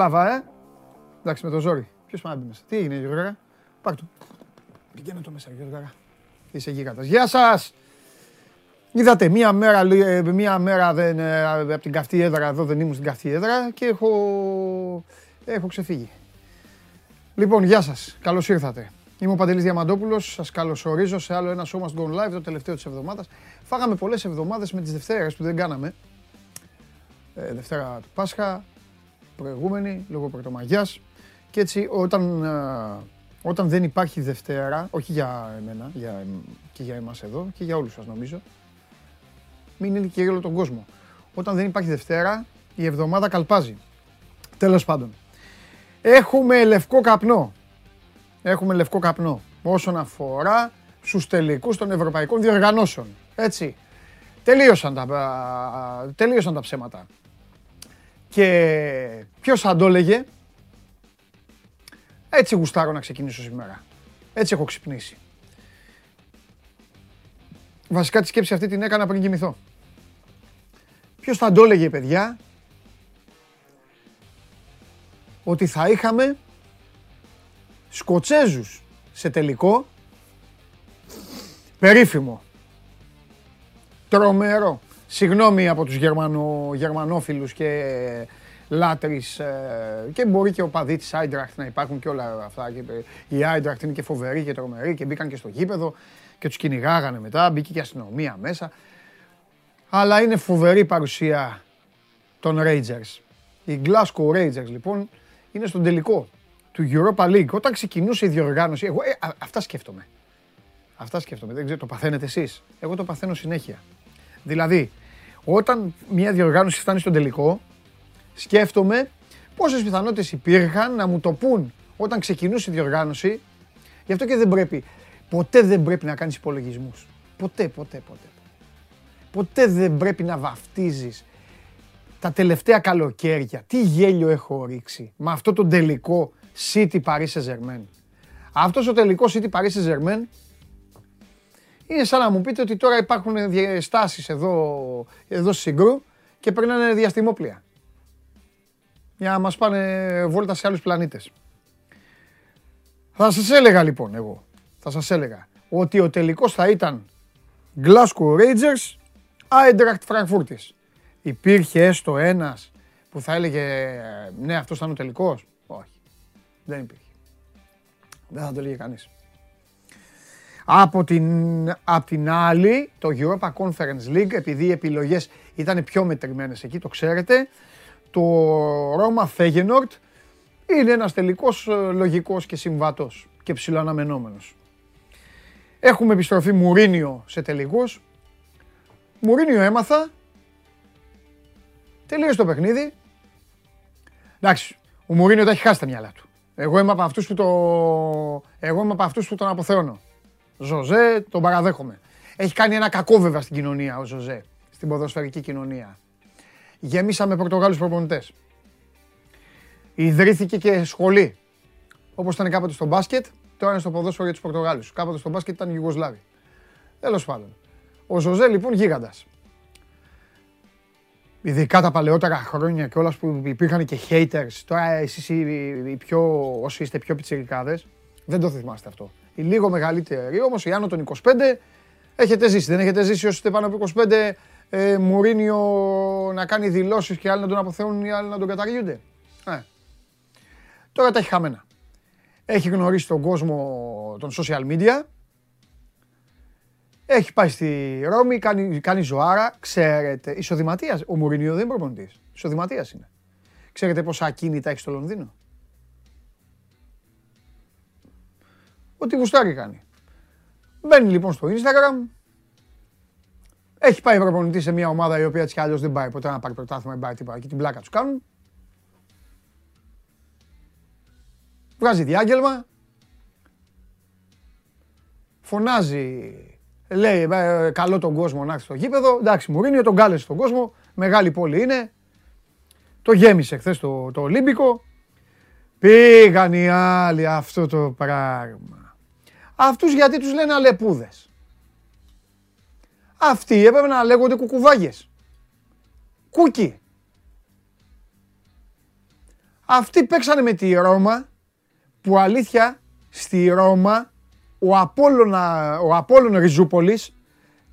Πρόλαβα. Πρόλαβα, ε. Εντάξει, με το ζόρι. Ποιος πάει να μπει μέσα. Τι έγινε, Γιώργα. Πάρ' το. Πηγαίνω το μέσα, Γιώργα. Είσαι γίγαντας. Γεια σας! Είδατε, μία μέρα, ε, μία μέρα δεν, ε, από την καυτή έδρα, εδώ δεν ήμουν στην καυτή έδρα και έχω, έχω ξεφύγει. Λοιπόν, γεια σας. Καλώς ήρθατε. Είμαι ο Παντελής Διαμαντόπουλος. Σας καλωσορίζω σε άλλο ένα Show Must Go Live, το τελευταίο της εβδομάδας. Φάγαμε πολλές εβδομάδες με τις Δευτέρες που δεν κάναμε. Ε, Δευτέρα του Πάσχα, προηγούμενη, λόγω Πρωτομαγιάς. Και έτσι όταν, ε, όταν δεν υπάρχει Δευτέρα, όχι για εμένα, για, και για εμάς εδώ και για όλους σας νομίζω, μην είναι και για όλο τον κόσμο. Όταν δεν υπάρχει Δευτέρα, η εβδομάδα καλπάζει. Τέλος πάντων. Έχουμε λευκό καπνό. Έχουμε λευκό καπνό όσον αφορά στους τελικούς των ευρωπαϊκών διοργανώσεων. Έτσι. Τελείωσαν τα, τελείωσαν τα ψέματα. Και ποιος θα το έλεγε, έτσι γουστάρω να ξεκινήσω σήμερα. Έτσι έχω ξυπνήσει. Βασικά τη σκέψη αυτή την έκανα πριν κοιμηθώ. Ποιος θα το έλεγε, παιδιά, ότι θα είχαμε Σκοτσέζους σε τελικό περίφημο. Τρομερό. Συγγνώμη από τους Γερμανο, γερμανόφιλους και λάτρεις ε, και μπορεί και ο παδί της Άιντραχτ να υπάρχουν και όλα αυτά. Και, η Άιντραχτ είναι και φοβερή και τρομερή και μπήκαν και στο γήπεδο και τους κυνηγάγανε μετά, μπήκε και η αστυνομία μέσα. Αλλά είναι φοβερή παρουσία των Rangers. Οι Glasgow Rangers λοιπόν είναι στον τελικό του Europa League. Όταν ξεκινούσε η διοργάνωση, εγώ ε, αυτά σκέφτομαι. Αυτά σκέφτομαι. Δεν ξέρω, το παθαίνετε εσείς. Εγώ το παθαίνω συνέχεια. Δηλαδή, όταν μια διοργάνωση φτάνει στον τελικό, σκέφτομαι πόσες πιθανότητες υπήρχαν να μου το πούν όταν ξεκινούσε η διοργάνωση. Γι' αυτό και δεν πρέπει, ποτέ δεν πρέπει να κάνεις υπολογισμούς. Ποτέ, ποτέ, ποτέ. Ποτέ δεν πρέπει να βαφτίζεις τα τελευταία καλοκαίρια. Τι γέλιο έχω ρίξει με αυτό το τελικό City Paris Saint-Germain. Αυτός ο τελικός City Paris Saint-Germain είναι σαν να μου πείτε ότι τώρα υπάρχουν στάσεις εδώ, εδώ Συγκρού και περνάνε διαστημόπλια. Για να μας πάνε βόλτα σε άλλους πλανήτες. Θα σας έλεγα λοιπόν εγώ, θα σας έλεγα ότι ο τελικός θα ήταν Glasgow Rangers, Eintracht Frankfurt. Υπήρχε έστω ένας που θα έλεγε ναι αυτός ήταν ο τελικός. Όχι. Δεν υπήρχε. Δεν θα το έλεγε κανείς. Από την, απ την άλλη, το Europa Conference League, επειδή οι επιλογές ήταν πιο μετρημένες εκεί, το ξέρετε, το Roma Feyenoord είναι ένας τελικός ε, λογικός και συμβατός και ψηλοαναμενόμενος. Έχουμε επιστροφή Μουρίνιο σε τελικούς. Μουρίνιο έμαθα. Τελείωσε το παιχνίδι. Εντάξει, ο Μουρίνιο τα έχει χάσει τα μυαλά του. Εγώ είμαι από αυτούς που, το... Εγώ είμαι από αυτούς που τον αποθεώνω. Ζωζέ, τον παραδέχομαι. Έχει κάνει ένα κακό βέβαια στην κοινωνία ο Ζωζέ, στην ποδοσφαιρική κοινωνία. Γεμίσαμε Πορτογάλους προπονητές. Ιδρύθηκε και σχολή. Όπως ήταν κάποτε στο μπάσκετ, τώρα είναι στο ποδόσφαιρο για τους Πορτογάλους. Κάποτε στο μπάσκετ ήταν Ιουγκοσλάβοι. Τέλος πάντων. Ο Ζωζέ λοιπόν γίγαντας ειδικά τα παλαιότερα χρόνια και όλας που υπήρχαν και haters, τώρα εσείς οι, πιο, όσοι είστε πιο πιτσιρικάδες, δεν το θυμάστε αυτό. Οι λίγο μεγαλύτεροι όμως, οι άνω των 25, έχετε ζήσει. Δεν έχετε ζήσει όσοι είστε πάνω από 25, ε, Μουρίνιο να κάνει δηλώσεις και άλλοι να τον αποθεώνουν ή άλλοι να τον καταργούνται; Ε. Τώρα τα έχει χαμένα. Έχει γνωρίσει τον κόσμο των social media, έχει πάει στη Ρώμη, κάνει, κάνει ζωάρα. Ξέρετε, ισοδηματίας. Ο Μουρινιό δεν είναι προπονητής. Ισοδηματίας είναι. Ξέρετε πόσα ακίνητα έχει στο Λονδίνο; Ό,τι γουστάρει κάνει. Μπαίνει λοιπόν στο Instagram. Έχει πάει προπονητής σε μια ομάδα η οποία έτσι κι αλλιώς δεν πάει ποτέ να πάρει πρωτάθλημα, δεν πάει τίποτα. Και την πλάκα τους κάνουν. Βγάζει διάγγελμα. Φωνάζει Λέει ε, καλό τον κόσμο να έρθει στο γήπεδο. Εντάξει, Μουρίνιο τον κάλεσε στον κόσμο. Μεγάλη πόλη είναι. Το γέμισε χθες το, το Ολύμπικο. Πήγαν οι άλλοι αυτό το πράγμα. Αυτούς γιατί τους λένε αλεπούδες. Αυτοί έπρεπε να λέγονται κουκουβάγες. Κούκι. Αυτοί παίξανε με τη Ρώμα, που αλήθεια στη Ρώμα ο Απόλλωνα, ο Απόλλων Ριζούπολης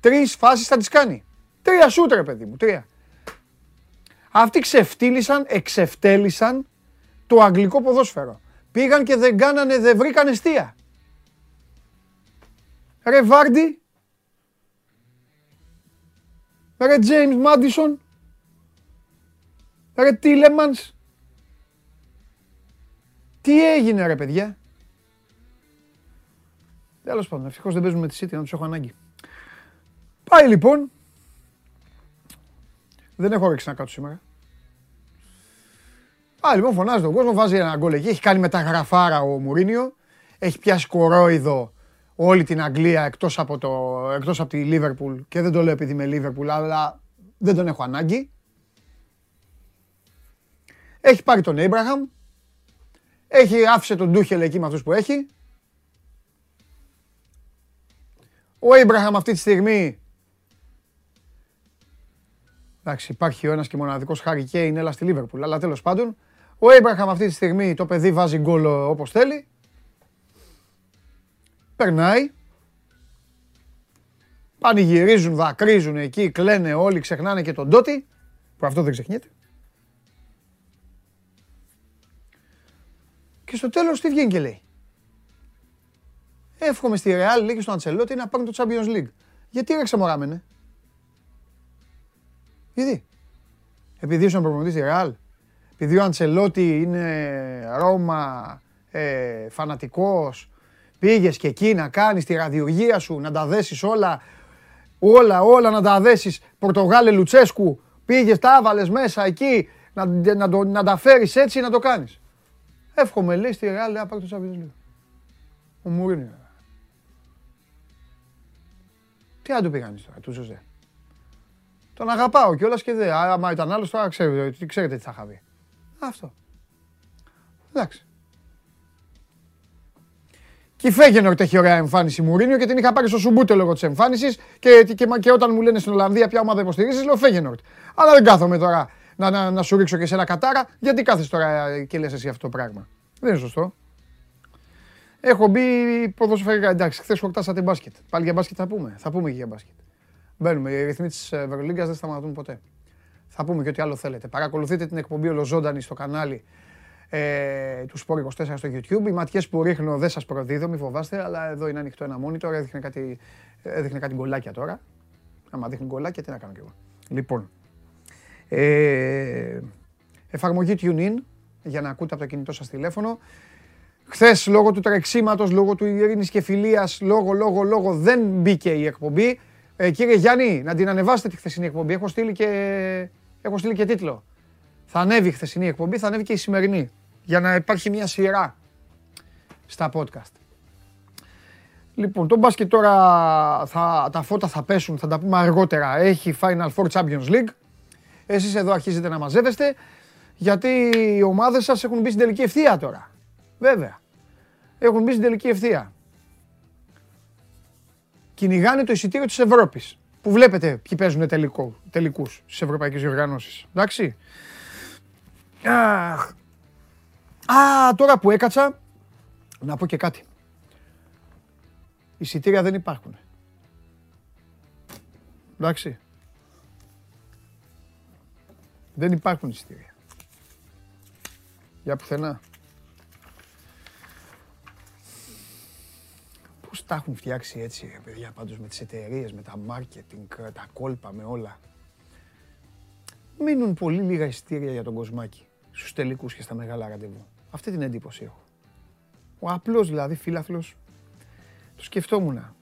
τρεις φάσεις θα τις κάνει. Τρία σούτρε παιδί μου, τρία. Αυτοί ξεφτύλισαν, εξεφτέλισαν το αγγλικό ποδόσφαιρο. Πήγαν και δεν κάνανε, δεν βρήκαν αιστεία. Ρε Βάρντι, ρε Τζέιμς Μάντισον, ρε Τίλεμανς. Τι έγινε ρε παιδιά. Τέλος πάντων, ευτυχώς δεν παίζουμε με τη City να τους έχω ανάγκη. Πάει λοιπόν. Δεν έχω όρεξη να κάτσω σήμερα. Πάει λοιπόν, φωνάζει τον κόσμο, βάζει ένα γκολ εκεί. Έχει κάνει μεταγραφάρα ο Μουρίνιο. Έχει πιάσει κορόιδο όλη την Αγγλία εκτός από, το, εκτός από τη Λίβερπουλ και δεν το λέω επειδή είμαι Λίβερπουλ αλλά δεν τον έχω ανάγκη. Έχει πάρει τον Έμπραχαμ, έχει άφησε τον Ντούχελ εκεί με αυτούς που έχει. Ο Έμπραχαμ αυτή τη στιγμή Εντάξει, υπάρχει ο ένας και μοναδικός Χάρη Κέιν, έλα στη Λίβερπουλ. Αλλά τέλος πάντων, ο Έμπραχαμ αυτή τη στιγμή το παιδί βάζει γκολ όπως θέλει. Περνάει. Πανηγυρίζουν, δακρύζουν εκεί, κλαίνε όλοι, ξεχνάνε και τον Τότι, που αυτό δεν ξεχνιέται. Και στο τέλος τι βγαίνει και λέει. Εύχομαι στη Real League στον Αντσελότη να πάρουν το Champions League. Γιατί ρε ξεμοράμενε; Γιατί; Επειδή ήσουν προπονητής στη Real. Επειδή ο Αντσελότη είναι Ρώμα, ε, φανατικός, Πήγες και εκεί να κάνεις τη ραδιοργία σου, να τα δέσεις όλα, όλα, όλα να τα δέσεις. Πορτογάλε Λουτσέσκου, πήγες, τα έβαλες μέσα εκεί, να, να, το, να τα φέρεις έτσι να το κάνεις. Εύχομαι λέει στη Ρεάλ να πάρει το Champions League. Ο Μουρίνιο. Τι αν του πήγαν τώρα, του Ζωζέ. Τον αγαπάω κιόλας και δεν. Άμα ήταν άλλος τώρα ξέρετε, ξέρετε τι θα είχα δει. Αυτό. Εντάξει. Και η Φέγενορτ έχει ωραία εμφάνιση Μουρίνιο και την είχα πάρει στο Σουμπούτε λόγω της εμφάνισης και, και, και, όταν μου λένε στην Ολλανδία ποια ομάδα υποστηρίζεις, λέω Φέγενορτ. Αλλά δεν κάθομαι τώρα να, να, να σου ρίξω και σε ένα κατάρα, γιατί κάθεσαι τώρα και λες εσύ αυτό το πράγμα. Δεν είναι σωστό. Έχω μπει ποδοσφαιρικά. Εντάξει, χθες χορτάσατε μπάσκετ. Πάλι για μπάσκετ θα πούμε. Θα πούμε και για μπάσκετ. Μπαίνουμε. Οι ρυθμοί της Ευρωλίγκας δεν σταματούν ποτέ. Θα πούμε και ό,τι άλλο θέλετε. Παρακολουθείτε την εκπομπή ολοζώντανη στο κανάλι ε, τους Sport 24 στο YouTube. Οι ματιές που ρίχνω δεν σας προδίδω, μη φοβάστε, αλλά εδώ είναι ανοιχτό ένα monitor, έδειχνε κάτι, έδειχνε κάτι γκολάκια τώρα. Άμα δείχνει γκολάκια, τι να κάνω κι εγώ. Λοιπόν, ε, εφαρμογή TuneIn για να ακούτε από το κινητό σας τηλέφωνο. Χθες λόγω του τρεξίματος, λόγω του ειρήνης και φιλίας, λόγω, λόγω, λόγω δεν μπήκε η εκπομπή. Ε, κύριε Γιάννη, να την ανεβάσετε τη χθεσινή εκπομπή. Έχω στείλει και, έχω στείλει και τίτλο. Θα ανέβει η χθεσινή εκπομπή, θα ανέβει και η σημερινή για να υπάρχει μια σειρά στα podcast. Λοιπόν, το μπάσκετ τώρα θα, τα φώτα θα πέσουν, θα τα πούμε αργότερα. Έχει Final Four Champions League. Εσείς εδώ αρχίζετε να μαζεύεστε, γιατί οι ομάδες σας έχουν μπει στην τελική ευθεία τώρα. Βέβαια. Έχουν μπει στην τελική ευθεία. Κυνηγάνε το εισιτήριο της Ευρώπης. Που βλέπετε ποιοι παίζουν τελικό, τελικούς στις ευρωπαϊκές διοργανώσεις. Εντάξει. Αχ, Α, τώρα που έκατσα, να πω και κάτι. Εισιτήρια δεν υπάρχουν. Εντάξει. Δεν υπάρχουν εισιτήρια. Για πουθενά. Πώς τα έχουν φτιάξει έτσι, παιδιά, πάντως με τις εταιρείες, με τα marketing, τα κόλπα, με όλα. Μείνουν πολύ λίγα εισιτήρια για τον κοσμάκι, στους τελικούς και στα μεγάλα ραντεβού. Αυτή την εντύπωση έχω. Ο απλός δηλαδή φίλαθλος, το σκεφτόμουν.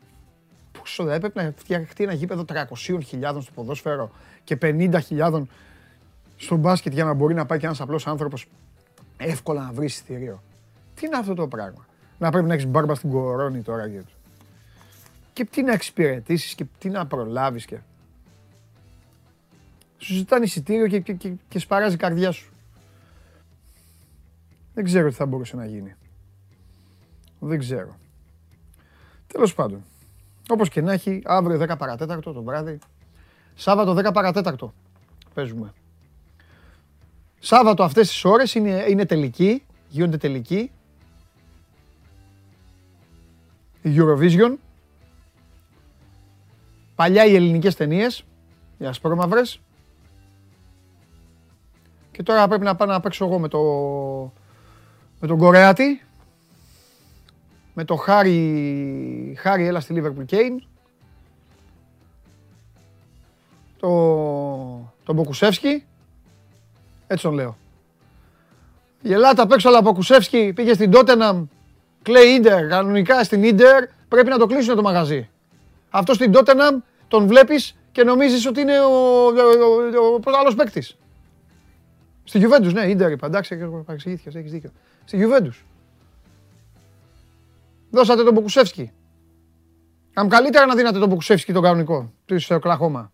Πόσο θα έπρεπε να φτιαχτεί ένα γήπεδο 300.000 στο ποδόσφαιρο και 50.000 στο μπάσκετ για να μπορεί να πάει και ένας απλός άνθρωπος εύκολα να βρει εισιτήριο. Τι είναι αυτό το πράγμα; Να πρέπει να έχεις μπάρμπα στην κορώνη τώρα και, και τι να εξυπηρετήσεις και τι να προλάβεις και... Σου ζητάνε εισιτήριο και, και, και, και σπαράζει η καρδιά σου. Δεν ξέρω τι θα μπορούσε να γίνει. Δεν ξέρω. Τέλος πάντων. Όπως και να έχει, αύριο 10 παρατέταρτο το βράδυ. Σάββατο 10 παρατέταρτο παίζουμε. Σάββατο αυτές τις ώρες είναι, είναι τελική, γίνονται τελική. Eurovision. Παλιά οι ελληνικές ταινίες, οι ασπρόμαυρες. Και τώρα πρέπει να πάω να παίξω εγώ με, το, με τον Κορεάτη. Με το Χάρι, Χάρι έλα στη Liverpool Kane. Το, τον Μποκουσεύσκι. Έτσι τον λέω. Γελάτε απ' έξω αλλά από Κουσεύσκι πήγε στην Τότεναμ. Κλαίει Ίντερ. Κανονικά στην Ίντερ πρέπει να το κλείσουν το μαγαζί. Αυτό στην Τότεναμ τον βλέπεις και νομίζεις ότι είναι ο, ο, ο, άλλος παίκτης. Στη Γιουβέντους, ναι, Ίντερ είπα. Εντάξει, παρεξηγήθηκες, έχεις δίκιο. Στη Γιουβέντους. Δώσατε τον Μποκουσεύσκι. Αν καλύτερα να δίνατε τον Μποκουσεύσκι τον κανονικό, του Οκλαχώμα.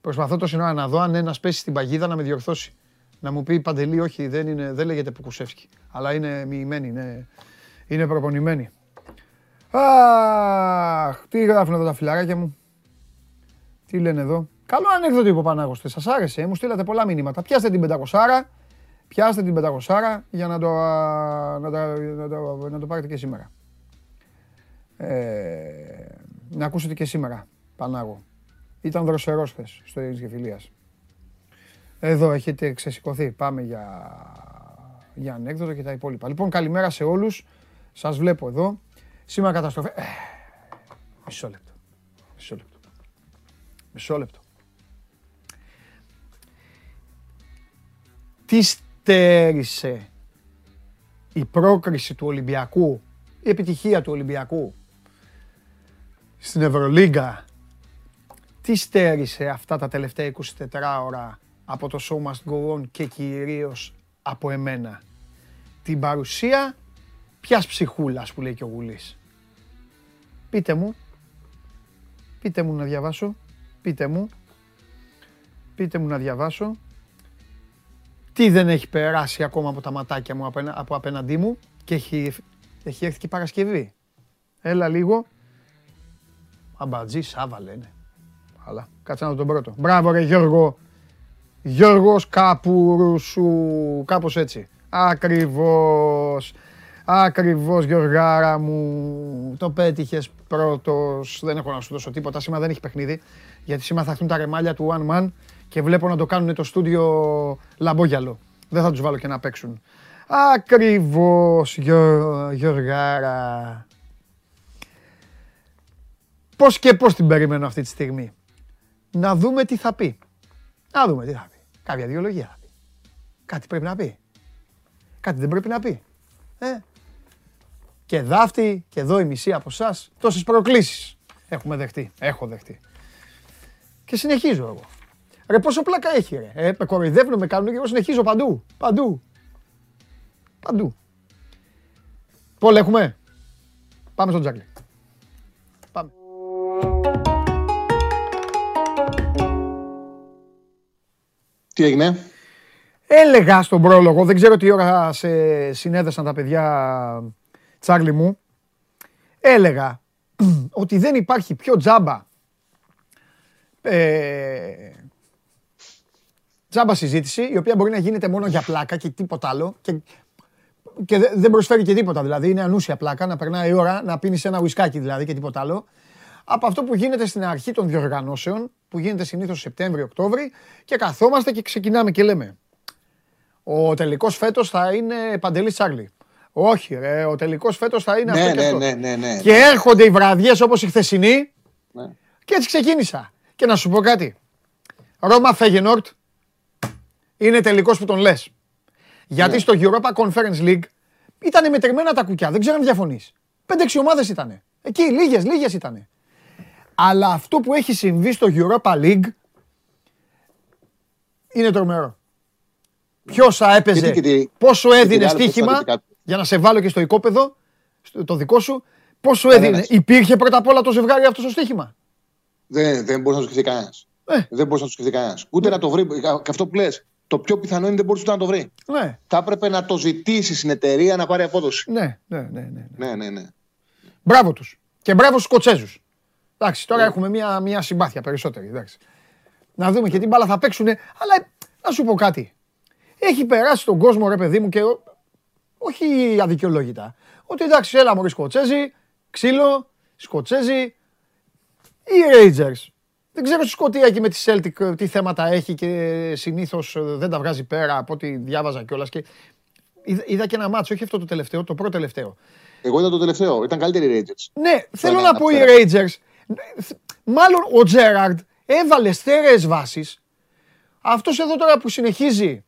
Προσπαθώ το σύνορα να δω αν ένας πέσει στην παγίδα να με διορθώσει. Να μου πει Παντελή, όχι, δεν, είναι, δεν λέγεται Πουκουσεύσκι. Αλλά είναι μοιημένη, είναι, είναι προπονημένη. Αχ, τι γράφουν εδώ τα φιλαράκια μου. Τι λένε εδώ. Καλό ανέκδοτο είπε ο Πανάγος. Σας άρεσε, μου στείλατε πολλά μηνύματα. Πιάστε την 500 πιάστε την 500 για να το, να, το, να, το, να το πάρετε και σήμερα. Ε, να ακούσετε και σήμερα, Πανάγο. Ήταν δροσερός χθες στο Ειρήνης και Φιλίας. Εδώ έχετε ξεσηκωθεί. Πάμε για, για ανέκδοτο και τα υπόλοιπα. Λοιπόν, καλημέρα σε όλους. Σας βλέπω εδώ. Σήμερα καταστροφή. Ε, μισό λεπτό. Μισό λεπτό. Μισό λεπτό. Τι στέρισε η πρόκριση του Ολυμπιακού, η επιτυχία του Ολυμπιακού στην Ευρωλίγκα τι στέρισε αυτά τα τελευταία 24 ώρα από το Show Must Go On και κυρίως από εμένα; Την παρουσία ποιας ψυχούλας που λέει και ο Γουλής. Πείτε μου, πείτε μου να διαβάσω, πείτε μου, πείτε μου να διαβάσω. Τι δεν έχει περάσει ακόμα από τα ματάκια μου από απέναντί μου και έχει, έχει έρθει και η Παρασκευή. Έλα λίγο. Αμπατζή Σάβα λένε. Αλλά κάτσε να δω τον πρώτο. Μπράβο ρε Γιώργο. Γιώργος Καπουρουσου. Κάπως έτσι. Ακριβώς. Ακριβώς Γιωργάρα μου. Το πέτυχες πρώτος. Δεν έχω να σου δώσω τίποτα. Σήμερα δεν έχει παιχνίδι. Γιατί σήμερα θα έρθουν τα ρεμάλια του One Man και βλέπω να το κάνουν το στούντιο λαμπόγιαλο. Δεν θα τους βάλω και να παίξουν. Ακριβώς Γιωργάρα. Πώς και πώς την περιμένω αυτή τη στιγμή να δούμε τι θα πει. Να δούμε τι θα πει. Κάποια διολογία θα πει. Κάτι πρέπει να πει. Κάτι δεν πρέπει να πει. Ε. Και δάφτη, και εδώ η μισή από εσάς, τόσες προκλήσεις έχουμε δεχτεί. Έχω δεχτεί. Και συνεχίζω εγώ. Ρε πόσο πλάκα έχει ρε. Ε, με κοροϊδεύουν, με κάνουν και εγώ συνεχίζω παντού. Παντού. Παντού. Πόλ έχουμε. Πάμε στον Τζάκλι. Πάμε. Τι έγινε; Έλεγα στον πρόλογο, δεν ξέρω τι ώρα σε συνέδεσαν τα παιδιά Τσάρλι μου. Έλεγα ότι δεν υπάρχει πιο τζάμπα ε, τζάμπα συζήτηση, η οποία μπορεί να γίνεται μόνο για πλάκα και τίποτα άλλο. Και, και δεν προσφέρει και τίποτα. Δηλαδή είναι ανούσια πλάκα να περνάει η ώρα να πίνει ένα ουισκάκι δηλαδή και τίποτα άλλο από αυτό που γίνεται στην αρχή των διοργανώσεων, που γίνεται συνήθως Σεπτέμβριο-Οκτώβρη και καθόμαστε και ξεκινάμε και λέμε ο τελικός φέτος θα είναι Παντελής Τσάρλι. Όχι ρε, ο τελικός φέτος θα είναι ναι, αυτό και ναι, αυτό. Ναι, ναι, ναι. Και έρχονται οι βραδιές όπως η χθεσινή ναι. και έτσι ξεκίνησα. Και να σου πω κάτι. Ρώμα Φέγενορτ είναι τελικός που τον λες. Γιατί Ναι. στο Europa Conference League ήταν μετρημένα τα κουκιά, δεν ξέρω αν διαφωνείς. Πέντε-έξι ομάδες ήτανε. Εκεί, λίγες, λίγες ήτανε. Αλλά αυτό που έχει συμβεί στο Europa League είναι τρομερό. Ποιος θα έπαιζε, Γιατί και τι- πόσο και τι έδινε άλλο στοίχημα, προστατευτικά. για να σε βάλω και στο οικόπεδο, στο- το δικό σου, πόσο Κανένας. έδινε. Υπήρχε πρώτα απ' όλα το ζευγάρι αυτό στο στοίχημα; Δεν, δεν μπορεί να το σκεφτεί κανένας. Ε. Δεν μπορεί να το σκεφτεί κανένας. Ούτε να το βρει. Και αυτό που λες, το πιο πιθανό είναι δεν μπορεί ούτε να το βρει. Ναι, Θα έπρεπε να το ζητήσει στην εταιρεία να πάρει απόδοση. ναι, ναι, ναι. ναι. Ναι, ναι, ναι. Μπράβο τους. Και μπράβο στους Σκοτσέζους. Εντάξει, τώρα έχουμε μια, μια συμπάθεια περισσότερη. Εντάξει. Να δούμε και τι μπάλα θα παίξουν. Αλλά να σου πω κάτι. έχει περάσει τον κόσμο, ρε παιδί μου, και όχι αδικαιολόγητα. Ότι εντάξει, έλα μωρή Σκοτσέζι, ξύλο, Σκοτσέζι, οι Rangers. Δεν ξέρω στη Σκοτία και με τη Celtic τι θέματα έχει και συνήθως δεν τα βγάζει πέρα από ό,τι διάβαζα κιόλας. Και είδα και ένα μάτσο, όχι αυτό το τελευταίο, το πρώτο τελευταίο. Εγώ είδα το τελευταίο. Ήταν καλύτεροι οι Rangers. Ναι, θέλω να πω οι Rangers. Μάλλον ο Τζέραρντ έβαλε στέρεες βάσεις. Αυτός εδώ τώρα που συνεχίζει.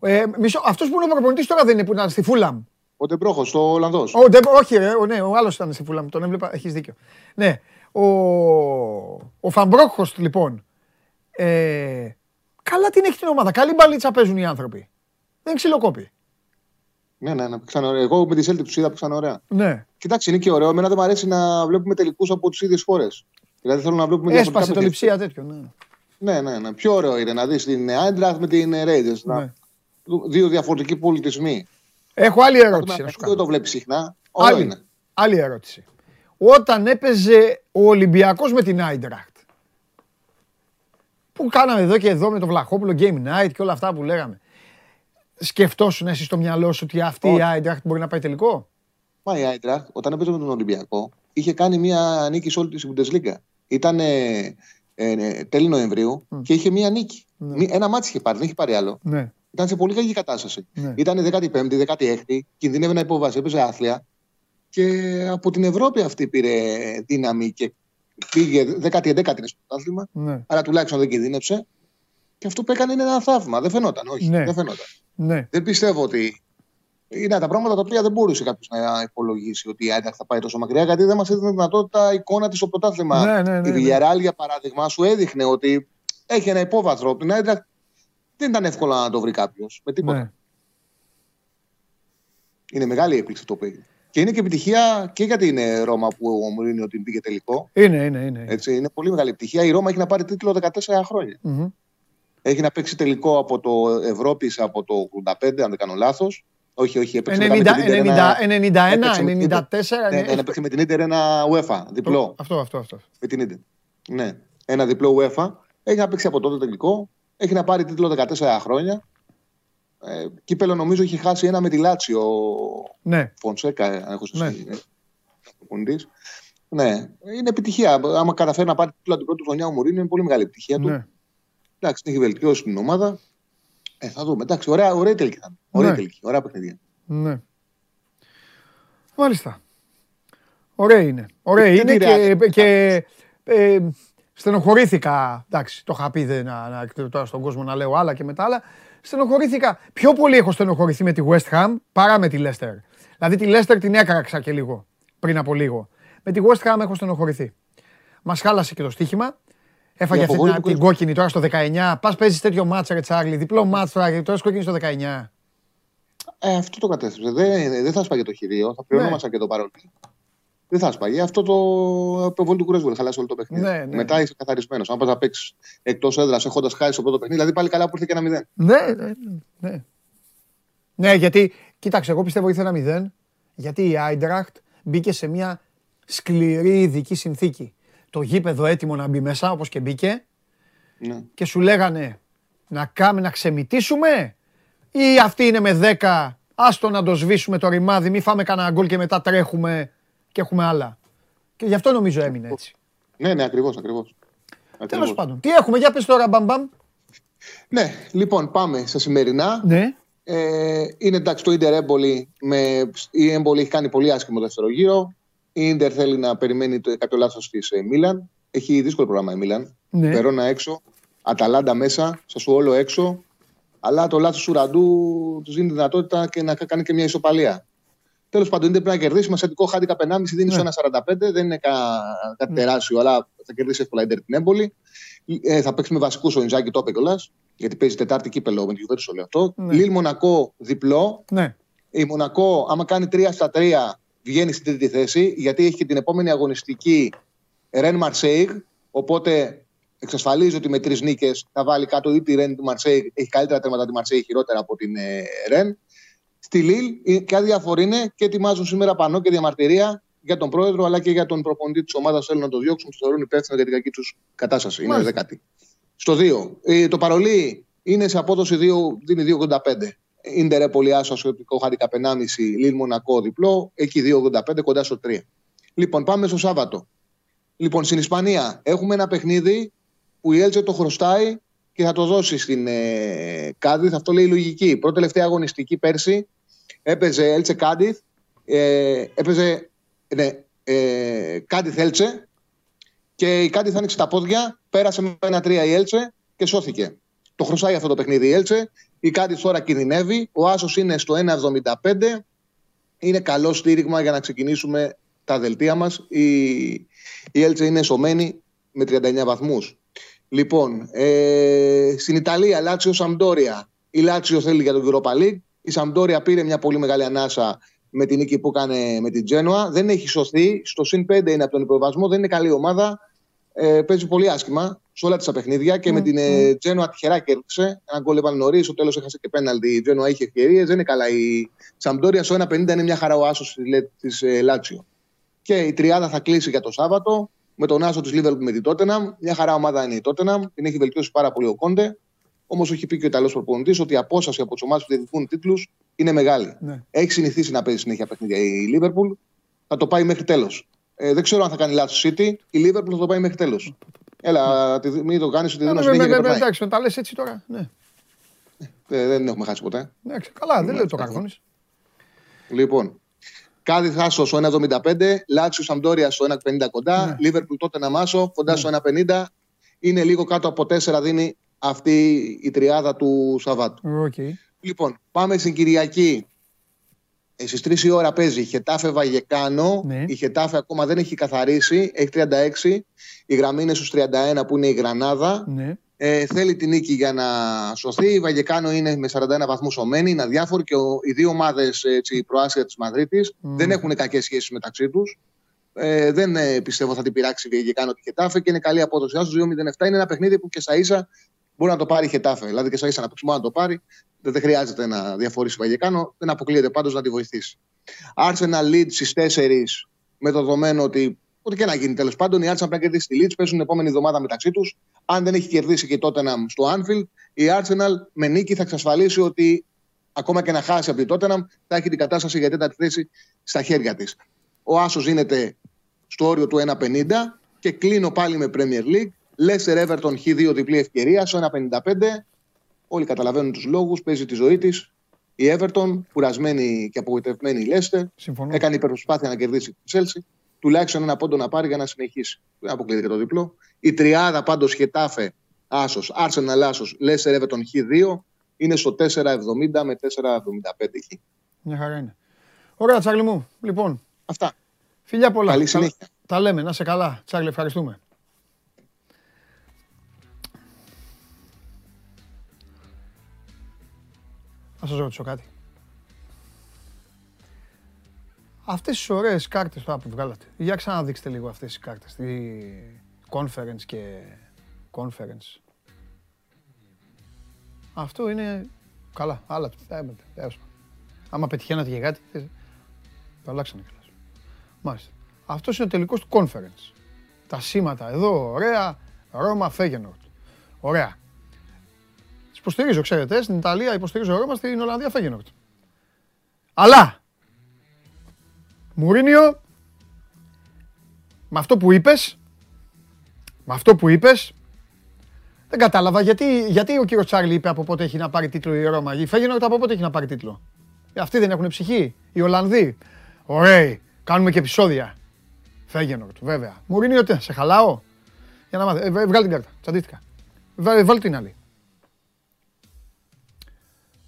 Ε, μισό, αυτός που είναι ο προπονητής τώρα δεν είναι που ήταν στη Φούλαμ. Ο Ντεμπρόχος, ο Ολλανδός. Ο όχι ρε, ο, ναι, ο άλλος ήταν στη Φούλαμ, τον έβλεπα, έχεις δίκιο. Ναι, ο, ο Φαμπρόχος λοιπόν. Ε, καλά την έχει την ομάδα, καλή μπαλίτσα παίζουν οι άνθρωποι. Δεν ξυλοκόπη. Ναι, ναι, ναι. Εγώ με τη Σέλτη τους είδα που ήταν ωραία. Ναι. Κοιτάξτε, είναι και ωραίο. Εμένα δεν μου αρέσει να βλέπουμε τελικούς από τις ίδιες χώρες. Δηλαδή θέλω να βλέπουμε Έσπασε το λειψία τέτοιο. Ναι. ναι, ναι, ναι. Πιο ωραίο είναι να δεις την Άιντραχτ με την Ρέιντζερ. Ναι. Δύο διαφορετικοί πολιτισμοί. Έχω άλλη ερώτηση. Δεν το βλέπεις συχνά. Άλλη, είναι. άλλη ερώτηση. Όταν έπαιζε ο Ολυμπιακός με την Άιντραχτ. Που κάναμε εδώ και εδώ με το Βλαχόπουλο Game Night και όλα αυτά που λέγαμε σκεφτόσουν εσύ στο μυαλό σου ότι αυτή η Άιντραχτ μπορεί να πάει τελικό; Μα η Άιντραχτ όταν έπαιζε με τον Ολυμπιακό είχε κάνει μια νίκη σε όλη τη Bundesliga. Ήταν ε, ε, τέλη Νοεμβρίου και είχε μια νίκη. Ναι. Ένα μάτι είχε πάρει, δεν είχε πάρει άλλο. Ναι. Ήταν σε πολύ κακή κατάσταση. Ναι. Ήταν 15η, 16η, κινδύνευε να υποβάσει, έπαιζε άθλια. Και από την Ευρώπη αυτή πήρε δύναμη και πήγε 11η στο πρωτάθλημα. Ναι. Άρα τουλάχιστον δεν κινδύνεψε. Και αυτό που έκανε είναι ένα θαύμα. Δεν φαινόταν, όχι. Ναι. Δεν φαινόταν. Ναι. Δεν πιστεύω ότι. Είναι τα πράγματα τα οποία δεν μπορούσε κάποιος να υπολογίσει ότι η Άινταχ θα πάει τόσο μακριά, γιατί δεν μας έδινε δυνατότητα εικόνα της στο πρωτάθλημα. Ναι, ναι, ναι, η ναι. Villarreal, για παράδειγμα, σου έδειχνε ότι έχει ένα υπόβαθρο. Την Άινταχ δεν ήταν εύκολο να το βρει κάποιος με τίποτα. Ναι. Είναι μεγάλη έκπληξη το παιδί. Και είναι και επιτυχία και γιατί είναι Ρώμα που ο Μουρίνιο την πήγε τελικό. Είναι, είναι, είναι. Έτσι, είναι πολύ μεγάλη επιτυχία. Η Ρώμα έχει να πάρει τίτλο 14 χρόνια. Mm-hmm. Έχει να παίξει τελικό από το Ευρώπης από το 85, αν δεν κάνω λάθος. Όχι, όχι, έπαιξε 90, με την 91, 94. Ναι, ναι, έπαιξε με την Ίντερ ένα UEFA, διπλό. Αυτό, αυτό, αυτό. Με την Ίντερ. Ναι, ένα διπλό UEFA. Έχει να παίξει από τότε τελικό. Έχει να πάρει τίτλο 14 χρόνια. Ε, κύπελο νομίζω έχει χάσει ένα με τη Λάτσιο. Ναι. Φωνσέκα, αν έχω σωστή. Ναι. ναι. είναι επιτυχία. Άμα καταφέρει να πάρει τίτλο την πρώτη χρονιά ο Μουρίνο, είναι πολύ μεγάλη επιτυχία του. Ναι. Εντάξει, την έχει βελτιώσει την ομάδα. Ε, θα δούμε. Εντάξει, ωραία, ωραία τελική θα Ωραία ναι. τελική, ωραία παιχνίδια. Ναι. Μάλιστα. Ωραία είναι. Ωραία είναι και, και ε, στενοχωρήθηκα. Εντάξει, το είχα πει δεν, να, να, τώρα στον κόσμο να λέω άλλα και μετά άλλα. Στενοχωρήθηκα. Πιο πολύ έχω στενοχωρηθεί με τη West Ham παρά με τη Leicester. Δηλαδή τη Leicester την έκραξα και λίγο πριν από λίγο. Με τη West Ham έχω στενοχωρηθεί. Μας χάλασε και το στοίχημα. Έφαγε αυτή την, την κόκκινη τώρα στο 19. Πας παίζεις τέτοιο μάτσο, ρε Τσάρλι. Διπλό μάτσο τώρα, τώρα κόκκινη στο 19. Ε, αυτό το κατέστρεψε. Δεν, δεν θα σπάγε το χειρίο, θα πληρωνόμασταν ναι. και το παρόλο. Δεν θα σπάγε. Αυτό το προβολή του κουρέσβου θα χαλάσει όλο το παιχνίδι. Ναι, ναι. Μετά είσαι καθαρισμένος. Αν πας να παίξεις εκτός έδρας έχοντας χάσει το πρώτο παιχνίδι, δηλαδή πάλι καλά που ήρθε και ένα μηδέν. Ναι, ναι, ναι. Ναι, γιατί, κοίταξε, εγώ πιστεύω ήρθε ένα μηδέν, γιατί η Άιντραχτ μπήκε σε μια σκληρή ειδική συνθήκη το γήπεδο έτοιμο να μπει μέσα, όπως και μπήκε, ναι. και σου λέγανε να κάμε να ξεμητήσουμε ή αυτή είναι με 10, άστο να το σβήσουμε το ρημάδι, μη φάμε κανένα γκολ και μετά τρέχουμε και έχουμε άλλα. Και γι' αυτό νομίζω έμεινε έτσι. Ναι, ναι, ακριβώς, ακριβώς. Τέλος πάντων. Τι έχουμε, για πες τώρα, μπαμπαμ. Ναι, λοιπόν, πάμε στα σημερινά. Ναι. Ε, είναι εντάξει το Ιντερ Έμπολη. Με, η Έμπολη έχει κάνει πολύ άσχημο δεύτερο γύρο. Η Ιντερ θέλει να περιμένει το, κάποιο λάθος της ε, Μίλαν. Έχει δύσκολο πρόγραμμα η Μίλαν. Ναι. Περώνα έξω, Αταλάντα μέσα, όλο έξω. Αλλά το λάθος του Ραντού τους δίνει δυνατότητα και να κάνει και μια ισοπαλία. Τέλος πάντων, είναι πρέπει να κερδίσει. Μα θετικό χάντηκα 1,5 δίνει ναι. 1,45. Δεν είναι κάτι ναι. τεράστιο, αλλά θα κερδίσει εύκολα η Ιντερ την έμπολη. Ε, θα παίξει με βασικούς ο Ιντζάκη, το είπε κιόλας. Γιατί παίζει Τετάρτη κύπελο με τη Γιουβέντους, το λέω αυτό. Ναι. Λίλ Μονακό διπλό. Ναι. Η Μονακό, άμα κάνει 3 στα 3, βγαίνει στην τρίτη θέση, γιατί έχει και την επόμενη αγωνιστική Ρεν Μαρσέιγ. Οπότε εξασφαλίζει ότι με τρεις νίκες θα βάλει κάτω ή τη Ρεν του Μαρσέιγ. Έχει καλύτερα τέρματα τη Μαρσέιγ, χειρότερα από την ε, Ρεν. Στη Λίλ, και αδιαφορή είναι και ετοιμάζουν σήμερα πανό και διαμαρτυρία για τον πρόεδρο αλλά και για τον προπονητή της ομάδας. Θέλουν να το διώξουν, του θεωρούν υπεύθυνο για την κακή τους κατάσταση. Είναι δεκατή. Στο 2. Ε, το παρολί είναι σε απόδοση 2, δίνει 2,85. Ιντερ πολύ άσο, ασιωτικό χάρηκα 1,5, Λίλ Μονακό διπλό, εκεί 2,85 κοντά στο 3. Λοιπόν, πάμε στο Σάββατο. Λοιπόν, στην Ισπανία έχουμε ένα παιχνίδι που η Έλτσε το χρωστάει και θα το δώσει στην ε, Κάντιθ. Αυτό λέει η λογική. Πρώτη τελευταία αγωνιστική πέρσι έπαιζε Έλτσε Κάντιθ. Ε, έπαιζε ναι, ε, Κάντιθ Έλτσε και η Κάντιθ άνοιξε τα πόδια, πέρασε με ένα τρία η Έλτσε και σώθηκε. Το χρωστάει αυτό το παιχνίδι η Έλτσε. Η Κάντιθ τώρα κινδυνεύει. Ο Άσος είναι στο 1,75. Είναι καλό στήριγμα για να ξεκινήσουμε τα δελτία μας. Η, η Έλτσε είναι σωμένη με 39 βαθμούς. Λοιπόν, ε, στην Ιταλία, Λάτσιο Σαμπτόρια. Η Λάτσιο θέλει για τον Europa League. Η Σαμπτόρια πήρε μια πολύ μεγάλη ανάσα με την νίκη που έκανε με την Τζένοα. Δεν έχει σωθεί. Στο συν 5 είναι από τον υποβασμό. Δεν είναι καλή ομάδα. Ε, παίζει πολύ άσχημα σε όλα τα παιχνίδια και mm. με την ε, Τζένοα τυχερά κέρδισε. Ένα γκολ έβαλε νωρίς. Στο τέλος έχασε και πέναλτι. Η Τζένοα είχε ευκαιρίες. Δεν είναι καλά. Η Σαμπτόρια στο 1,50 είναι μια χαρά ο άσος της ε, Λάτσιο. Και η τριάδα θα κλείσει για το Σάββατο με τον Άσο της Λίβερπουλ με την Τότεναμ. Μια χαρά ομάδα είναι η Τότεναμ. Την έχει βελτιώσει πάρα πολύ ο Κόντε. Όμως έχει πει και ο Ιταλός προπονητής ότι η απόσταση από τι ομάδες που διεκδικούν τίτλους είναι μεγάλη. Ναι. Έχει συνηθίσει να παίζει συνέχεια παιχνίδια η Λίβερπουλ. Θα το πάει μέχρι τέλος. Ε, δεν ξέρω αν θα κάνει λάθος City. Η Λίβερπουλ θα το πάει μέχρι τέλος. Έλα, ναι. μην το κάνεις ότι δεν είναι συνέχεια. Εντάξει, τα λες έτσι τώρα. Ναι. Ε, δεν έχουμε χάσει ποτέ. Ναι, καλά, δεν λέω το καρδόνι. Λοιπόν, Κάδις Θάσο στο 1,75, Λάτσιο Σαμπτόρια στο 1,50 κοντά, ναι. Λίβερπουλ τότε να μάσο κοντά στο 1,50. Είναι λίγο κάτω από 4 δίνει αυτή η τριάδα του Σαββάτου. Okay. Λοιπόν, πάμε στην Κυριακή. Ε, Στι 3 η ώρα παίζει η Χετάφε Βαγεκάνο. Ναι. Η Χετάφε ακόμα δεν έχει καθαρίσει. Έχει 36. Η γραμμή είναι στους 31 που είναι η Γρανάδα. Ναι. Ε, θέλει την νίκη για να σωθεί. Η Βαγεκάνο είναι με 41 βαθμούς σωμένη, είναι αδιάφορη και ο, οι δύο ομάδες προάσια της Μαδρίτης mm. δεν έχουν κακές σχέσεις μεταξύ τους. Ε, δεν ε, πιστεύω θα την πειράξει η Βαγεκάνο τη Χετάφε και είναι καλή απόδοση. Άσος 2-0-7 είναι ένα παιχνίδι που και σα ίσα μπορεί να το πάρει η Χετάφε. Δηλαδή και σα ίσα να παίξει να το πάρει. Δεν, δεν χρειάζεται να διαφορήσει η Βαγεκάνο. Δεν αποκλείεται πάντως να τη βοηθήσει. Arsenal lead στις 4 με το δεδομένο ότι Ό,τι και να γίνει τέλος πάντων, η Arsenal πρέπει να κερδίσει τη Leeds. Παίζουν την επόμενη εβδομάδα μεταξύ τους. Αν δεν έχει κερδίσει και τότε να στο Anfield, η Arsenal με νίκη θα εξασφαλίσει ότι ακόμα και να χάσει από την Tottenham θα έχει την κατάσταση για τέταρτη θέση στα χέρια της. Ο Άσος γίνεται στο όριο του 1,50 και κλείνω πάλι με Premier League. Leicester Everton Χ2 διπλή ευκαιρία στο 1,55. Όλοι καταλαβαίνουν τους λόγους, παίζει τη ζωή της. Η Everton, κουρασμένη και απογοητευμένη η Leicester, έκανε υπερπροσπάθεια να κερδίσει τη Chelsea τουλάχιστον ένα πόντο να πάρει για να συνεχίσει. Δεν αποκλείεται το διπλό. Η τριάδα πάντως Χετάφε Άσος, Arsenal Άσος, Λέσσερ Everton Χ2 είναι στο 4,70 με 4,75 Χ. Μια χαρά είναι. Ωραία, Τσάρλι μου. Λοιπόν. Αυτά. Φιλιά πολλά. Καλή συνέχεια. Τα, τα λέμε. Να σε καλά. Τσάρλι, ευχαριστούμε. Να σας ρωτήσω κάτι. Αυτές τις ωραίες κάρτες τώρα που βγάλατε, για ξαναδείξτε λίγο αυτές τις κάρτες, τη conference και conference. Αυτό είναι καλά, άλλα του. Άμα πετυχαίνατε για κάτι, το αλλάξανε καλά. Μάλιστα. Αυτός είναι ο τελικός του conference. Τα σήματα εδώ, ωραία, Ρώμα, Φέγενορτ. Ωραία. Τις υποστηρίζω, ξέρετε, στην Ιταλία υποστηρίζω Ρώμα, στην Ολλανδία Φέγενορτ. Αλλά Μουρίνιο, με αυτό που είπες, με αυτό που είπες, δεν κατάλαβα γιατί, γιατί ο κύριος Τσάρλι είπε από πότε έχει να πάρει τίτλο η Ρώμα. Η Φέγενορτ από πότε έχει να πάρει τίτλο. Ε, αυτοί δεν έχουν ψυχή. Οι Ολλανδοί. Ωραία. Κάνουμε και επεισόδια. Φέγενορτ, βέβαια. Μουρίνιο, τι, σε χαλάω; Για να μάθει. Ε, βγάλει την κάρτα. Τσαντίστηκα. Βάλει την άλλη.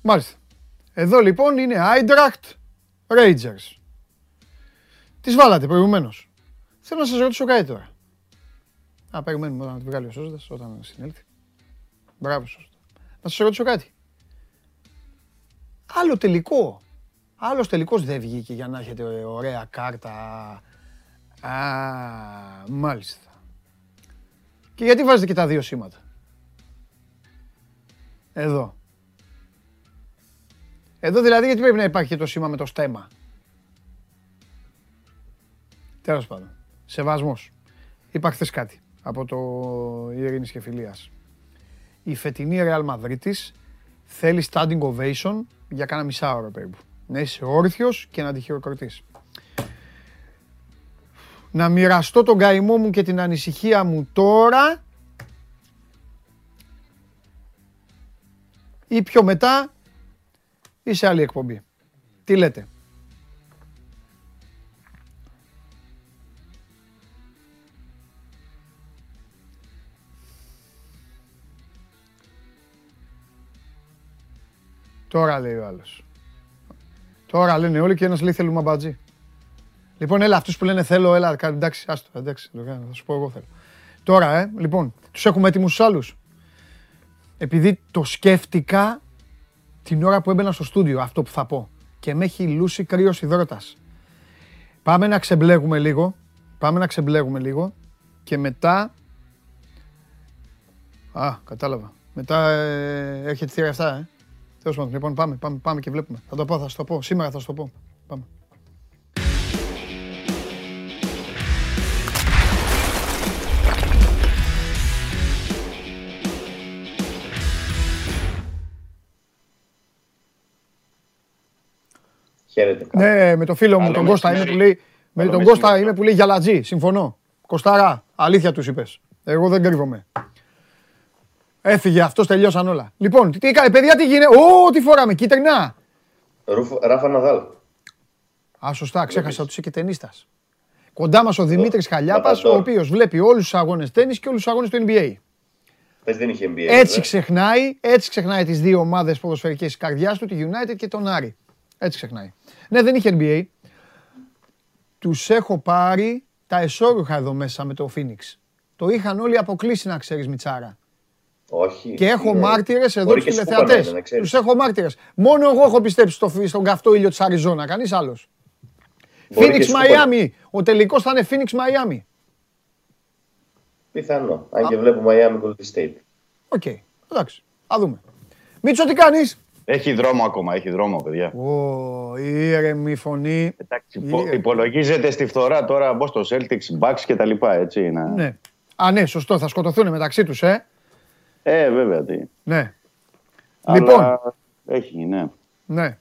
Μάλιστα. Εδώ λοιπόν είναι Άιντρακτ Rangers. Τις βάλατε προηγουμένως. Θέλω να σας ρωτήσω κάτι τώρα. Α, περιμένουμε να τη βγάλει ο Σώστας όταν συνέλθει. Μπράβο, Σώστα. Να σας ρωτήσω κάτι. Άλλο τελικό. Άλλος τελικός δεν βγήκε για να έχετε ωραία κάρτα. Α, μάλιστα. Και γιατί βάζετε και τα δύο σήματα; Εδώ. Εδώ δηλαδή γιατί πρέπει να υπάρχει και το σήμα με το στέμα; Τέλος πάντων. Σεβασμός. Είπα χθες κάτι από το Ειρήνης και Φιλίας. η φετινή Real Madrid θέλει standing ovation για κάνα μισά ώρα περίπου. Να είσαι όρθιος και να τη χειροκροτείς. Να μοιραστώ τον καημό μου και την ανησυχία μου τώρα ή πιο μετά ή σε άλλη εκπομπή. Τι λέτε. Τώρα λέει ο άλλος. Τώρα λένε όλοι και ένας λέει θέλουμε μπατζή. Λοιπόν, έλα αυτούς που λένε θέλω, έλα, εντάξει, άστο, εντάξει, θα σου πω εγώ θέλω. Τώρα, ε, λοιπόν, τους έχουμε έτοιμους τους άλλους. Επειδή το σκέφτηκα την ώρα που έμπαινα στο στούντιο, αυτό που θα πω. Και με έχει λούσει κρύος υδρότας. Πάμε να ξεμπλέγουμε λίγο. Πάμε να ξεμπλέγουμε λίγο. Και μετά... Α, κατάλαβα. Μετά ε, έρχεται θύρα αυτά, ε. Τέλος πάντων, λοιπόν, πάμε, πάμε, πάμε και βλέπουμε. Θα το πω, θα σου το πω. Σήμερα θα σου το πω. Πάμε. Χαίρετε. Ναι, με το φίλο μου τον Κώστα είμαι που λέει. Με τον Κώστα είμαι που λέει γιαλατζή. Συμφωνώ. Κωστάρα, αλήθεια τους είπες. Εγώ δεν κρύβομαι. Έφυγε αυτός, τελειώσαν όλα. Λοιπόν, τι έκανε, παιδιά, τι γίνεται; Ω, τι φοράμε, κίτρινα. Ράφα Ναδάλ. Α, σωστά, ξέχασα ότι είσαι και ταινίστα. Κοντά μας ο Δημήτρης Χαλιάπας, ο οποίος βλέπει όλους τους αγώνες τέννη και όλους τους αγώνες του NBA. Πες δεν είχε NBA. Έτσι ξεχνάει, έτσι ξεχνάει τις δύο ομάδες ποδοσφαιρικές της καρδιάς του, τη United και τον Άρη. Έτσι ξεχνάει. Ναι, δεν είχε NBA. Τους έχω πάρει τα εσώρουχα εδώ μέσα με το Phoenix. Το είχαν όλοι αποκλείσει να ξέρεις, Μιτσάρα. Όχι. Και έχω μάρτυρες εδώ τους τηλεθεατές. Τους έχω μάρτυρες. Μόνο εγώ έχω πιστέψει στο, στον καυτό ήλιο της Αριζόνα. Κανείς άλλος. Phoenix Miami. Ο τελικός θα είναι Phoenix Miami. Πιθανό. Αν και βλέπω Miami Golden State. OK. Εντάξει. Α δούμε. Μίτσο, τι κάνεις; Έχει δρόμο ακόμα, έχει δρόμο, παιδιά. Ω, ήρεμη φωνή. Εντάξει, υπολογίζεται στη φθορά τώρα μπω στο Celtics, Bucks και τα λοιπά, έτσι. Να... Ναι. Α, ναι, σωστό, θα σκοτωθούν μεταξύ τους, ε. Ε, βέβαια, τι. Ναι. Αλλά λοιπόν. Έχει, ναι. Ναι.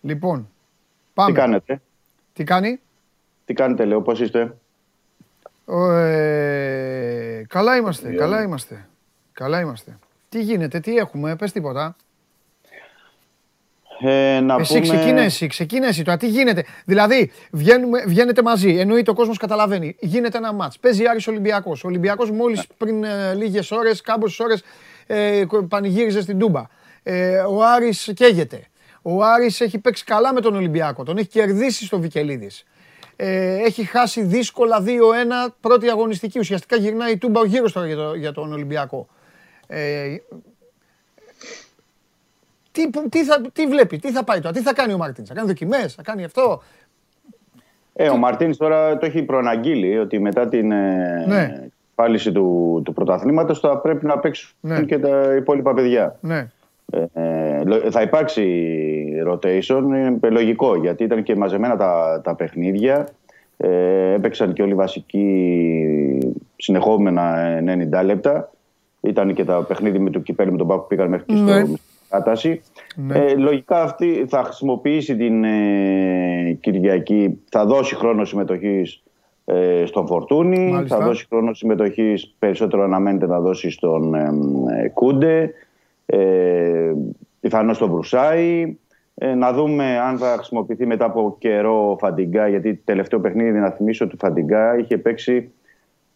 Λοιπόν, πάμε. Τι κάνετε; Τι κάνει; Τι κάνετε, λέω, πώς είστε; Ε, καλά είμαστε, καλά είμαστε. Καλά είμαστε. Τι γίνεται, τι έχουμε, πες τίποτα. Ε, να εσύ πούμε... ξεκίνα εσύ, ξεκίνα εσύ τώρα. Τι γίνεται; Δηλαδή, βγαίνουμε, βγαίνετε μαζί. Εννοείται ο κόσμος καταλαβαίνει. Γίνεται ένα μάτς. Παίζει Άρης Ολυμπιακός. Ο Ολυμπιακός μόλις πριν ε, λίγες ώρες, κάμποσε ώρες, ε, πανηγύριζε στην Τούμπα. Ε, ο Άρης καίγεται. Ο Άρης έχει παίξει καλά με τον Ολυμπιακό. Τον έχει κερδίσει στο Βικελίδης. Ε, έχει χάσει δύσκολα 2-1 πρώτη αγωνιστική. Ουσιαστικά γυρνάει η Τούμπα ο γύρω τώρα για, το, για τον Ολυμπιακό. Ε, τι, τι, θα, τι βλέπει, τι θα πάει τώρα, τι θα κάνει ο Μαρτίν, θα κάνει δοκιμές, θα κάνει αυτό. Ε, ο Μαρτίν τώρα το έχει προαναγγείλει ότι μετά την ε, ναι. πάλιση του, του πρωταθλήματος θα πρέπει να παίξουν ναι. και τα υπόλοιπα παιδιά. Ναι. Ε, ε, θα υπάρξει rotation, είναι λογικό γιατί ήταν και μαζεμένα τα, τα παιχνίδια. Ε, έπαιξαν και όλοι οι βασικοί συνεχόμενα 90 λεπτά. Ήταν και τα παιχνίδια με το κυπέλι με τον Πάκο που πήγαν μέχρι και στο ναι κατάσταση. Ναι. Ε, λογικά αυτή θα χρησιμοποιήσει την ε, Κυριακή, θα δώσει χρόνο συμμετοχής ε, στον Φορτούνη, θα δώσει χρόνο συμμετοχής περισσότερο αναμένεται να δώσει στον ε, Κούντε, ε, πιθανώς στον Βρουσάη. Ε, να δούμε αν θα χρησιμοποιηθεί μετά από καιρό ο Φαντιγκά, γιατί τελευταίο παιχνίδι, να θυμίσω, ότι Φαντιγκά είχε παίξει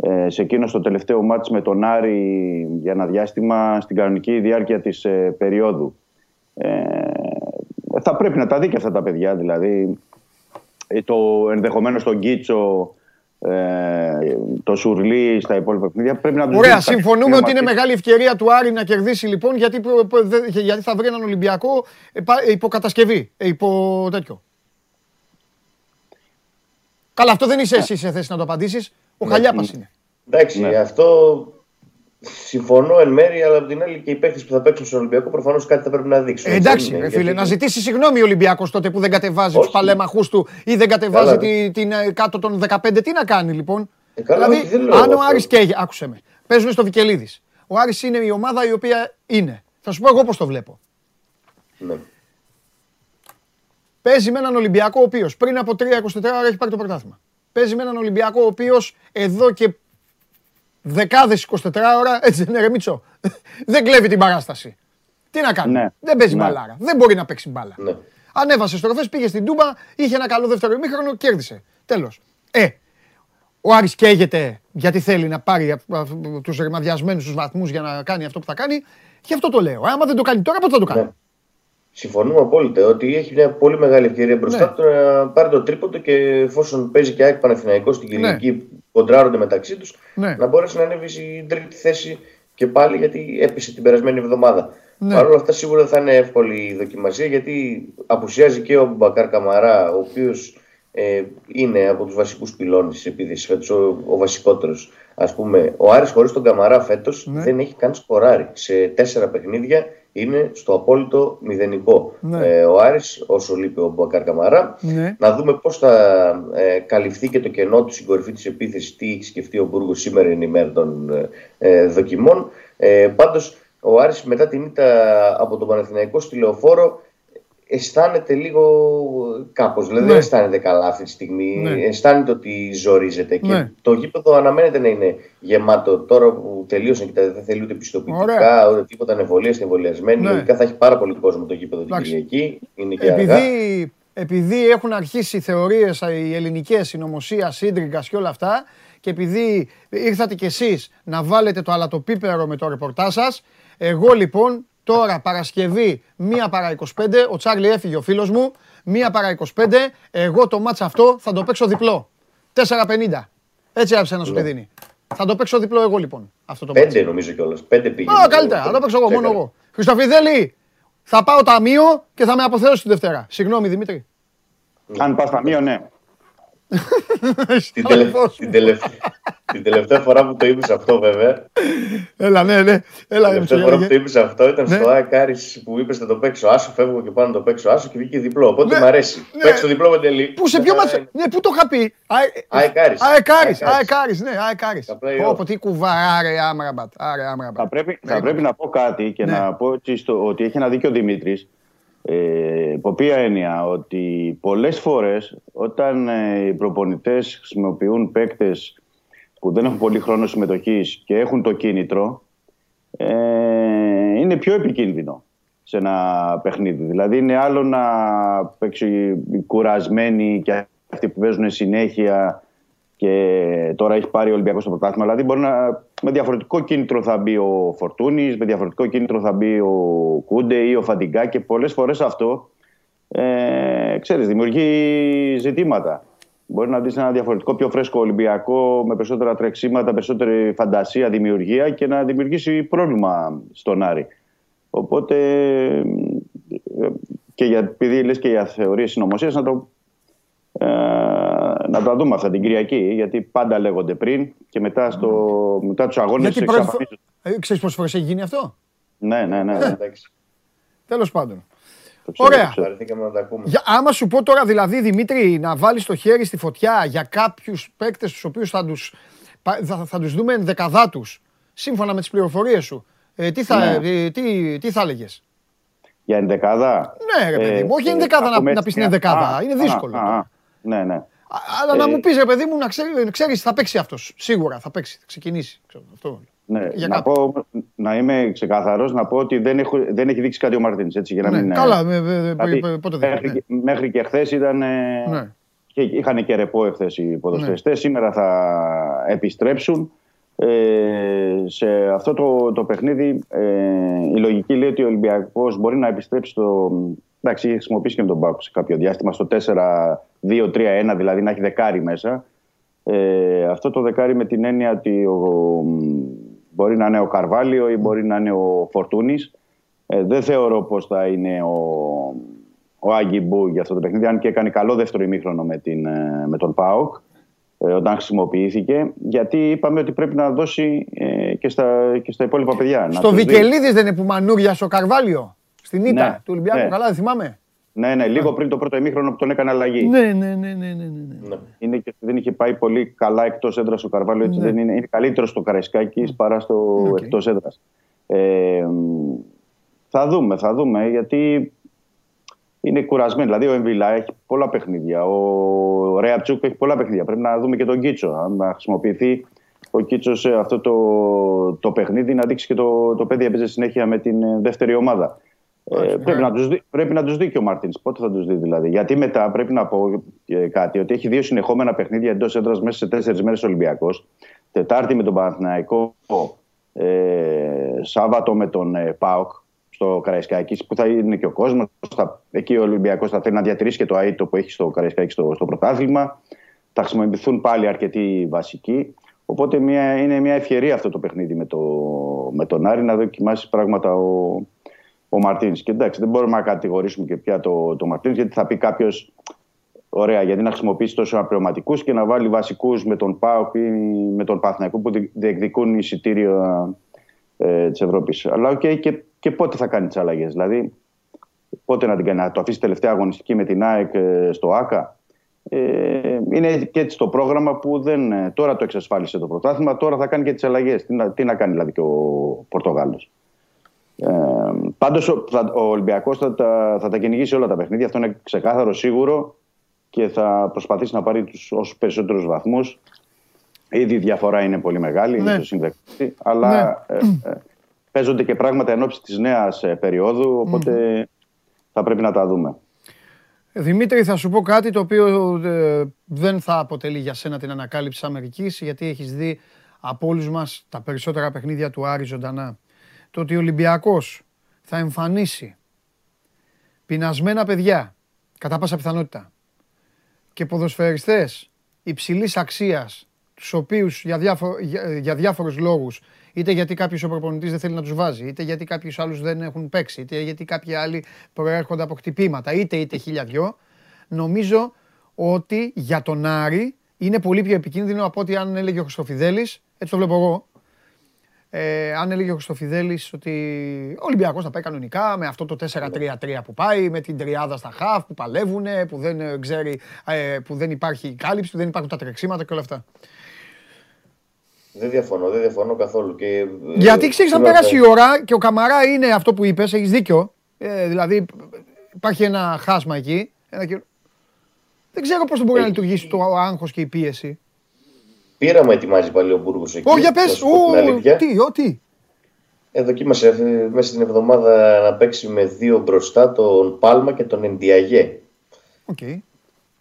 ε, σε εκείνο το τελευταίο μάτς με τον Άρη για ένα διάστημα στην κανονική διάρκεια της ε, περίοδου. Ε, θα πρέπει να τα δει και αυτά τα παιδιά, δηλαδή ε, το ενδεχομένως τον Κίτσο, ε, το Σουρλί στα υπόλοιπα παιχνίδια πρέπει να Ωραία, συμφωνούμε ότι είναι μεγάλη ευκαιρία του Άρη να κερδίσει λοιπόν γιατί, γιατί θα βρει έναν Ολυμπιακό υποκατασκευή, υπό τέτοιο. Καλά, αυτό δεν είσαι εσύ σε θέση να το απαντήσεις. Ο ναι, Χαλιάπα είναι. Εντάξει, ναι. αυτό συμφωνώ εν μέρει, αλλά από την άλλη και οι παίχτε που θα παίξουν στον Ολυμπιακό προφανώς κάτι θα πρέπει να δείξουν. Ε, εντάξει, ρε, φίλε, να ζητήσει συγγνώμη ο Ολυμπιακός τότε που δεν κατεβάζει τους παλέμαχού του ή δεν κατεβάζει τη, την, ε, κάτω των 15. Τι να κάνει λοιπόν; Ε, καλά, δηλαδή, αν ο Άρης καίγεται, άκουσε με, παίζουν στο Βικελίδης. Ο Άρης είναι η ομάδα η οποία είναι. Θα σου πω εγώ πώς το βλέπω. Ναι. Παίζει με έναν Ολυμπιακό ο οποίος πριν από 3-24 ώρα έχει πάρει το πρωτάθλημα. Παίζει με έναν Ολυμπιακό ο οποίος εδώ και δεκάδες 24 ώρα, έτσι δεν είναι Ρεμίτσο, δεν κλέβει την παράσταση. Τι να κάνει; Ναι. Δεν παίζει Ναι. μπαλάρα. Δεν μπορεί να παίξει μπάλα. Ναι. Ανέβασε στροφέ, πήγε στην Τούμπα, είχε ένα καλό δεύτερο ημίχρονο, κέρδισε. Τέλος. Ε, ο Άρης καίγεται γιατί θέλει να πάρει τους ρημαδιασμένους τους βαθμούς για να κάνει αυτό που θα κάνει. Γι' αυτό το λέω. Άμα δεν το κάνει τώρα, πότε θα το κάνει; Ναι. Συμφωνούμε απόλυτα ότι έχει μια πολύ μεγάλη ευκαιρία μπροστά Ναι. του να πάρει το τρίποντο και εφόσον παίζει και ΑΕΚ Παναθηναϊκός στην Κυριακή που κοντράρονται μεταξύ τους, Ναι. να μπορέσει να ανέβει στην τρίτη θέση και πάλι γιατί έπεσε την περασμένη εβδομάδα. Ναι. Παρ' όλα αυτά σίγουρα θα είναι εύκολη η δοκιμασία γιατί απουσιάζει και ο Μπακάρ Καμαρά, ο οποίος ε, είναι από τους βασικούς πυλώνες της επίθεσης φέτος, ο, ο βασικότερος. Α πούμε, ο Άρης χωρίς τον Καμαρά φέτος Ναι. δεν έχει καν σκοράρει. Σε τέσσερα παιχνίδια είναι στο απόλυτο μηδενικό. Ναι. Ε, ο Άρης, όσο λείπει ο Μπακάρ Καμαρά, Ναι. να δούμε πώς θα ε, καλυφθεί και το κενό του στην κορυφή της επίθεσης, τι έχει σκεφτεί ο Μπούργος σήμερα είναι η μέρα των ε, ε, δοκιμών. Ε, Πάντως, ο Άρης μετά την ήττα από τον Παναθηναϊκό στη Λεωφόρο αισθάνεται λίγο κάπως, δηλαδή Ναι. δεν αισθάνεται καλά αυτή τη στιγμή, Ναι. αισθάνεται ότι ζορίζεται και Ναι. το γήπεδο αναμένεται να είναι γεμάτο τώρα που τελείωσαν και τα- δεν θέλει ούτε πιστοποιητικά, Ωραία. ούτε τίποτα ανεβολίες, είστε εμβολιασμένοι, Ναι. λογικά θα έχει πάρα πολύ κόσμο το γήπεδο την Εντάξει. Κυριακή, είναι και αργά. Επειδή, επειδή έχουν αρχίσει οι θεωρίες οι ελληνικές συνωμοσία, σύντριγκας και όλα αυτά και επειδή ήρθατε κι εσείς να βάλετε το αλατοπίπερο με το ρεπορτάζ σας, εγώ λοιπόν τώρα Παρασκευή μία παρά 25, ο Τσάρλι έφυγε ο φίλος μου, μία παρά 25, εγώ το μάτς αυτό θα το παίξω διπλό. 4,50. Έτσι άφησε να σου Ναι. δίνει. Θα το παίξω διπλό εγώ λοιπόν αυτό το μάτς. Πέντε νομίζω κιόλας. Πέντε πήγε. Α, καλύτερα. Θα το παίξω εγώ, μόνο εγώ. Χριστοφιδέλη, θα πάω ταμείο και θα με αποθεώσει τη Δευτέρα. Συγγνώμη, Δημήτρη. Αν πας ταμείο, ναι. Την, τελε... Αδελφός την, μου. τελευταία... την τελευταία φορά που το είπες αυτό, βέβαια. Έλα, ναι, ναι. Έλα, Την ρε, τελευταία φορά που το Μητσογιάννη. είπες αυτό ήταν Ναι. στο ΑΕΚ που είπες θα το παίξω άσο. Φεύγω και πάω να το παίξω άσο και βγήκε διπλό. Οπότε Ναι. μου αρέσει. Ναι. Παίξω το διπλό με τελεί. Πού σε ποιο μάτσα. Ναι, πού το είχα πει; ΑΕΚ Άρης. Αεκάρης, ΑΕΚ Άρης. αεκάρης, ναι, αεκάρης. Τα play-off. Πω, πω, τι κουβαρά, άρε, άμραμπατ. Άρε, Θα άμραμπατ. πρέπει, θα πρέπει να πω κάτι και Ναι. να πω έτσι στο, ότι έχει ένα δίκιο ο Δημήτρης. Ε, από ποια έννοια, ότι πολλές φορές όταν ε, οι προπονητές χρησιμοποιούν παίκτες που δεν έχουν πολύ χρόνο συμμετοχής και έχουν το κίνητρο, ε, είναι πιο επικίνδυνο σε ένα παιχνίδι. Δηλαδή είναι άλλο να παίξει οι κουρασμένοι και αυτοί που παίζουν συνέχεια και τώρα έχει πάρει ο Ολυμπιακός στο πρωτάθλημα. Δηλαδή μπορεί να, με διαφορετικό κίνητρο θα μπει ο Φορτούνης, με διαφορετικό κίνητρο θα μπει ο Κούντε ή ο Φαντιγκά και πολλές φορές αυτό ε, ξέρεις, δημιουργεί ζητήματα. Μπορεί να δεις ένα διαφορετικό, πιο φρέσκο Ολυμπιακό με περισσότερα τρεξίματα, περισσότερη φαντασία, δημιουργία και να δημιουργήσει πρόβλημα στον Άρη. Οπότε ε, και για, επειδή λες και για θεωρίες συνωμοσίας να το ε, να τα δούμε αυτά την Κυριακή, γιατί πάντα λέγονται πριν και μετά, στο, μετά τους αγώνες Γιατί πρώτη φορά. εξαφανίζονται. Ε, Ξέρεις πόσες φορές έχει γίνει αυτό; Ναι, ναι, ναι. ναι. Εντάξει. Τέλος πάντων. Το ξέρω, Ωραία. το ξέρω. Βαρεθήκαμε να τα ακούμε. Για, άμα σου πω τώρα δηλαδή Δημήτρη να βάλεις το χέρι στη φωτιά για κάποιους παίκτες τους οποίους θα τους, πα- θα, θα τους δούμε ενδεκαδά τους σύμφωνα με τις πληροφορίες σου. Ε, τι, θα, Ναι. ε, τι, τι θα έλεγες; Για ενδεκάδα; Ναι, ρε παιδί μου, όχι ε, ενδεκάδα να- ακούμε να έτσι πεις την μια- ενδεκάδα. Α, Είναι α, δύσκολο α, τώρα. α. Ναι, ναι. Α- Αλλά να Ε, μου πεις ρε παιδί μου να ξέρει, ξέρεις θα παίξει αυτός. Σίγουρα θα παίξει, θα ξεκινήσει. Ξέρω, αυτό. ναι. Για να, κάτω. πω, να είμαι ξεκαθαρός, να πω ότι δεν, έχω, δεν έχει δείξει κάτι ο Μαρτίνς, έτσι, για να Ναι, μην... ε, καλά, με- με- με- δηλαδή, πότε δεν μέχρι, ναι. και- μέχρι και χθες ήταν... ε, Ναι. και είχαν και ρεπό εχθές οι ποδοσφαιριστές. Σήμερα θα επιστρέψουν. Ε, σε αυτό το, το παιχνίδι ε, η λογική λέει ότι ο Ολυμπιακός μπορεί να επιστρέψει στο... Εντάξει, είχε χρησιμοποιήσει και με τον Πάκο σε κάποιο διάστημα στο 4-2-3-1, δηλαδή να έχει δεκάρι μέσα. Ε, αυτό το δεκάρι με την έννοια ότι ο, μπορεί να είναι ο Καρβάλιο ή μπορεί να είναι ο Φορτούνης. Ε, δεν θεωρώ πως θα είναι ο, ο Άγγι Μπού για αυτό το παιχνίδι, αν και έκανε καλό δεύτερο ημίχρονο με, την, ε, με τον ΠΑΟΚ ε, όταν χρησιμοποιήθηκε, γιατί είπαμε ότι πρέπει να δώσει ε, και, στα, και στα υπόλοιπα παιδιά. να Στο τους δει. Βικελίδης δεν είναι που μανούριασε ο Καρβάλιο; Στην Ήττα Ναι, του Ολυμπιακού. ναι. Καλά δεν θυμάμαι. Ναι, ναι, λίγο πριν το πρώτο ημίχρονο που τον έκανε αλλαγή. Ναι, ναι, ναι, ναι, ναι, ναι. ναι. Είναι και δεν είχε πάει πολύ καλά εκτός έδρας ο Καρβάλιο. Έτσι ναι. δεν είναι, είναι καλύτερος στο Καραϊσκάκη παρά στο okay. εκτός έδρας. Ε, θα δούμε, θα δούμε γιατί είναι κουρασμένοι. Δηλαδή ο Εμβιλά έχει πολλά παιχνίδια. Ο Ρέατσούκ έχει πολλά παιχνίδια. Πρέπει να δούμε και τον Κίτσο. Αν χρησιμοποιηθεί ο Κίτσος σε αυτό το, το παιχνίδι, να δείξει και το, το παιδί έπαιζε συνέχεια με την ε, δεύτερη ομάδα. Ε, πρέπει, να τους δει, πρέπει να τους δει και ο Μάρτινς. Πότε θα τους δει δηλαδή. Γιατί μετά πρέπει να πω ε, κάτι, ότι έχει δύο συνεχόμενα παιχνίδια εντός έδρας μέσα σε τέσσερις μέρες Ολυμπιακός. Τετάρτη με τον Παναθηναϊκό, ε, Σάββατο με τον ε, ΠΑΟΚ στο Καραϊσκάκης, που θα είναι και ο κόσμος. Εκεί ο Ολυμπιακός θα θέλει να διατηρήσει και το ΑΕΤΟ που έχει στο Καραϊσκάκη στο, στο πρωτάθλημα. Θα χρησιμοποιηθούν πάλι αρκετοί βασικοί. Οπότε μια, είναι μια ευκαιρία αυτό το παιχνίδι με, το, με τον Άρη να δοκιμάσει πράγματα ο, ο Μαρτίν. Και εντάξει, δεν μπορούμε να κατηγορήσουμε και πια το, το Μαρτίν, γιατί θα πει κάποιος, ωραία, γιατί να χρησιμοποιήσει τόσο απληρωματικού και να βάλει βασικούς με τον ΠΑΟΚ ή με τον Παθηνακό που διεκδικούν εισιτήριο ε, της Ευρώπης. Αλλά okay, και, και πότε θα κάνει τις αλλαγές. Δηλαδή, πότε να την κάνει, να το αφήσει τελευταία αγωνιστική με την ΑΕΚ ε, στο ΑΚΑ. Ε, είναι και έτσι το πρόγραμμα που δεν, ε, τώρα το εξασφάλισε το πρωτάθλημα, τώρα θα κάνει και τις αλλαγές. Τι, να, τι να κάνει δηλαδή και ο Πορτογάλος. Ε, Πάντως ο, ο Ολυμπιακός θα, τα, θα τα κυνηγήσει όλα τα παιχνίδια. Αυτό είναι ξεκάθαρο σίγουρο και θα προσπαθήσει να πάρει τους όσους περισσότερους βαθμούς. Ήδη η διαφορά είναι πολύ μεγάλη, ναι. είναι το αλλά ναι. ε, ε, παίζονται και πράγματα εν ώψη της νέας ε, περίοδου, οπότε θα πρέπει να τα δούμε. Δημήτρη, θα σου πω κάτι το οποίο ε, δεν θα αποτελεί για σένα την ανακάλυψη Αμερικής, γιατί έχεις δει από όλους μας τα περισσότερα παιχνίδια του Άρη ζωντανά το ότι ο Ολυμπιακός θα εμφανίσει πεινασμένα παιδιά, κατά πάσα πιθανότητα, και ποδοσφαιριστές υψηλής αξίας, τους οποίους για, διάφο, για, για διάφορους λόγους, είτε γιατί κάποιος ο προπονητής δεν θέλει να τους βάζει, είτε γιατί κάποιους άλλους δεν έχουν παίξει, είτε γιατί κάποιοι άλλοι προέρχονται από χτυπήματα, είτε είτε χίλια δυο, νομίζω ότι για τον Άρη είναι πολύ πιο επικίνδυνο από ό,τι αν έλεγε ο Χρυστοφιδέλης, έτσι το βλέπω εγώ, ε, αν έλεγε ο Χρυστοφιδέλη ότι ο Ολυμπιακός θα πάει κανονικά με αυτό το 4-3-3 που πάει, με την τριάδα στα χαφ που παλεύουν, που δεν, ε, ξέρει, ε, που δεν υπάρχει κάλυψη, που δεν υπάρχουν τα τρεξίματα και όλα αυτά. Δεν διαφωνώ, δεν διαφωνώ καθόλου. Και, ε, Γιατί ξέρεις, αν περάσει η ώρα και ο Καμαρά είναι αυτό που είπες, έχεις δίκιο. Ε, δηλαδή υπάρχει ένα χάσμα εκεί. Ένα... Δεν ξέρω πώς μπορεί να λειτουργήσει το άγχος και η πίεση. Πήραμε ετοιμάζει πάλι ο Μπούργος εκεί. Όχι, για πες. Τι, ό,τι. Ε, δοκίμασε ε, μέσα στην εβδομάδα να παίξει με δύο μπροστά τον Πάλμα και τον Εντιαγέ. Okay.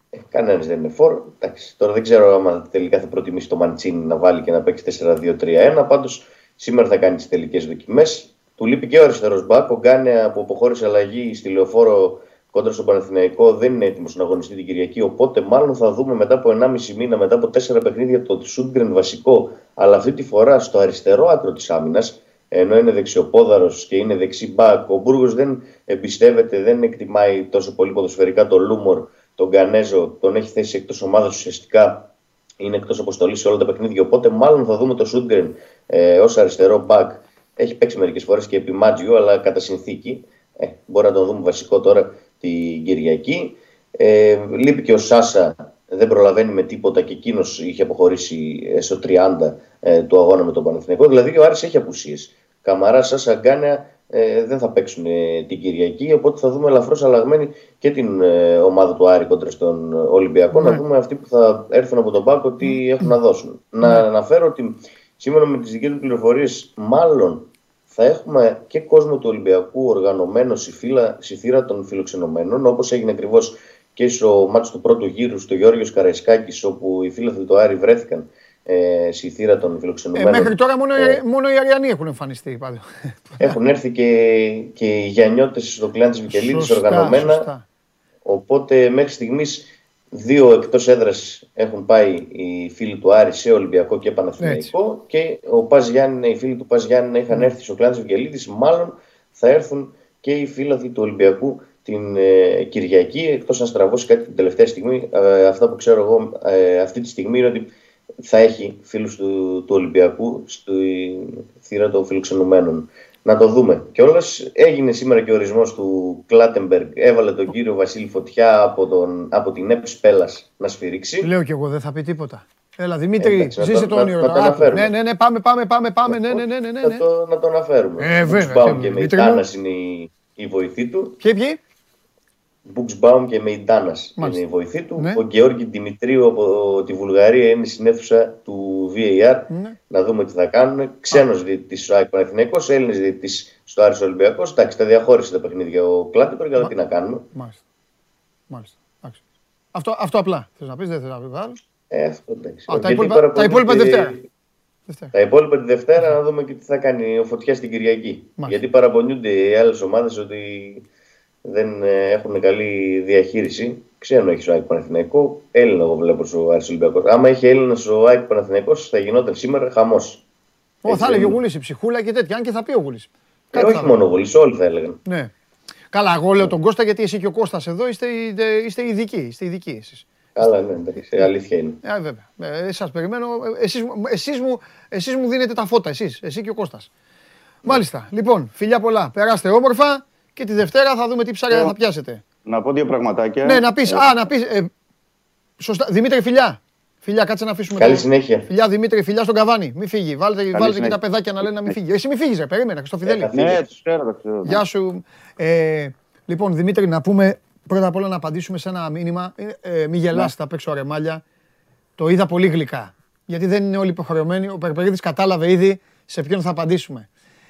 Ε, Κανένας δεν είναι φόρ. Εντάξει, τώρα δεν ξέρω αν τελικά θα προτιμήσει το Μαντσίνη να βάλει και να παίξει 4-2-3-1. Πάντως σήμερα θα κάνει τις τελικές δοκιμές. Του λείπει και ο αριστερός μπακ. Ο Γκάνε που αποχώρησε αλλαγή στη λεωφόρο κόντρα στον Παναθηναϊκό δεν είναι έτοιμος να αγωνιστεί την Κυριακή. Οπότε, μάλλον θα δούμε μετά από 1,5 μήνα, μετά από 4 παιχνίδια, το Σούντγκρεν βασικό, αλλά αυτή τη φορά στο αριστερό άκρο της άμυνας, ενώ είναι δεξιοπόδαρος και είναι δεξί μπακ. Ο Μπούργος δεν εμπιστεύεται, δεν εκτιμάει τόσο πολύ ποδοσφαιρικά τον Λούμορ, τον Γκανέζο, τον έχει θέσει εκτός ομάδας ουσιαστικά. Είναι εκτός αποστολής σε όλα τα παιχνίδια. Οπότε, μάλλον θα δούμε το Σούντγκρεν ε, ως αριστερό μπακ. Έχει παίξει μερικές φορές και επί Μάτζιο, αλλά κατά συνθήκη. Ε, μπορεί να τον δούμε βασικό τώρα την Κυριακή. Ε, λείπει και ο Σάσα, δεν προλαβαίνει με τίποτα και εκείνος είχε αποχωρήσει ε, στο 30 ε, του αγώνα με τον Παναθηναϊκό. Δηλαδή ο Άρης έχει απουσίες. Καμαρά, Σάσα, Γκάνεα ε, δεν θα παίξουν ε, την Κυριακή. Οπότε θα δούμε ελαφρώς αλλαγμένη και την ε, ομάδα του Άρη κόντρα στον Ολυμπιακό. Να ναι. δούμε αυτοί που θα έρθουν από τον Πάκο τι έχουν να δώσουν. Να ναι. αναφέρω ότι σήμερα με τις δικές μου πληροφορίες, μάλλον θα έχουμε και κόσμο του Ολυμπιακού οργανωμένο στη, φύλλα, στη θύρα των φιλοξενωμένων, όπως έγινε ακριβώς και στο μάτσο του πρώτου γύρου στο Γιώργο Καραϊσκάκης, όπου οι φίλοι του Άρη βρέθηκαν ε, στη θύρα των φιλοξενωμένων. Ε, μέχρι τώρα μόνο, ε, μόνο οι Αριανοί έχουν εμφανιστεί πάντως. Έχουν έρθει και, και οι Γιαννιώτε στο κλάν της Μικελίδης οργανωμένα. Σωστά. Οπότε μέχρι στιγμής Δύο εκτός έδρας έχουν πάει οι φίλοι του Άρη σε Ολυμπιακό και Παναθηναϊκό και ο Πας Γιάννη, οι φίλοι του Πας Γιάννη είχαν έρθει στο κλάδο Βικελίδης. Μάλλον θα έρθουν και οι φίλοι του Ολυμπιακού την ε, Κυριακή, εκτός αν στραβώσει κάτι την τελευταία στιγμή. Ε, αυτά που ξέρω εγώ ε, αυτή τη στιγμή είναι ότι θα έχει φίλους του, του Ολυμπιακού στη θύρα των φιλοξενουμένων. Να το δούμε. Και όλο έγινε σήμερα και ο ορισμός του Κλάτεμπεργκ. Έβαλε τον κύριο Βασίλη Φωτιά από, τον, από την ΕΠΣ Πέλλα να σφυρίξει. Λέω κι εγώ, δεν θα πει τίποτα. Έλα, Δημήτρη, ε, ζήσε το όνειρο. Να, το ναι, ναι, ναι, πάμε, πάμε, πάμε, πάμε. Ναι, ναι, ναι, ναι, ναι. Να, το, να το αναφέρουμε. Ε, βέβαια. Και με είναι η, η βοηθή του. Ποιοι, ποιοι; Μπουξμπάουμ και Μεϊντάνας είναι η βοηθή του. Ναι. Ο Γεώργη Δημητρίου από τη Βουλγαρία είναι στην αίθουσα του VAR. Ναι. Να δούμε τι θα κάνουν. Ξένος διαιτητής στο ΑΕΚ Παναθυναϊκό, Έλληνες διαιτητής στο Άρης Ολυμπιακός. Εντάξει, τα διαχώρισε τα παιχνίδια ο Κλάτιπερ, αλλά τι να κάνουμε. Μάλιστα. Μάλιστα. Αυτό, αυτό απλά. Θες να πεις, δεν θες να πεις άλλο. Ε, αυτό εντάξει. Α, τα, υπόλοιπα, τα υπόλοιπα Δευτέρα. Τα υπόλοιπα τη Δευτέρα να δούμε και τι θα κάνει ο Φωτιάς στην Κυριακή. Μάλιστα. Γιατί παραπονιούνται οι άλλες ομάδες ότι δεν ε, έχουν καλή διαχείριση. Ξέρω έχεις ο Άκη Παναθηναϊκό, Έλληνα εγώ βλέπω στο Άρης Ολυμπιακό. Άμα είχε Έλληνας ο Άκη Παναθηναϊκός, θα γινόταν σήμερα χαμός. Ω, θα έλεγε ο Γουλή η ψυχούλα και τέτοια, αν και θα πει ο Γουλή. Ε, όχι μόνο ο Γουλή, όλοι θα έλεγαν. Ναι. Καλά, εγώ λέω τον Κώστα γιατί εσύ και ο Κώστας εδώ είστε, είστε ειδικοί. Είστε ειδικοί εσείς. Καλά, ναι, εντάξει, αλήθεια είναι. Ε, βέβαια. Ε, σας περιμένω. Εσείς, εσείς, μου, εσείς μου δίνετε τα φώτα, εσείς, εσύ και ο Κώστας. Μάλιστα. Λοιπόν, φιλιά πολλά. Περάστε όμορφα και τη Δευτέρα θα δούμε τι ψάρια θα πιάσετε. Να πω δύο πραγματάκια. Ναι, να πεις, ε. α, να πεις, ε, σωστά, Δημήτρη φιλιά. Φιλιά, κάτσε να αφήσουμε. Καλή το... συνέχεια. Φιλιά, Δημήτρη, φιλιά στον καβάνι. Μη φύγει. Βάλτε, βάλτε και τα παιδάκια να λένε να μην φύγει. Εσύ μη φύγεις, ρε. Περίμενα, στο Φιδέλη. Ναι, το ξέρω, το ξέρω. Γεια σου. Ε, λοιπόν, Δημήτρη, να πούμε πρώτα απ' όλα να απαντήσουμε σε ένα μήνυμα. Ε, ε, μη γελάσετε απ' έξω ρεμάλια. Το είδα πολύ γλυκά. Γιατί δεν είναι όλοι υποχρεωμένοι. Ο Περπερίδης κατάλαβε ήδη σε ποιον θα απαντήσουμε.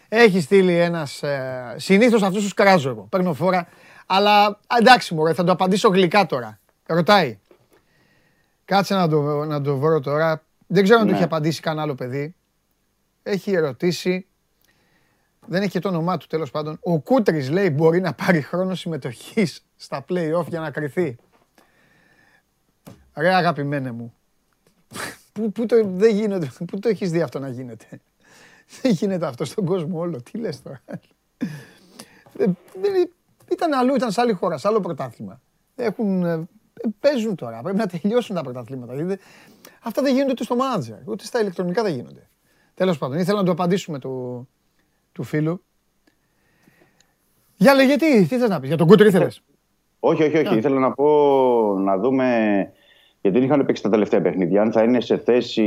Έχει στείλει ένας. Ε, Συνήθως αυτούς τους κράζω εγώ. Παίρνω φόρα. Αλλά εντάξει, μωρέ, θα το απαντήσω γλυκά τώρα. Ρωτάει. Κάτσε να το, να το βρω τώρα. Δεν ξέρω αν ναι. το έχει απαντήσει κανένα άλλο παιδί. Έχει ερωτήσει. Δεν έχει και το όνομά του τέλος πάντων. Ο Κούτρι λέει μπορεί να πάρει χρόνο συμμετοχής στα playoff για να κρυθεί. Ρε αγαπημένε μου. πού, πού, το, δεν γίνεται, πού το έχεις δει αυτό να γίνεται; Δεν γίνεται αυτό στον κόσμο όλο. Τι λες τώρα. Ήταν αλλού, ήταν σε άλλη χώρα, σε άλλο πρωτάθλημα. Έχουν, ε, παίζουν τώρα. Πρέπει να τελειώσουν τα πρωταθλήματα. αυτά δεν γίνονται ούτε στο μάνατζερ, ούτε στα ηλεκτρονικά δεν γίνονται. Τέλος πάντων, ήθελα να το απαντήσουμε του, του φίλου. Για λέγε τι, τι θες να πεις, για τον Κούτρι ήθελες. Όχι, όχι, όχι. Ήθελα να πω να δούμε γιατί δεν είχαν παίξει τα τελευταία παιχνίδια. Αν θα είναι σε θέση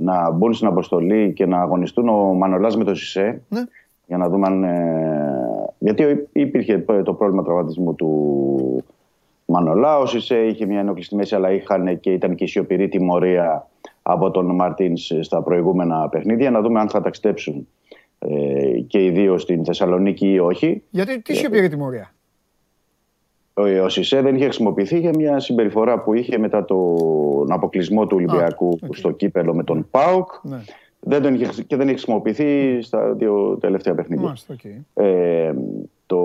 να μπουν στην αποστολή και να αγωνιστούν ο Μανολάς με το Σισε. Ναι. Για να δούμε αν. Ε, γιατί υπήρχε το πρόβλημα τραυματισμού του Μανολά. Ο Σισε είχε μια ενόχληση μέση, αλλά είχαν και ήταν και σιωπηρή τιμωρία από τον Μαρτίν στα προηγούμενα παιχνίδια. Να δούμε αν θα ταξιδέψουν ε, και οι δύο στην Θεσσαλονίκη ή όχι. Γιατί τι σιωπηρή τιμωρία; Ο Σισε δεν είχε χρησιμοποιηθεί για μια συμπεριφορά που είχε μετά τον αποκλεισμό του Ολυμπιακού στο κύπελο με τον ΠΑΟΚ. Ναι. Δεν τον είχε, και δεν είχε χρησιμοποιηθεί στα δύο τελευταία παιχνίδια. Ε, το...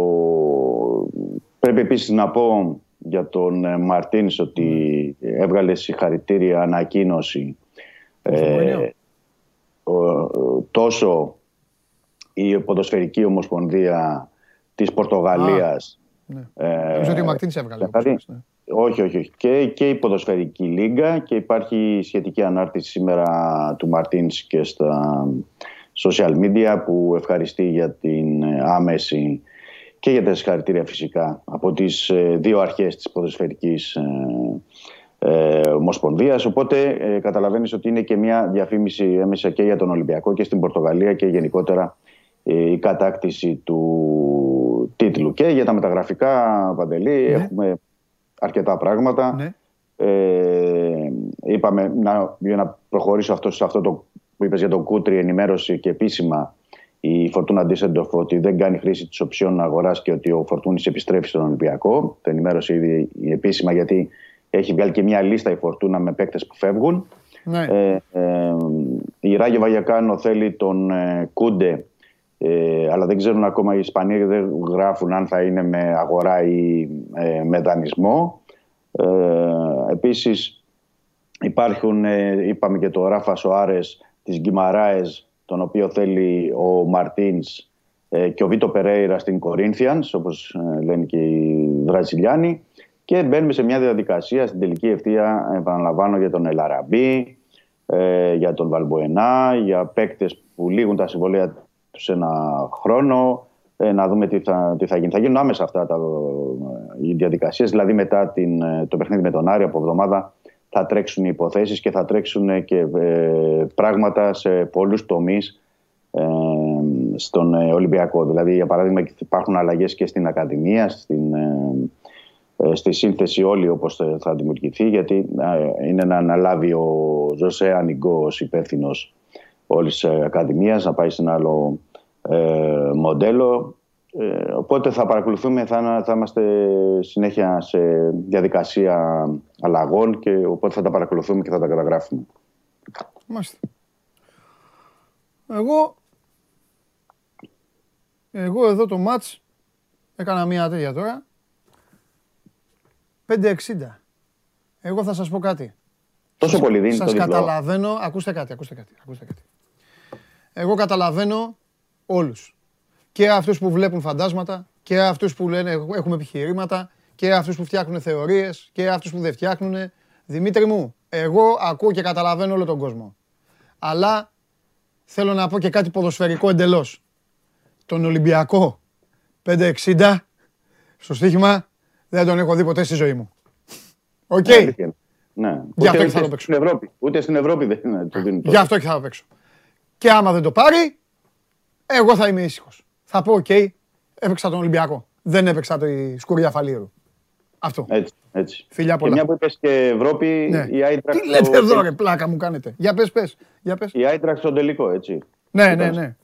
Πρέπει επίσης να πω για τον ε, Μαρτίνς ότι ναι. έβγαλε συγχαρητήρια ανακοίνωση ε, τόσο η Ποδοσφαιρική Ομοσπονδία της Πορτογαλίας ναι. Ε, Νομίζω ότι ο Μαρτίνη έβγαλε. Δηλαδή, ναι. Όχι, όχι, όχι. Και, και η ποδοσφαιρική λίγα και υπάρχει σχετική ανάρτηση σήμερα του Μαρτίνς και στα social media που ευχαριστεί για την άμεση και για τα συγχαρητήρια φυσικά από τις ε, δύο αρχές της ποδοσφαιρικής ε, ε, Ομοσπονδίας οπότε ε, καταλαβαίνεις ότι είναι και μια διαφήμιση έμεσα και για τον Ολυμπιακό και στην Πορτογαλία και γενικότερα ε, η κατάκτηση του τίτλου. Και για τα μεταγραφικά, Παντελή, ναι. έχουμε αρκετά πράγματα. Ναι. Ε, είπαμε, να, για να προχωρήσω αυτό, σε αυτό το που είπες για τον Κούτρι, ενημέρωση και επίσημα η Φορτούνα Ντίσεντοφ ότι δεν κάνει χρήση της οψιών αγοράς και ότι ο Φορτούνη επιστρέφει στον Ολυμπιακό. Το ενημέρωσε ήδη επίσημα γιατί έχει βγάλει και μια λίστα η Φορτούνα με παίκτες που φεύγουν. Ναι. Ε, ε, η Ράγιο Βαγιακάνο θέλει τον ε, Κούντε ε, αλλά δεν ξέρουν ακόμα οι Ισπανοί δεν γράφουν αν θα είναι με αγορά ή ε, με δανεισμό. Ε, επίσης υπάρχουν, ε, είπαμε και το Ράφα Σοάρες της Γκυμαράες, τον οποίο θέλει ο Μαρτίνς ε, και ο Βίτο Περέιρα στην Κορίνθιανς, όπως λένε και οι Βραζιλιάνοι. Και μπαίνουμε σε μια διαδικασία στην τελική ευθεία, επαναλαμβάνω, για τον Ελαραμπή, για τον Βαλμποενά, για παίκτες που λήγουν τα συμβολία σε ένα χρόνο, ε, να δούμε τι θα, τι θα γίνει. Θα γίνουν άμεσα αυτά τα, οι διαδικασίες, δηλαδή μετά την, το παιχνίδι με τον Άρη από εβδομάδα θα τρέξουν οι υποθέσεις και θα τρέξουν και ε, πράγματα σε πολλούς τομείς ε, στον ε, Ολυμπιακό. Δηλαδή, για παράδειγμα, υπάρχουν αλλαγές και στην Ακαδημία, στην, στη σύνθεση όλη όπως θα δημιουργηθεί, γιατί είναι να αναλάβει ο Ζωσέ Ανιγκό ως υπεύθυνος όλης της Ακαδημίας, να πάει σε ένα άλλο μοντέλο. Ε, οπότε θα παρακολουθούμε, θα, θα είμαστε συνέχεια σε διαδικασία αλλαγών και οπότε θα τα παρακολουθούμε και θα τα καταγράφουμε. Μάλιστα. Εγώ, εγώ εδώ το μάτς έκανα μία τέτοια τώρα. 5-60. Εγώ θα σας πω κάτι. Τόσο πολύ δίνει Σας καταλαβαίνω, ακούστε κάτι, ακούστε κάτι, ακούστε κάτι. Εγώ καταλαβαίνω όλους και αυτούς που βλέπουν φαντάσματα και αυτούς που λένε έχουμε επιχειρήματα και αυτούς που φτιάχνουν θεωρίες και αυτούς που δεν φτιάχνουν. Δημήτρη μου, εγώ ακούω και καταλαβαίνω όλο τον κόσμο. Αλλά θέλω να πω και κάτι ποδοσφαιρικό εντελώς. Τον Ολυμπιακό 560 στο στοίχημα δεν τον έχω δει ποτέ στη ζωή μου. OK. Okay. Ναι. Γι' αυτό και θα το παίξω. Στην Ευρώπη. Ούτε στην Ευρώπη δεν είναι το δίνουν. Γι' αυτό και θα το παίξω. Και άμα δεν το πάρει, εγώ θα είμαι ήσυχος θα πω: Οκ, έπαιξα τον Ολυμπιακό. Δεν έπαιξα το σκουριά Φαλήρου. Αυτό. Έτσι, έτσι. Φιλιά πολλά. Και μια που είπες και Ευρώπη, ναι. η Άιντραχτ... Τι λέτε εδώ ρε, πλάκα μου κάνετε. Για πες, πες. Για πες. Η Άιντραχτ στον τελικό, έτσι. Ναι, ναι, ναι.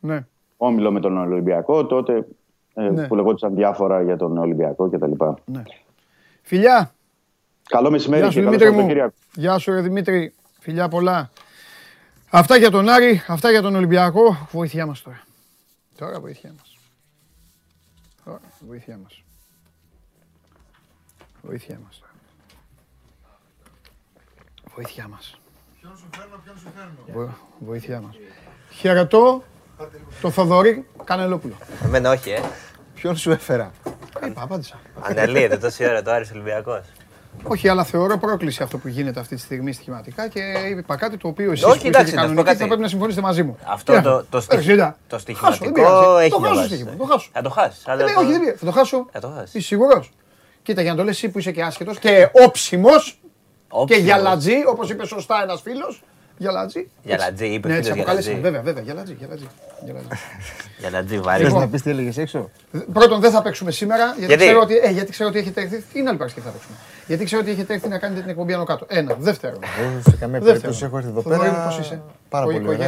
ναι. Όμιλο με τον Ολυμπιακό, τότε ε, ναι. που λεγόντουσαν διάφορα για τον Ολυμπιακό κτλ. Ναι. Φιλιά. Καλό μεσημέρι και καλό μου. Γεια σου, Δημήτρη. Φιλιά πολλά. Αυτά για τον Άρη, αυτά για τον Ολυμπιακό. Βοήθειά μας τώρα. Τώρα βοήθειά μας. Τώρα βοήθειά μας. Βοήθειά μας τώρα. Βοήθειά μας. Ποιον σου φέρνω, ποιον σου φέρνω. Βοήθειά μας. Χαιρετώ το Θοδωρή Κανελόπουλο. Εμένα όχι, ε. Ποιον σου έφερα; Είπα, απάντησα. Αναλύεται τόση ώρα το Άρης Ολυμπιακός. Όχι, αλλά θεωρώ πρόκληση αυτό που γίνεται αυτή τη στιγμή στοιχηματικά και είπα κάτι το οποίο εσείς που είστε κανονικοί θα πρέπει να συμφωνήσετε μαζί μου. Αυτό το, το, το στοιχηματικό έχει το χάσω, το χάσω. Θα το χάσει. Ε, όχι, δεν θα το χάσω. Θα το χάσει. Είσαι σίγουρος. Κοίτα, για να το λες εσύ που είσαι και άσχετος και όψιμος και γιαλατζή, όπως είπε σωστά ένας φίλος, Γιαλατζή. Γιαλατζή, είπε ναι, έτσι αποκάλεσε. Βέβαια, βέβαια, γιαλατζή. Γιαλατζή, γιαλατζή βαρύ. Θες να πεις τι έλεγες έξω. Πρώτον, δεν θα παίξουμε σήμερα, γιατί, Ξέρω, ότι, ε, γιατί ξέρω ότι έχετε έρθει. Τι είναι άλλη Παρασκευή θα παίξουμε. Γιατί ξέρω ότι έχετε έρθει να κάνετε την εκπομπή άνω κάτω. Ένα. Δεύτερο. Εγώ σε καμία περίπτωση έχω έρθει εδώ πέρα. Πώς είσαι; Πάρα πολύ.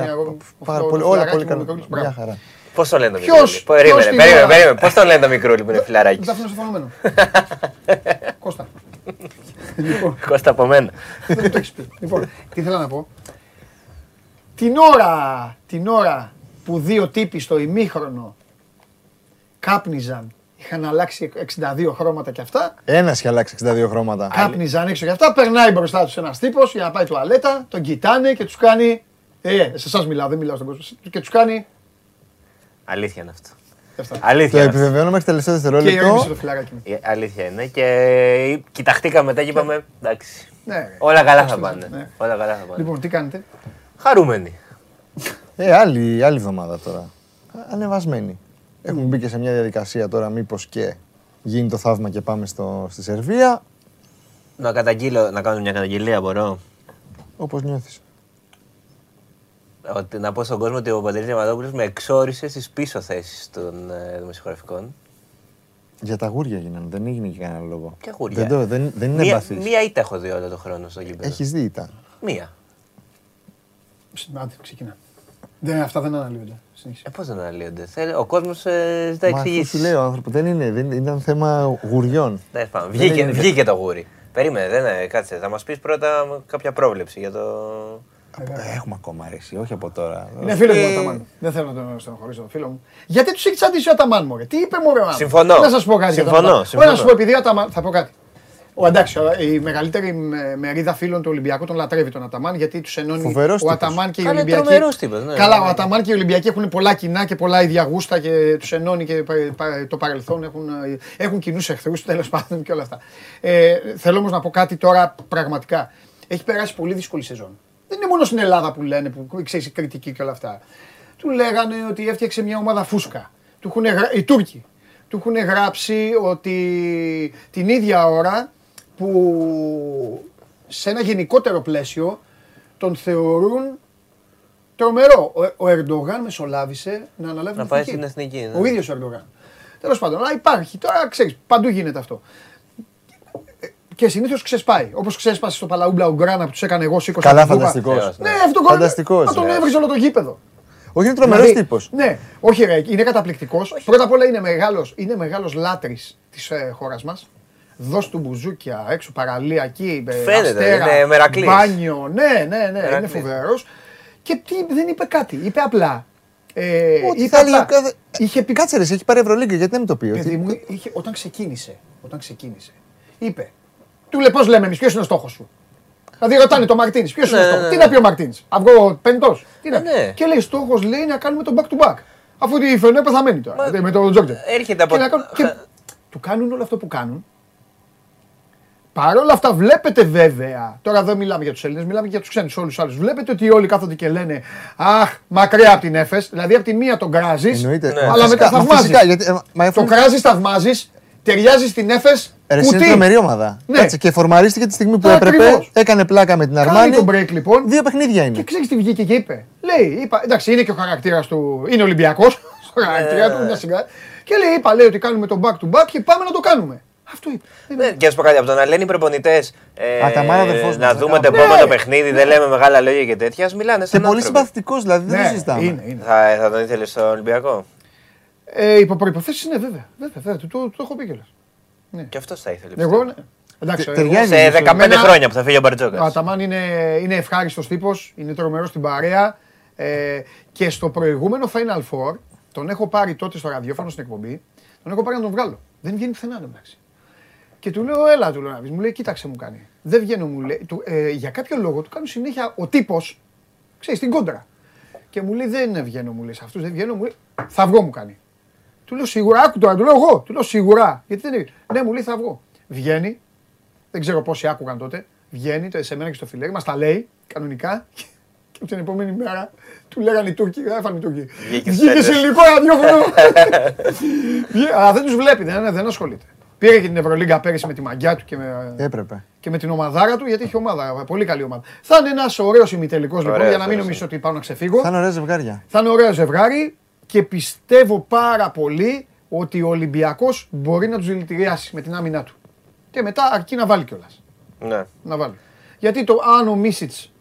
Πάρα πολύ. Όλα πολύ καλά. Μια χαρά. Πώς το λένε το μικρούλι; Περίμενε, περίμενε, περίμενε. Πώς το λένε το μικρούλι που είναι φιλαράκι; Δεν θα φαινόμενο. Κώστα. Κώστα από μένα. Δεν το έχεις πει. Λοιπόν, τι θέλω να πω. Την ώρα, την ώρα που δύο τύποι στο ημίχρονο κάπνιζαν, είχαν αλλάξει 62 χρώματα κι αυτά. Ένας είχε αλλάξει 62 χρώματα. Κάπνιζαν έξω κι αυτά, περνάει μπροστά τους ένας τύπος για να πάει τουαλέτα, τον κοιτάνε και τους κάνει. Ε, ε σε εσάς μιλάω, δεν μιλάω στον κόσμο. Και τους κάνει. Αλήθεια είναι αυτό. Αλήθεια. Το επιβεβαιώνω μέχρι τελευταίο δευτερόλεπτο. Και το Αλήθεια είναι. Και κοιταχτήκαμε μετά και είπαμε εντάξει. Ναι, όλα καλά θα πάνε. Ναι. Όλα καλά θα πάνε. Λοιπόν, τι κάνετε; Χαρούμενοι. Ε, άλλη, άλλη εβδομάδα τώρα. Ανεβασμένοι. Έχουμε μπει και σε μια διαδικασία τώρα μήπως και γίνει το θαύμα και πάμε στο, στη Σερβία. Να, καταγγείλω, να κάνω μια καταγγελία μπορώ; Όπως νιώθεις. Ότι, να πω στον κόσμο ότι ο Παντελής Διαμαντόπουλος με εξόρισε στις πίσω θέσεις των ε, δημοσιογραφικών. Για τα γούρια γίνανε, δεν έγινε και κανένα λόγο. Και γούρια; Δεν, δεν, δεν είναι μία, μία ήττα έχω δει όλο τον χρόνο στο γήπεδο. Έχεις δει ήττα; Μία. Άντε, ξεκινά. Δεν, αυτά δεν αναλύονται. Ε, Πώς δεν αναλύονται; Ο κόσμος ε, ζητάει εξηγήσεις. Μα λέει ο άνθρωπο. Δεν είναι. Δεν, ήταν θέμα γουριών. Ναι, βγήκε, βγήκε το γούρι. Περίμενε, δεν, κάτσε. Θα μας πεις πρώτα κάποια πρόβλεψη για το. Ε, έχουμε ακόμα αρέσει, όχι από τώρα. Είναι φίλος μου ο Αταμάν. Δεν θέλω να τον στενοχωρήσω, φίλο μου. Γιατί τους έχει τσαντήσει ο Αταμάν, μου. Τι είπε, Μωρέ. Συμφωνώ. Να σας πω κάτι. Συμφωνώ. συμφωνώ. Να σου πω, επειδή ο Αταμάν. Θα πω κάτι. Ο εντάξει, η μεγαλύτερη μερίδα φίλων του Ολυμπιακού τον λατρεύει τον Αταμάν γιατί τους ενώνει Φοβερός ο Αταμάν και οι Ολυμπιακοί. Ναι, Καλά, ο Αταμάν και οι Ολυμπιακοί έχουν πολλά κοινά και πολλά ίδια γούστα και τους ενώνει και το παρελθόν έχουν, έχουν κοινούς εχθρούς τέλος πάντων και όλα αυτά. Ε, θέλω όμως να πω κάτι τώρα πραγματικά. Έχει περάσει πολύ δύσκολη σεζόν. Δεν είναι μόνο στην Ελλάδα που λένε, που ξέρεις κριτική και όλα αυτά. του λέγανε ότι έφτιαξε μια ομάδα φούσκα. Του έχουν, οι Τούρκοι του έχουν γράψει ότι την ίδια ώρα που σε ένα γενικότερο πλαίσιο τον θεωρούν τρομερό. Ο, ο Ερντογάν μεσολάβησε να αναλάβει να πάει στην εθνική. Ναι. Ο ίδιος ο Ερντογάν. Τέλος πάντων, αλλά υπάρχει. Τώρα ξέρεις, παντού γίνεται αυτό. Και συνήθως ξεσπάει. Όπως ξέσπασε στο Παλαούμπλα Ουγγράνα που τους έκανε εγώ 20 Καλά, φανταστικός. Ναι, αυτό Φανταστικός. τον έβριζε όλο το γήπεδο. Όχι, είναι τρομερός δηλαδή, τύπος. Ναι, όχι, ρε, είναι καταπληκτικός. Πρώτα απ' όλα είναι μεγάλος είναι μεγάλος λάτρης της ε, χώρας μας. Δώσ' του μπουζούκια έξω, παραλία εκεί, ε, Φαίνεται, αστέρα, είναι μερακλής. μπάνιο. Ναι, ναι, ναι, είναι φοβερός. Και τι, δεν είπε κάτι. Είπε απλά. Ε, Ό,τι είπε απλά. Κάθε... Είχε πει... Κάτσε ρε, έχει πάρει Ευρωλίγκα, γιατί δεν μου το πει. Παιδί μου, είχε, όταν ξεκίνησε, όταν ξεκίνησε, είπε, του λέει πώς λέμε εμείς, ποιος είναι ο στόχος σου; Δηλαδή ρωτάνε το Μαρτίνης, ποιος είναι ο ναι, στόχος; Ναι, Τι να ναι. πει ο Μαρτίνης, Αυγό πεντός. Και λέει στόχος λέει να κάνουμε τον back to back. Αφού τη φαινό πεθαμένη τώρα. Με τον Τζόκτερ. Έρχεται από. Του κάνουν όλο αυτό που κάνουν Παρ' όλα αυτά, βλέπετε βέβαια, τώρα δεν μιλάμε για τους Έλληνες, μιλάμε για τους ξένους όλους τους άλλους. Βλέπετε ότι όλοι κάθονται και λένε Αχ, μακριά από την Έφες. Δηλαδή, από τη μία τον κράζεις, ναι. αλλά μετά θαυμάζεις. Ε, το κράζεις, θαυμάζεις, ταιριάζεις στην Έφες. Είναι τρομερή ομάδα. Ναι. Κάτσε, και φορμαρίστηκε τη στιγμή που έπρεπε. Ακριβώς. Έκανε πλάκα με την Αρμάνη. τον break λοιπόν. Δύο παιχνίδια είναι. Και ξέρεις τι βγήκε και είπε. Λέει, είπα, εντάξει, είναι και ο χαρακτήρας του. Είναι Ολυμπιακός. Στο χαρακτήρα του, μια σιγά. Και λέει, είπα, λέει ότι κάνουμε τον back to back και πάμε να το κάνουμε. Αυτό είπε. Ναι, και ας πω κάτι από το να λένε οι προπονητές. Ε, να δούμε το επόμενο ναι. παιχνίδι, δεν λέμε μεγάλα λόγια και τέτοια. μιλάνε σε πολύ συμπαθητικός δηλαδή, δεν το ναι, συζητάμε. Θα, θα τον ήθελες στο Ολυμπιακό; Ε, υπό προποθέσει είναι βέβαια. βέβαια, βέβαια το, το, το, έχω πει κιόλας. Ναι. Και αυτός θα ήθελε. Εγώ, ναι. Εντάξει, σε 15 χρόνια που θα φύγει ο Μπαρτζόκας. Ο Αταμάν είναι, είναι ευχάριστος τύπος, είναι τρομερός στην παρέα. Ε, και στο προηγούμενο Final Four, τον έχω πάρει τότε στο ραδιόφωνο στην εκπομπή, τον έχω πάρει να τον βγάλω. Δεν βγαίνει πουθενά εντάξει. Και του λέω, έλα του λέω Μου λέει, κοίταξε μου κάνει. Δεν βγαίνω, μου λέει. Του, ε, για κάποιο λόγο του κάνω συνέχεια ο τύπος, ξέρεις, την κόντρα. Και μου λέει, δεν βγαίνω, μου λέει, σε αυτούς δεν βγαίνω, μου λέει, θα βγω, μου κάνει. Του λέω σίγουρα, άκου τώρα, του λέω εγώ, του λέω σίγουρα. Γιατί δεν είναι. Ναι, μου λέει, θα βγω. Βγαίνει, δεν ξέρω πόσοι άκουγαν τότε. Βγαίνει το σε μένα και στο φιλέρι, μα τα λέει κανονικά. Και την επόμενη μέρα του λέγανε οι Τούρκοι, έφανε οι Τούρκοι. Βγήκε σε ελληνικό ραδιόφωνο. Αλλά δεν τους βλέπει, δεν ασχολείται. Πήρε και την Ευρωλίγκα πέρυσι με τη μαγιά του και με, Έπρεπε. και με την ομαδάρα του, γιατί έχει ομάδα. Πολύ καλή ομάδα. Θα είναι ένας ωραίος ημιτελικός λοιπόν, για να μην νομίζω ότι πάω να ξεφύγω. Θα είναι ωραίο ζευγάρια. Θα είναι ωραίο ζευγάρι και πιστεύω πάρα πολύ ότι ο Ολυμπιακός μπορεί να τους δηλητηριάσεις με την άμυνά του. Και μετά αρκεί να βάλει κιόλας. Ναι. Να βάλει. Γιατί το αν ο Μίσιτς,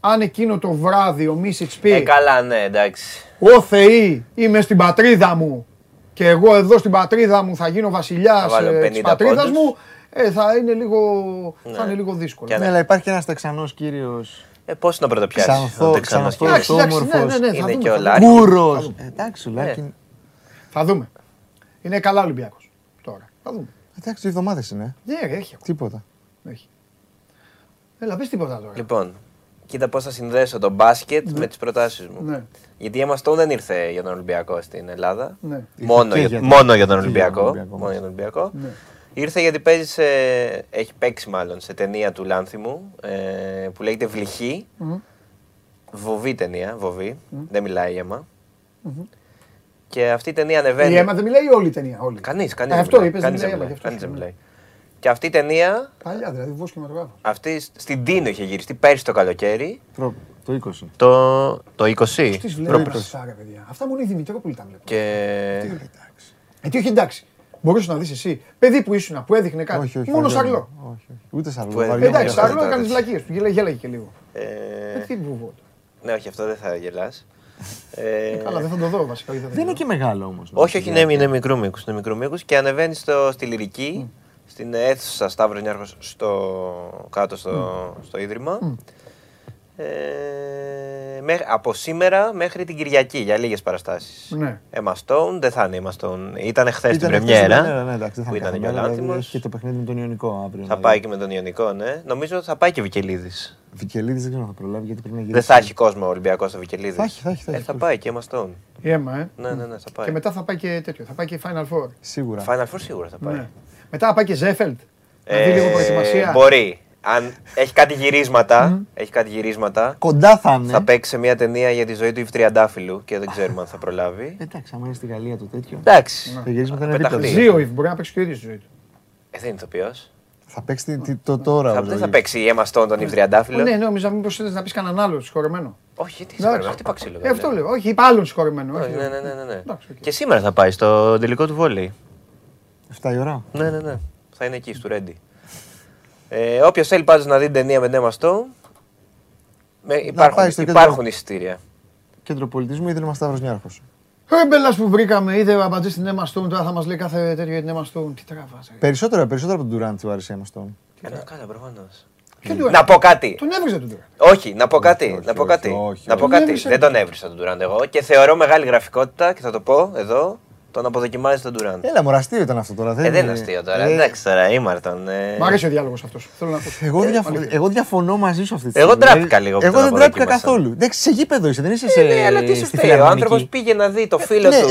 αν εκείνο το βράδυ ο Μίσιτς πει. Ε, καλά, ναι, εντάξει. Ω Θεή, είμαι στην πατρίδα μου και εγώ εδώ στην πατρίδα μου θα γίνω βασιλιάς ε, της πατρίδας μου, ε, θα, είναι λίγο, ναι. θα είναι λίγο δύσκολο. Ναι, αλλά υπάρχει ένας Τεξανός κύριος. Ε, Πώς να πρωτοπιάσεις. Ξανθό, ξανθός, όμορφος. Ναι, ναι, ναι, είναι και ο Λάκη. Κούρος. Εντάξει, ο Λάκη. Ναι. Θα δούμε. Είναι καλά Ολυμπιακός τώρα. Θα δούμε. Εντάξει, δύο εβδομάδες είναι. Ναι, έχει. Τίποτα. Έχει. Έλα, πες τίποτα τώρα. Λοιπόν, κοίτα πώς θα συνδέσω το μπάσκετ ναι. με τις προτάσεις μου. Ναι. Γιατί η Αμαστόν δεν ήρθε για τον Ολυμπιακό στην Ελλάδα. Ναι. Μόνο, για, μόνο για τον Ολυμπιακό. Μόνο για τον Ολυμπιακό. Ναι. Ήρθε γιατί παίζει σε, έχει παίξει μάλλον σε ταινία του Λάνθιμου ε, που λέγεται Βλυχή. Mm-hmm. Βοβή ταινία, βοβή. Mm-hmm. Δεν μιλάει η αίμα. Mm-hmm. Και αυτή η ταινία ανεβαίνει. Η αίμα δεν μιλάει όλη η ταινία. Κανείς, κανείς. Αυτό είπες, δεν μιλάει. Και αυτή η ταινία. Παλιά, δηλαδή, βό κινηματογράφο. Αυτή στην Τίνο είχε γυριστεί πέρσι το καλοκαίρι. Προ, το 20. Το, το 20. Τι βλέπει, παιδιά. Αυτά μου είναι η Δημητρόπολη τα βλέπω. Και. Ε, τι όχι εντάξει. Μπορούσες να δεις εσύ παιδί που ήσουν που έδειχνε κάτι. Όχι, όχι, Μόνο σαρλό. Όχι, όχι. Ούτε σαρλό. Εντάξει, σαρλό έκανες βλακίες του. Γέλαγε και λίγο. Ε... τι βουβό. Ναι, όχι, αυτό δεν θα γελάς. Ε... Καλά, δεν θα το δω βασικά. Δεν είναι και μεγάλο όμως. Όχι, όχι, είναι μικρού μήκους. Και ανεβαίνει στη λυρική στην αίθουσα Σταύρος Νιάρχος στο, κάτω στο, στο Ίδρυμα. Ε, από σήμερα μέχρι την Κυριακή για λίγες παραστάσεις. Ναι. Emma Stone, δεν θα είναι Emma Stone. Ήταν χθες την πρεμιέρα. Ναι, ναι, ναι, που ήταν και ο Λάτιμος. Και το παιχνίδι με τον Ιωνικό αύριο. Θα πάει και με τον Ιωνικό, ναι. Νομίζω ότι θα πάει και ο Βικελίδης. Βικελίδης δεν ξέρω να θα προλάβει γιατί πρέπει να γυρίσει. Δεν θα έχει κόσμο ο Ολυμπιακός στο Βικελίδης. Θα έχει, θα έχει. Θα, έχει, ε, θα πάει και Emma Stone. Η Emma, ε. Ναι, ναι, ναι, θα πάει. Και μετά θα πάει και τέτοιο. Θα πάει και Final Four. Σίγουρα. Final Four σίγουρα θα πάει. Ναι. Μετά θα πάει και Ζέφελτ. Να δει λίγο προετοιμασία. Μπορεί. αν έχει κάτι γυρίσματα, έχει κάτι γυρίσματα. Κοντά θα είναι. Θα παίξει σε μια ταινία για τη ζωή του Ιβτριαντάφυλλου και δεν ξέρουμε αν θα προλάβει. Εντάξει, άμα είναι στη Γαλλία το τέτοιο. Εντάξει. Τα γυρίσματα είναι δίπλα. Ζει ο Ιβ, μπορεί να παίξει και ο ίδιος τη ζωή του. Ε, δεν είναι ηθοποιό. Θα παίξει το τώρα. Θα, δεν θα παίξει η Emma Stone τον Ιβτριαντάφυλλο. Ναι, ναι, νομίζω μήπως θέλεις να πεις κανέναν άλλο συγχωρεμένο. Όχι, γιατί συγχωρεμένο, τι παξίλο. Ε, αυτό λέω. Όχι, είπα άλλον συγχωρεμένο. Ναι, ναι, ναι, ναι. Και σήμερα θα πάει στο τελικό του βόλεϊ. 7 η ώρα; Ναι, ναι, ναι. Θα είναι εκεί, στο Ρέντι. Ε, Όποιος θέλει πάντως να δει την ταινία με Νέμα Στόουν, υπάρχουν, υπάρχουν εισιτήρια. Κέντρο πολιτισμού Ίδρυμα Σταύρος Νιάρχος. Ρεμπέλα που βρήκαμε, είδε ο Αμπατζή στην Emma Stone, τώρα θα μας λέει κάθε τέτοιο για την Emma Stone. Τι τραβάζει. Περισσότερο, περισσότερο από τον Durant του άρεσε η Emma Stone. Καλά, καλά, προφανώς. Να πω κάτι. Τον έβριζε τον Durant. Όχι, να πω κάτι. να πω κάτι. να πω κάτι. Δεν τον έβρισα τον Durant εγώ και θεωρώ μεγάλη γραφικότητα και θα το πω εδώ τον αποδοκιμάζει τον Τουράντ. Έλα, μου αστείο ήταν αυτό τώρα. Δεν, ε, δεν είναι αστείο τώρα. Ε... Εντάξει τώρα, ήμαρτον. Ε... Μ' αρέσει ο διάλογος αυτός. Θέλω να πω. Εγώ, ε, διαφο... εγώ διαφωνώ μαζί σου αυτή τη στιγμή. Εγώ ντράπηκα λίγο. Εγώ δεν ντράπηκα καθόλου. Εντάξει, σε γήπεδο είσαι, δεν είσαι σε. Ναι, αλλά τι σου φταίει. Ο άνθρωπος πήγε να δει το φίλο ναι, του.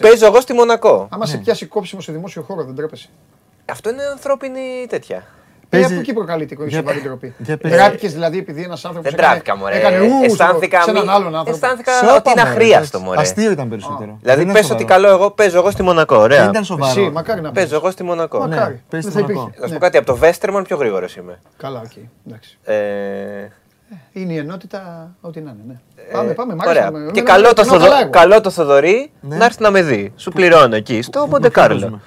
Παίζω εγώ στη Μονακό. Άμα σε ναι. πιάσει κόψιμο σε δημόσιο χώρο, δεν τρέπεσαι. Αυτό είναι ανθρώπινη τέτοια. Παίζει... από εκεί προκαλείται η σοβαρή τροπή. Τράπηκε δηλαδή επειδή ένας άνθρωπος. Δεν τράπηκα, μωρέ. Έκανε ου, αισθάνθηκα, σε έναν άλλον άνθρωπο. Αισθάνθηκα ότι είναι αχρίαστο, μωρέ. Αστείο ήταν περισσότερο. Δηλαδή πες ότι καλό εγώ παίζω εγώ στη Μονακό. Ωραία. Δεν ήταν σοβαρό. Εσύ, μακάρι να παίζω εγώ στη Μονακό. Μακάρι. Ναι, θα υπήρχε. Να σου πω κάτι από το Βέστερμαν πιο γρήγορος είμαι. Καλά, οκ. Ε, είναι η ενότητα, ό,τι να είναι. Ναι. Ε, πάμε, πάμε. Ωραία. Και καλό το Θοδωρή ναι. να έρθει να με δει. Σου πληρώνω εκεί στο Μοντεκάρλο.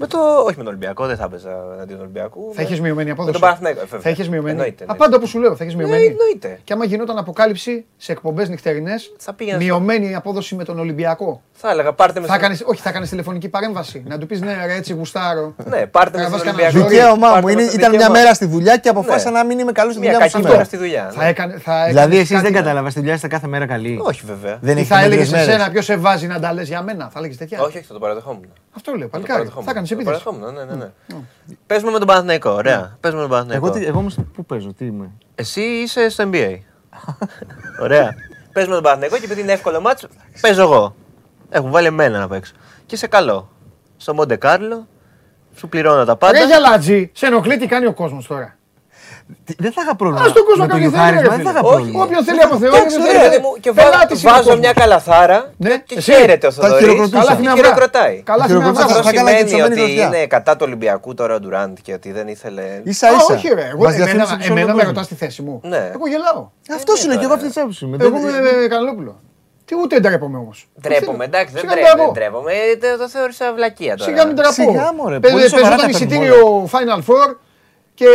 Με το... Όχι με τον Ολυμπιακό, δεν θα έπαιζα εναντίον του Ολυμπιακού. Θα έχεις μειωμένη απόδοση. Με τον Παναθηναϊκό. Θα έχεις μειωμένη. Εννοείται, Απάντα όπως σου λέω, θα έχεις ναι, μειωμένη. εννοείται. Και άμα γινόταν αποκάλυψη σε εκπομπές νυχτερινές, μειωμένη απόδοση με τον Ολυμπιακό. Θα έλεγα πάρτε με. Θα κάνεις, όχι, θα κάνεις τηλεφωνική παρέμβαση. να του πεις ναι, ρε, έτσι γουστάρω. Ναι, πάρτε με στον Ολυμπιακό. Δικαίωμά μου. Ήταν μια μέρα στη δουλειά και αποφάσισα ναι. να μην είμαι καλό στη δουλειά μου. Μια στη δουλειά. Δηλαδή εσεί δεν κατάλαβα στη δουλειά είστε κάθε μέρα καλή. Όχι βέβαια. Δεν θα έλεγες εσένα ποιος σε βάζει να τα λες για μένα. Θα έλεγες τέτοια. Όχι, θα το παραδεχόμουν. Αυτό λέω. Παλικάρι. Θα κάνεις επίθεση. Ναι, ναι, ναι. Παίζουμε με τον Παναθηναϊκό. Ωραία. Παίζουμε με τον Παναθηναϊκό. Εγώ, εγώ πού παίζω, τι είμαι; Εσύ είσαι στο NBA. Ωραία. Παίζουμε τον Παναθηναϊκό και επειδή είναι εύκολο μάτσο, παίζω εγώ. Έχουν βάλει εμένα να παίξω. Και σε καλό. Στο Μοντε Κάρλο, σου πληρώνω τα πάντα. Ρε γελάτζι, σε ενοχλεί τι κάνει ο κόσμος τώρα. Δεν θα είχα πρόβλημα. Α τον κόσμο κάνει γιουχάρισμα, δεν θα είχα πρόβλημα. Όποιο θέλει από Θεό. Και βάζω μια καλαθάρα ναι, και χαίρεται ο Θοδωρής. Καλά χειροκροτάει. Καλά Αυτό σημαίνει ότι είναι κατά του Ολυμπιακού τώρα ο Ντουράντ και ότι δεν ήθελε. σα ίσα. Όχι ρε, εμένα με ρωτάς τη θέση μου. Ναι. Εγώ γελάω. Αυτός είναι και εγώ αυτή τη άποψη. Εγώ είμαι Κανελόπουλο. Τι ούτε ντρέπομαι όμως. Ντρέπομαι, εντάξει, δεν ντρέπομαι. Το θεώρησα βλακεία τώρα. Σιγά μην τραπώ. Σιγά μωρέ. Παίζονταν εισιτήριο Final Four και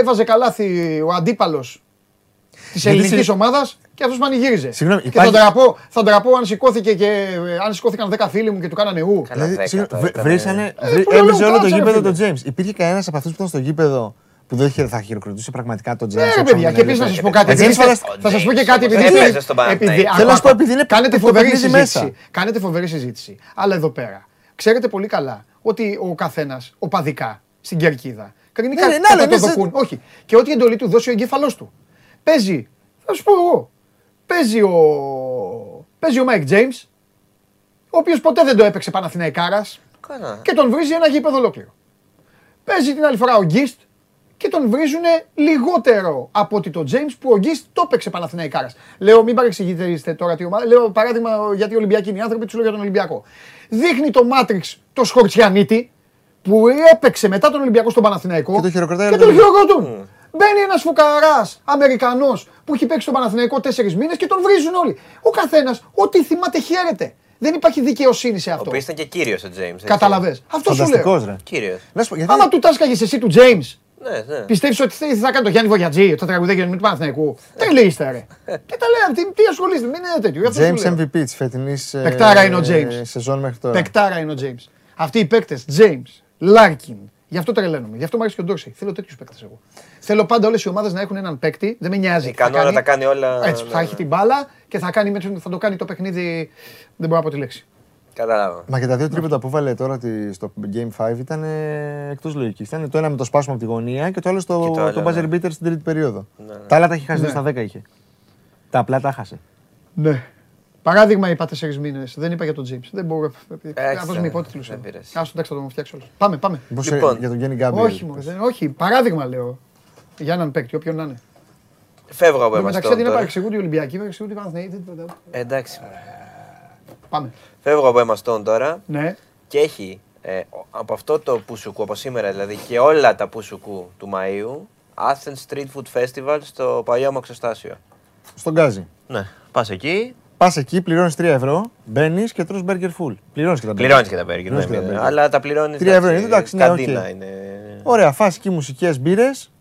έβαζε καλάθι ο αντίπαλος της ελληνικής ομάδας και αυτός πανηγύριζε. Συγγνώμη, και θα ντραπώ, θα ντραπώ αν σηκώθηκε και αν σηκώθηκαν 10 φίλοι μου και του κάνανε ου. Βρήσανε, έβριζε όλο το γήπεδο τον Τζέιμς. Υπήρχε κανένας από αυτούς που ήταν στο γήπεδο που δεν θα χειροκροτούσε πραγματικά τον Τζέιμς. Ναι, παιδιά, και επίσης να σας πω κάτι. Θα σας πω και κάτι επειδή. Θέλω να σου πω επειδή είναι Κάνετε φοβερή συζήτηση. Κάνετε φοβερή συζήτηση. Αλλά εδώ πέρα ξέρετε πολύ καλά ότι ο καθένας οπαδικά στην κερκίδα Κάνει ναι, ναι, ναι, το δοκούν. Όχι. Και ό,τι εντολή του δώσει ο εγκέφαλό του. Παίζει, θα σου πω εγώ, παίζει ο, παίζει ο Μάικ Τζέιμς, ο οποίος ποτέ δεν το έπαιξε Παναθηναϊκάρας και τον βρίζει ένα γήπεδο ολόκληρο. Παίζει την άλλη φορά ο Γκίστ και τον βρίζουν λιγότερο από ότι το James που ο Γκίστ το έπαιξε Παναθηναϊκάρας. Λέω, μην παρεξηγείτε τώρα τι ομάδα. Λέω παράδειγμα γιατί οι Ολυμπιακοί είναι οι άνθρωποι, τους λέω για τον Ολυμπιακό. Δείχνει το Μάτριξ το Σκορτσιανίτη, που έπαιξε μετά τον Ολυμπιακό στον Παναθηναϊκό και το χειροκροτούν. Και το χειροκροτούν. Mm. Μπαίνει ένας φουκαράς Αμερικανός που έχει παίξει στον Παναθηναϊκό τέσσερις μήνες και τον βρίζουν όλοι. Ο καθένας, ό,τι θυμάται, χαίρεται. Δεν υπάρχει δικαιοσύνη σε αυτό. Ο ήταν και κύριος ο Τζέιμς. Καταλαβέ. Αυτό σου λέω. Κύριος. Γιατί... Άμα του τάσκαγε εσύ του Τζέιμς, ναι, ναι. Πιστεύεις ότι θα κάνει το Γιάννη Βογιατζή, το τραγουδάκι του Παναθηναϊκού; Τι λέει ρε. Και τα λέει, τι, τι ασχολείστε, μην είναι τέτοιο. James MVP της φετινής Παικτάρα είναι ο James. Σεζόν μέχρι τώρα. Παικτάρα είναι ο James. Αυτοί οι παίκτες, James, Λάρκιν. Γι' αυτό τρελαίνομαι. Γι' αυτό μου αρέσει και ο Ντόρσεϊ. Θέλω τέτοιους παίκτες εγώ. Θέλω πάντα όλες οι ομάδες να έχουν έναν παίκτη. Δεν με νοιάζει. Ικανό να τα κάνει όλα. Έτσι, θα έχει την μπάλα και θα, κάνει, θα το κάνει το παιχνίδι. Δεν μπορώ να πω τη λέξη. Καταλάβω. Μα και τα δύο τρίποτα που βάλε τώρα στο Game 5 ήταν εκτός λογικής. Ήταν το ένα με το σπάσμα από τη γωνία και το άλλο στο το, το buzzer beater στην τρίτη περίοδο. Ναι, ναι. Τα άλλα τα είχε χάσει ναι. στα 10 είχε. Τα απλά τα χάσε. Ναι. Παράδειγμα είπα τέσσερις μήνες. Δεν είπα για τον Τζίμπ. Δεν μπορώ. Αυτό με υπότιτλους. Α εντάξει, θα το μου φτιάξω όλο. Πάμε, πάμε. Λοιπόν, για τον Γιάννη Γκάμπριελ; Όχι, όχι, παράδειγμα λέω. Για έναν παίκτη, όποιον να είναι. Φεύγω από εμάς. Μεταξύ αντί να παρεξηγούνται οι Ολυμπιακοί, παρεξηγούνται οι Παναθηναίοι. Εντάξει. Πάμε. Φεύγω από εμάς τώρα. Ναι. Και έχει ε, από αυτό το Πουσουκού, από σήμερα δηλαδή, και όλα τα Πουσουκού του Μαΐου, Athens Street Food Festival στο παλιό Μαξοστάσιο. Στον Γκάζι. Ναι. Πας εκεί. Πας εκεί, πληρώνεις 3 ευρώ, μπαίνεις και τρως burger full. Πληρώνεις και τα burger. Πληρώνεις και τα burger. Ναι, ναι, ναι, αλλά τα πληρώνεις. 3 ευρώ είναι εντάξει, ναι, καντίνα είναι. Ωραία, φάση εκεί μουσικές μπύρες.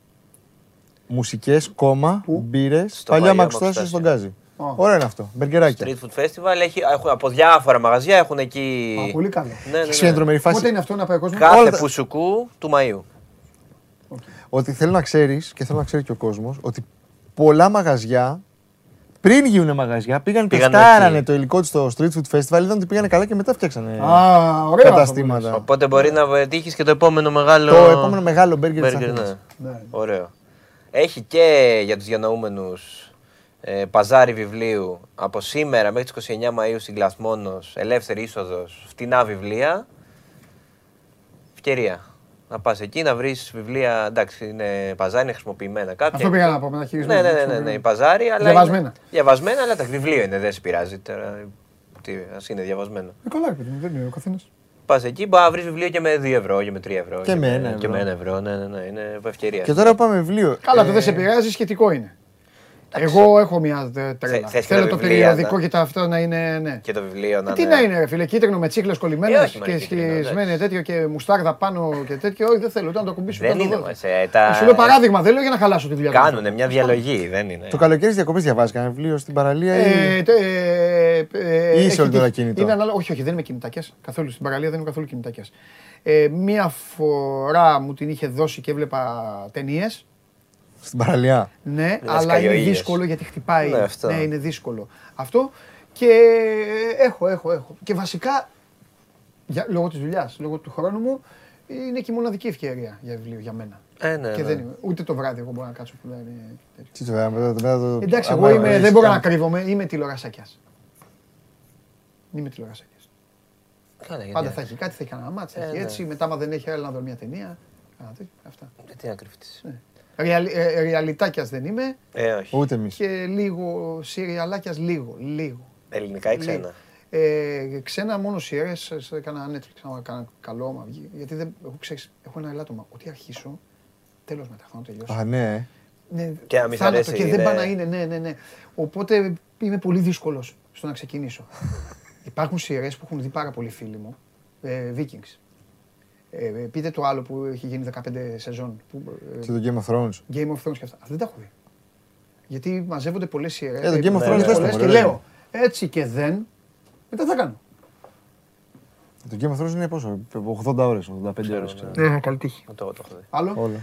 Μουσικές, κόμμα, μπύρες. Παλιά Μαξοστάσιο στον Γκάζι. Oh. Ωραίο είναι αυτό. Μπεργκεράκια. Street Food Festival έχει, έχουν, από διάφορα μαγαζιά έχουν εκεί. Α, πολύ καλό. Ναι, ναι, ναι. φάση. Πότε είναι αυτό να πάει ο κόσμος; Κάθε Όλα... πουσουκού του Μαΐου. Okay. Ότι θέλω να ξέρεις και θέλω να ξέρει και ο κόσμος ότι πολλά μαγαζιά πριν γίνουν μαγαζιά, πήγαν και στάρανε το υλικό τους στο Street Food Festival, είδαν ότι πήγανε καλά και μετά φτιάξανε Α, ωραία καταστήματα. Οπότε μπορεί να τύχει και το επόμενο μεγάλο. Το επόμενο μεγάλο μπέργκερ της ναι. ναι. Ωραίο. Έχει και για τους διανοούμενους ε, παζάρι βιβλίου από σήμερα μέχρι τις 29 Μαΐου στην Κλασμόνος, ελεύθερη είσοδος, φτηνά βιβλία. Ευκαιρία. Να πας εκεί να βρεις βιβλία, εντάξει είναι παζάρι, είναι χρησιμοποιημένα κάποια. Αυτό πήγα να πω, μεταχειρισμένα. Ναι, ναι, ναι, ναι, ναι, παζάρι, αλλά διαβασμένα. Είναι, διαβασμένα, αλλά τα βιβλία είναι, δεν σε πειράζει τώρα. Τι, ας είναι διαβασμένο. Ε, καλά, δεν είναι ο καθένας. Πας εκεί, μπορεί να βρεις βιβλίο και με 2 ευρώ και με 3 ευρώ. Και, με 1 ευρώ. Και με 1 ευρώ, ναι, ναι, ναι, είναι ευκαιρία. Και τώρα πάμε βιβλίο. Καλά, το δεν σε πειράζει, σχετικό είναι. Εγώ έχω μια τρέλα. Θέλω το περιοδικό και το αυτό να είναι. Ναι. Και το βιβλίο να είναι. Τι να είναι, ρε φίλε, κίτρινο με τσίχλες κολλημένες και σχισμένε τέτοιο και μουστάρδα πάνω και τέτοιο. Όχι, δεν θέλω ούτε να το κουμπίσω. Δεν είναι. Σου λέω παράδειγμα, δεν λέω για να χαλάσω τη δουλειά. Κάνουν μια διαλογή, δεν είναι. Το καλοκαίρι διακοπές διαβάζεις κανένα βιβλίο στην παραλία ή. Είσαι όλη τώρα κινητό. Όχι, όχι, δεν είμαι κινητάκια. Καθόλου στην παραλία δεν είμαι καθόλου κινητάκια. Μία φορά μου την είχε δώσει και έβλεπα ταινίες στην παραλία. Ναι, αλλά είναι δύσκολο γιατί χτυπάει. Ναι, ναι, είναι δύσκολο. Αυτό και έχω, έχω, έχω. Και βασικά, για, λόγω της δουλειάς, λόγω του χρόνου μου, είναι και η μοναδική ευκαιρία για βιβλίο για μένα. Ε, ναι, και ναι. δεν είμαι, ούτε το βράδυ εγώ μπορώ να κάτσω που δεν είναι. Τι το βράδυ, Εντάξει, εγώ είμαι, δεν μπορώ να κρύβομαι, είμαι τηλεορασάκιας. Είμαι τηλεορασάκιας. Πάντα θα έχει κάτι, θα έχει κανένα μάτσα, ε, έτσι. Ναι. Μετά, μα δεν έχει άλλο να δω μια ταινία. Αυτά. Ε, τι να κρυφτείς. Ναι. Ε, ρεαλιτάκιας δεν είμαι. Ε, όχι. Ούτε εμείς. Και λίγο σιριαλάκιας, λίγο, λίγο. Ελληνικά ή ξένα; Ε, ξένα μόνο σειρές, έκανα Netflix, να κάνω καλό άμα βγει. Γιατί δεν, έχω, ξέρεις, έχω ένα ελάττωμα. Ότι αρχίσω, τέλος μετά, θα τελειώσω. Α, ναι. ναι και να μην αρέσει, και δεν πάει να είναι, ναι, ναι, ναι. Οπότε είμαι πολύ δύσκολος στο να ξεκινήσω. Υπάρχουν σειρές που έχουν δει πάρα πολλοί φίλοι μου. Ε, Vikings. Ε, πείτε το άλλο που έχει γίνει 15 σεζόν. Που, ε, και το Game of Thrones. Game of Thrones και αυτά. Αυτό δεν τα έχω δει. Γιατί μαζεύονται πολλές σειρές. Ε, το Game of Thrones δεν Και λέω έτσι και δεν. Μετά θα κάνω. Το Game of Thrones είναι πόσο, 80 ώρες, 85 ώρες. Ναι, ναι, καλή τύχη. Το, το έχω δει. Άλλο; Όλα.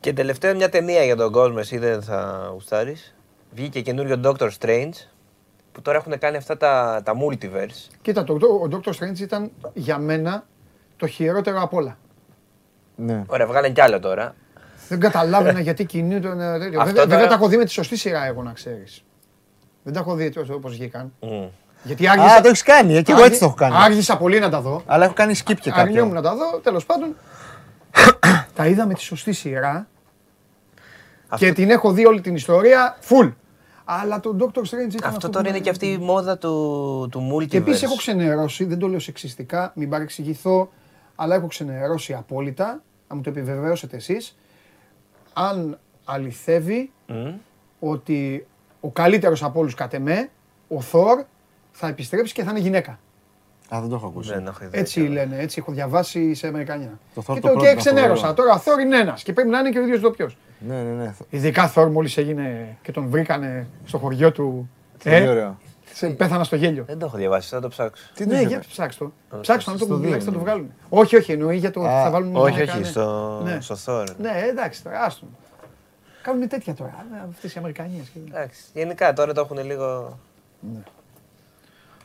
Και τελευταία μια ταινία για τον κόσμο, εσύ δεν θα γουστάρεις. Βγήκε καινούριο Doctor Strange, που τώρα έχουν κάνει αυτά τα, τα multiverse. Κοίτα, το, ο Doctor Strange ήταν για μένα το χειρότερο απ' όλα. Ναι. Ωραία, βγάλε κι άλλο τώρα. Δεν καταλάβαινα γιατί κινείται. Βέβαια, τώρα... βέβαια τα έχω δει με τη σωστή σειρά, εγώ να ξέρεις. Δεν τα έχω δει όπως βγήκαν. Mm. Γιατί άργησα... Α, το έχεις κάνει, ε, και εγώ έτσι το έχω κάνει. Άργησα πολύ να τα δω. Αλλά έχω κάνει skip και κάποια. μου να τα δω, τέλος πάντων. τα είδα με τη σωστή σειρά. Και την έχω δει όλη την ιστορία full. Αλλά το Doctor Strange ήταν αυτό. τώρα είναι και αυτή η μόδα του, του multiverse. Και επίσης έχω ξενερώσει, δεν το λέω σεξιστικά, μην παρεξηγηθώ, αλλά έχω ξενερώσει απόλυτα, να μου το επιβεβαιώσετε εσείς, αν αληθεύει ότι ο καλύτερος από όλους κατ' εμέ, ο Θόρ, θα επιστρέψει και θα είναι γυναίκα. Α, δεν το έχω ακούσει. Δεν έτσι λένε, έτσι έχω διαβάσει σε Αμερικανία. Το και το, και ξενέρωσα. Τώρα ο Θόρ είναι ένας και πρέπει να είναι και ο ίδιος τοπιός. Ναι, ναι, ναι. Ειδικά Θόρ μόλις έγινε και τον βρήκανε στο χωριό του. Τι ε, ωραίο. Σε, πέθανα στο γέλιο. Δεν το έχω διαβάσει, θα το ψάξω. Τι ναι, για ψάξω το. Ψάξω να το κουμπιλέξει, θα το βγάλουν. Όχι, όχι, εννοεί για το ότι θα βάλουν. Όχι, όχι, στο, ναι. στο Thor. Ναι, εντάξει, τώρα άστον. Κάνουν τέτοια τώρα, αυτές οι Αμερικανίες. Εντάξει, γενικά τώρα το έχουν λίγο. Ναι.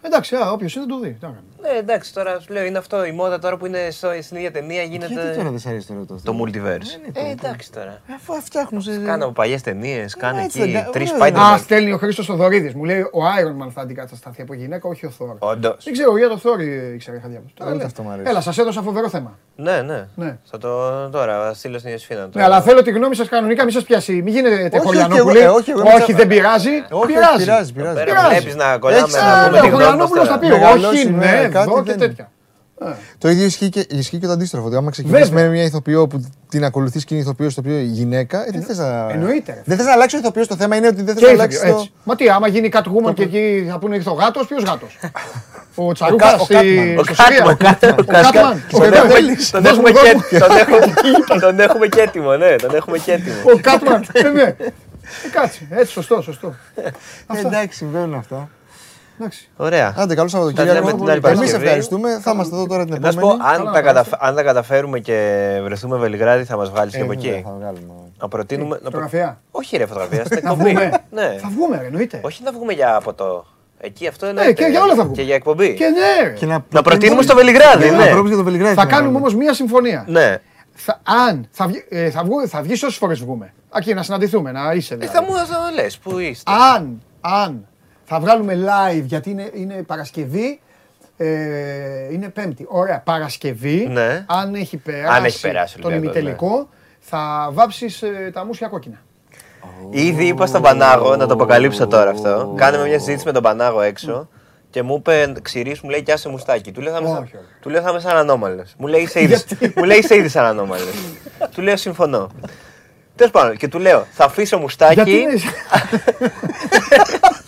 Εντάξει, όποιος είναι το δει. Ναι, εντάξει, τώρα σου λέω είναι αυτό η μόδα τώρα που είναι στην ίδια ταινία γίνεται. Γιατί τώρα δεν σ' αρέσει τώρα το, το multiverse. Ε, ε, εντάξει τώρα. Ε, αφού φτιάχνουν. Κάνε από παλιές ταινίες, κάνε εκεί. Τρεις spider Α, στέλνει ο Χρήστος Θοδωρίδης. Μου λέει ο Iron Man θα αντικατασταθεί από γυναίκα, όχι ο Thor. Όντως. Δεν ξέρω, για το Thor ήξερα, είχα διαβάσει. Έλα, σας έδωσα φοβερό θέμα. Ναι, ναι. ναι. Θα το τώρα στείλω στην Ιωσήφινα. Ναι, αλλά θέλω τη γνώμη σας κανονικά, μην σας πιάσει. Μην γίνετε Χωριανόπουλοι. Όχι, δεν πειράζει. Πειράζει. Βλέπεις να κολλάμε να πούμε θα πει όχι, ναι, εδώ και τέτοια. Το ίδιο ισχύει και, ισχύει και το αντίστροφο. Ότι άμα ξεκινήσεις με μια ηθοποιό που την ακολουθείς και είναι ηθοποιός στο οποίο γυναίκα, ε, δεν θες να. Εννοείται. Δεν θες να αλλάξεις ο ηθοποιός. Το θέμα είναι ότι δεν θες να αλλάξεις. Το... Μα τι, άμα γίνει Catwoman και εκεί θα πούνε ήρθε ο γάτος, ποιος γάτος; Ο Τσαρούκας. Ο Κάτμαν. Τον έχουμε και έτοιμο, ναι. Τον έχουμε και έτοιμο. Ο Κάτμαν. Ε, ναι. Ε, κάτσε. Έτσι, σωστό, σωστό. Εντάξει, συμβαίνουν αυτά. Εντάξει. Ωραία. Άντε, καλό Σαββατοκύριακο. Εμείς ευχαριστούμε. Θα είμαστε εδώ τώρα την επόμενη. πω, αν, τα καταφ... αν τα καταφέρουμε και βρεθούμε Βελιγράδι, θα μας βγάλει και από εκεί. Να προτείνουμε. Φωτογραφία; Όχι, ρε φωτογραφία. Θα βγούμε. Ναι. Θα βγούμε, εννοείται. Όχι να βγούμε για από το. Εκεί αυτό είναι. Ναι, και για όλα θα βγούμε. Και για εκπομπή. Και ναι. Και να, να προτείνουμε στο Βελιγράδι. Ναι. Θα κάνουμε όμως μία συμφωνία. Ναι. Θα, αν θα, βγει, ε, θα, βγω, θα βγεις όσες φορές βγούμε. Ακεί να συναντηθούμε, να είσαι δηλαδή. Ε, θα δηλαδή. μου θα λες, πού είστε. Αν, αν θα βγάλουμε live γιατί είναι, είναι Παρασκευή. Ε, είναι Πέμπτη. Ωραία. Παρασκευή. Ναι. Αν έχει περάσει, αν έχει περάσει τον ημιτελικό, ναι. θα βάψεις ε, τα μουσια κόκκινα. Ήδη είπα στον Πανάγο, να το αποκαλύψω τώρα αυτό. Κάναμε μια συζήτηση με τον Πανάγο έξω και μου είπε ξηρί, μου λέει κι άσε μουστάκι. Του λέω θα είμαι, του λέω, θα είμαι σαν ανώμαλος. Μου λέει είσαι ήδη σαν ανώμαλος. του λέω συμφωνώ. Τέλος πάντων, και του λέω θα αφήσω μουστάκι.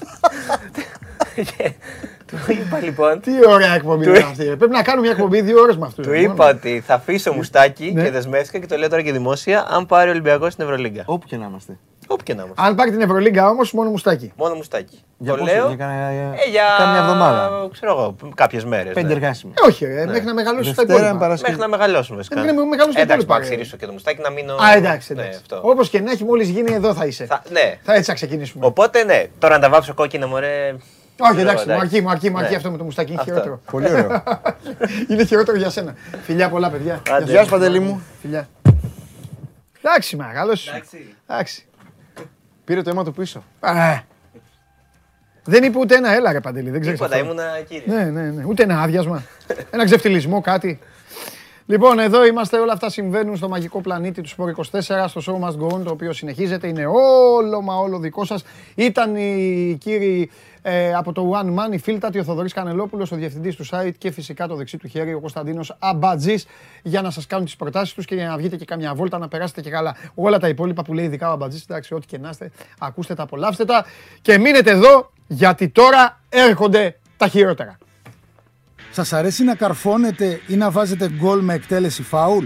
Του είπα λοιπόν. Τι ωραία εκπομπή είναι αυτή. Πρέπει να κάνουμε μια εκπομπή δύο ώρες με αυτούς. Του είπα ότι θα αφήσω μουστάκι ναι. και δεσμεύτηκα και το λέω τώρα και δημόσια αν πάρει ο Ολυμπιακός στην Ευρωλίγκα. Όπου και να είμαστε. Όπου και να είμαστε. Αν πάρει την Ευρωλίγκα όμως, μόνο μουστάκι. Μόνο μουστάκι. Για το λέω. Για, κάμια εβδομάδα. Ξέρω εγώ, κάποιες μέρες. Πέντε ναι. εργάσιμα. Ε, όχι, ναι. μέχρι να μεγαλώσει τα υπόλοιπα. Μέχρι να μεγαλώσουμε. Μέχρι να μεγαλώσουμε τα Εντάξει, να ξυρίσω και το μουστάκι να μείνω. Α, εντάξει. Όπως και να έχει, μόλις γίνει εδώ θα είσαι. Θα έτσι θα ξεκινήσουμε. Οπότε ναι, τώρα να τα βάψω κόκκινα μωρέ. Όχι, εντάξει, μου αρκεί, μου αρκεί, μου αρκεί αυτό με το μουστάκι. Είναι χειρότερο. Πολύ ωραίο. είναι χειρότερο για σένα. Φιλιά πολλά, παιδιά. Γεια σου, Παντελή μου. Φιλιά. Εντάξει, μεγάλο. Εντάξει. Πήρε το αίμα του πίσω. Δεν είπε ούτε ένα έλα, ρε Παντελή. Δεν ξέρω. Τίποτα, ήμουν κύριε. Ναι, ναι, ναι. Ούτε ένα άδειασμα. ένα ξεφτυλισμό, κάτι. Λοιπόν, εδώ είμαστε. Όλα αυτά συμβαίνουν στο μαγικό πλανήτη του Σπορ 24, στο Show Must Go On, το οποίο συνεχίζεται. Είναι όλο μα όλο δικό σας. Ήταν οι κύριοι ε, από το One Man, η Φίλτατη, ο Θοδωρής Κανελόπουλος, ο διευθυντής του site και φυσικά το δεξί του χέρι, ο Κωνσταντίνος Αμπατζής, για να σας κάνουν τις προτάσεις τους και για να βγείτε και καμιά βόλτα, να περάσετε και καλά. Όλα τα υπόλοιπα που λέει ειδικά ο Αμπατζής, εντάξει, ό,τι και να είστε, ακούστε τα, απολαύστε τα και μείνετε εδώ, γιατί τώρα έρχονται τα χειρότερα. Σας αρέσει να καρφώνετε ή να βάζετε γκολ με εκτέλεση φάουλ;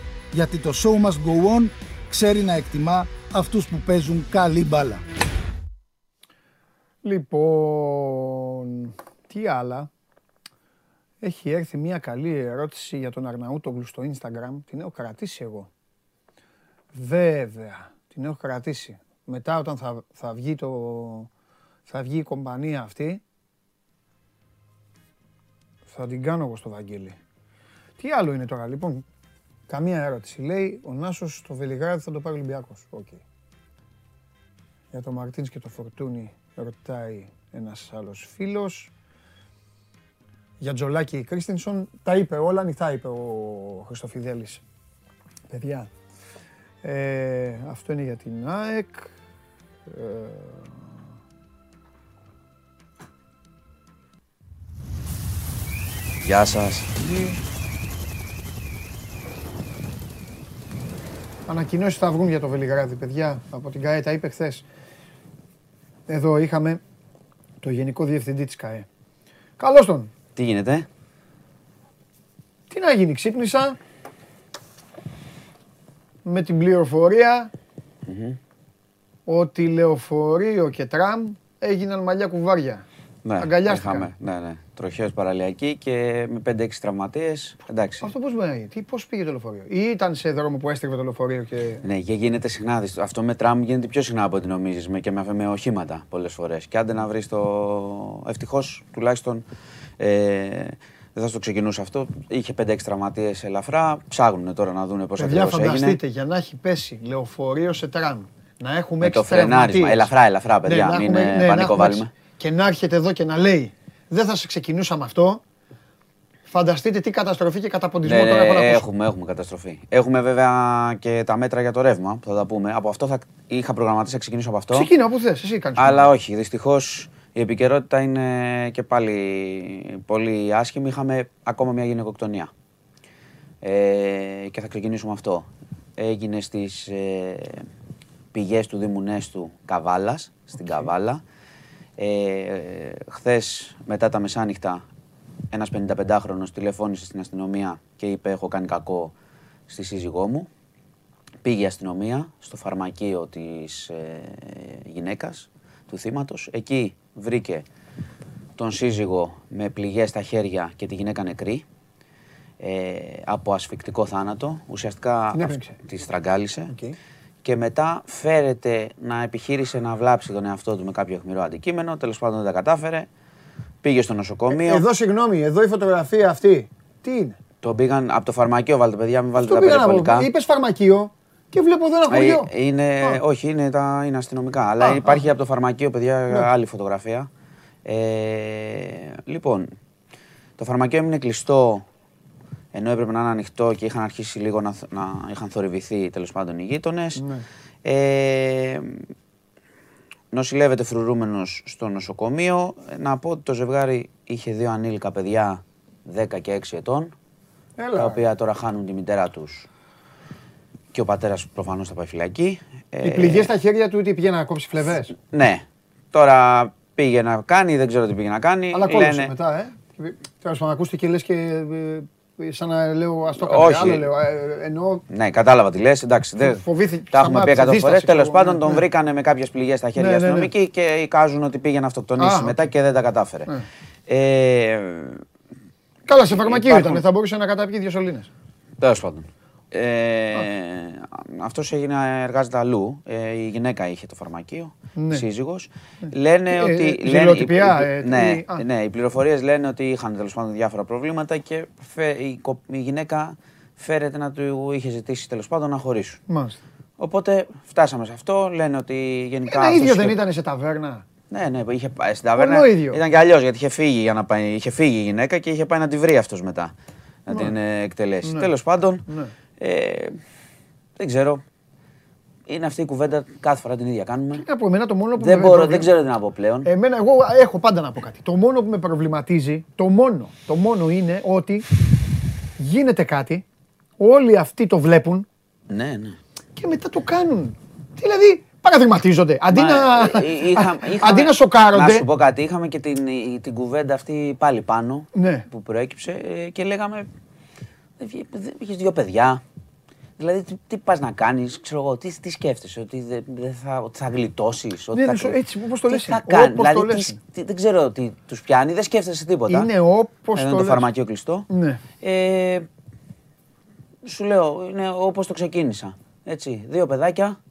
γιατί το show must go on ξέρει να εκτιμά αυτούς που παίζουν καλή μπάλα. Λοιπόν, τι άλλα; Έχει έρθει μια καλή ερώτηση για τον Αρναούτογλου στο Instagram. Την έχω κρατήσει εγώ. Βέβαια, την έχω κρατήσει. Μετά όταν θα, θα, βγει, το, θα βγει η κομπανία αυτή, θα την κάνω εγώ στο Βαγγέλη. Τι άλλο είναι τώρα, λοιπόν, Καμία ερώτηση. Λέει ο Νάσος στο Βελιγράδι θα το πάρει ο Ολυμπιακός. Okay. Για το Μαρτίνς και το Φορτούνι ρωτάει ένας άλλος φίλος. Για Τζολάκη Κρίστινσον τα είπε όλα, ανοιχτά είπε ο Χριστοφιδέλης. Παιδιά, ε, αυτό είναι για την ΑΕΚ. Ε, Γεια σας. Ανακοινώσεις θα βγουν για το Βελιγράδι, παιδιά. Από την ΚΑΕ τα είπε χθες. Εδώ είχαμε το Γενικό Διευθυντή της ΚΑΕ. Καλώς τον. Τι γίνεται; Τι να γίνει, ξύπνησα με την πληροφορία ότι λεωφορείο και τραμ έγιναν μαλλιά κουβάρια. Ναι, Αγκαλιάστηκαν. ναι, ναι. Τροχαίος παραλιακή και με 5-6 τραυματίες. Εντάξει. Αυτό πώς μπορεί να Πώς πήγε το λεωφορείο, ή ήταν σε δρόμο που έστρεφε το λεωφορείο και. Ναι, και γίνεται συχνά. Αυτό με τραμ γίνεται πιο συχνά από ό,τι νομίζεις και με, με οχήματα πολλές φορές. Και άντε να βρεις το. Ευτυχώς τουλάχιστον. Ε, δεν θα στο ξεκινούσε αυτό. Είχε 5-6 τραυματίες ελαφρά. Ψάχνουν τώρα να δουν πώς ακριβώς έγινε. φανταστείτε για να έχει πέσει λεωφορείο σε τραμ. Να έχουμε με το φρενάρισμα. Ελαφρά, ελαφρά, ναι, παιδιά. Ναι, μην ναι, πανικό βάλουμε. Και να έρχεται εδώ και να λέει δεν θα σε ξεκινούσα με αυτό. Φανταστείτε τι καταστροφή και καταποντισμό ναι, τώρα έχουμε, έχουμε, έχουμε καταστροφή. Έχουμε βέβαια και τα μέτρα για το ρεύμα που θα τα πούμε. Από αυτό θα είχα προγραμματίσει να ξεκινήσω από αυτό. Ξεκινά όπου θες, εσύ κάνεις. Αλλά όχι, δυστυχώς η επικαιρότητα είναι και πάλι πολύ άσχημη. Είχαμε ακόμα μια γυναικοκτονία. Ε, και θα ξεκινήσουμε αυτό. Έγινε στις ε, πηγές του Δήμου Νέστου Καβάλας, στην Καβάλα. Ε, Χθες μετά τα μεσάνυχτα ένας 55χρονος τηλεφώνησε στην αστυνομία και είπε έχω κάνει κακό στη σύζυγό μου. Πήγε η αστυνομία στο φαρμακείο της ε, γυναίκας, του θύματος. Εκεί βρήκε τον σύζυγο με πληγές στα χέρια και τη γυναίκα νεκρή. Ε, από ασφικτικό θάνατο. Ουσιαστικά τη στραγγάλισε και μετά φέρεται να επιχείρησε να βλάψει τον εαυτό του με κάποιο αιχμηρό αντικείμενο. Τέλος πάντων δεν τα κατάφερε. Πήγε στο νοσοκομείο. Ε, εδώ, συγγνώμη, εδώ η φωτογραφία αυτή. Τι είναι; Το πήγαν από το φαρμακείο, βάλτε παιδιά, μην βάλετε τα περιπολικά. Είπες φαρμακείο και βλέπω εδώ ένα ε, χωριό. είναι, όχι, είναι, τα, είναι αστυνομικά. Αλλά υπάρχει από το φαρμακείο, παιδιά, ναι. άλλη φωτογραφία. Ε, λοιπόν, το φαρμακείο έμεινε κλειστό ενώ έπρεπε να είναι ανοιχτό και είχαν αρχίσει λίγο να, να είχαν θορυβηθεί τέλος πάντων οι γείτονες. Ναι. Ε, νοσηλεύεται φρουρούμενος στο νοσοκομείο. Να πω ότι το ζευγάρι είχε δύο ανήλικα παιδιά 10 και 6 ετών. Έλα. Τα οποία τώρα χάνουν τη μητέρα τους. Και ο πατέρας προφανώς θα πάει φυλακή. Οι ε, πληγές στα χέρια του, τι πήγε να κόψει φλεβές; Ναι. Τώρα πήγε να κάνει, δεν ξέρω τι πήγε να κάνει. Αλλά κόλλησε Λένε... μετά, ε. Τέλος πάντων, ακούστηκε λες και ε, σαν να λέω ας το κάνω. Όχι. Άλλο, λέω, ε, εννοώ... Ναι, κατάλαβα τι λες. Εντάξει, δεν... Τα έχουμε πει εκατό φορές. Τέλος πάντων, τον ναι. βρήκανε με κάποιες πληγές στα χέρια ναι, ναι, αστυνομικοί και εικάζουν ότι πήγε να αυτοκτονήσει μετά και δεν τα κατάφερε. Ε, Καλά, σε φαρμακείο ήταν. Θα μπορούσε να καταπιεί δύο σωλήνες. Τέλος πάντων. Ε, αυτός έγινε, εργάζεται αλλού. Ε, η γυναίκα είχε το φαρμακείο, ναι. σύζυγος. Λένε ε, ότι... Ε, λένε, οι, ε, ναι, ναι, οι πληροφορίες λένε ότι είχαν τέλος πάντων διάφορα προβλήματα και η, η, γυναίκα φέρεται να του είχε ζητήσει τέλος πάντων να χωρίσουν. Μάλιστα. Οπότε φτάσαμε σε αυτό. Λένε ότι γενικά. Ένα ίδιο δεν ήταν σε ταβέρνα. Ναι, ναι, είχε πάει στην ταβέρνα. Ήταν και αλλιώς γιατί είχε φύγει, για να πάει, είχε φύγει η γυναίκα και είχε πάει να τη βρει αυτός μετά. Να την εκτελέσει. Ναι. Τέλος πάντων, ναι. Ε, δεν ξέρω. Είναι αυτή η κουβέντα κάθε φορά την ίδια κάνουμε. Από εμένα το μόνο που δεν, μπορώ, δεν ξέρω τι να πω πλέον. Εμένα, εγώ έχω πάντα να πω κάτι. Το μόνο που με προβληματίζει, το μόνο, το μόνο είναι ότι γίνεται κάτι, όλοι αυτοί το βλέπουν ναι, ναι. και μετά το κάνουν. Δηλαδή, παραδειγματίζονται. Αντί, να... Είχα, Αντί να σοκάρονται. Να σου πω κάτι, είχαμε και την, την κουβέντα αυτή πάλι πάνω ναι. που προέκυψε ε, και λέγαμε Είχες δύο παιδιά. Δηλαδή, τι, τι πας να κάνεις, ξέρω εγώ, τι, τι σκέφτεσαι, ότι δεν θα, ότι θα γλιτώσεις. Ναι, θα, έτσι, όπως το λες. Τι θα κάνει, δηλαδή, τι, δεν ξέρω τι τους πιάνει, δεν σκέφτεσαι τίποτα. Είναι όπως το Είναι το φαρμακείο κλειστό. Ναι. Ε, σου λέω, είναι όπως το ξεκίνησα. Έτσι, δύο παιδάκια.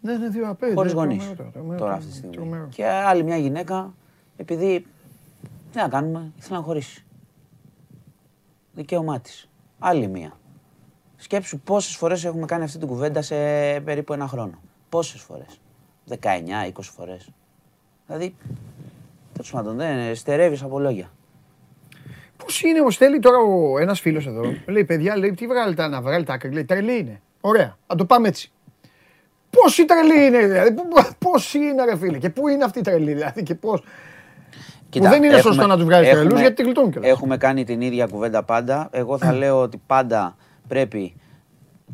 Ναι, ναι, δύο απέναντι. Χωρίς γονείς. Τώρα αυτή τη στιγμή. Και άλλη μια γυναίκα, επειδή. Τι να κάνουμε, ήθελα να χωρίσει δικαίωμά της. Άλλη μία. Σκέψου πόσες φορές έχουμε κάνει αυτή την κουβέντα σε περίπου ένα χρόνο. Πόσες φορές. 19, 20 φορές. Δηλαδή, τέλος πάντων, δεν στερεύεις από λόγια. Πώς είναι ο Στέλι τώρα ο ένας φίλος εδώ. λέει, παιδιά, λέει, τι βγάλετε να βγάλετε άκρη. Λέει, τρελή είναι. Ωραία, να το πάμε έτσι. Πόση τρελή είναι, δηλαδή, πώς είναι, ρε φίλε, και πού είναι αυτή η τρελή, δηλαδή, και πώς. Κοίτα, δεν είναι έχουμε, σωστό να τους βγάλεις τρελούς γιατί τη γλιτώνουν κιόλας. Έχουμε κάνει την ίδια κουβέντα πάντα. Εγώ θα λέω ότι πάντα πρέπει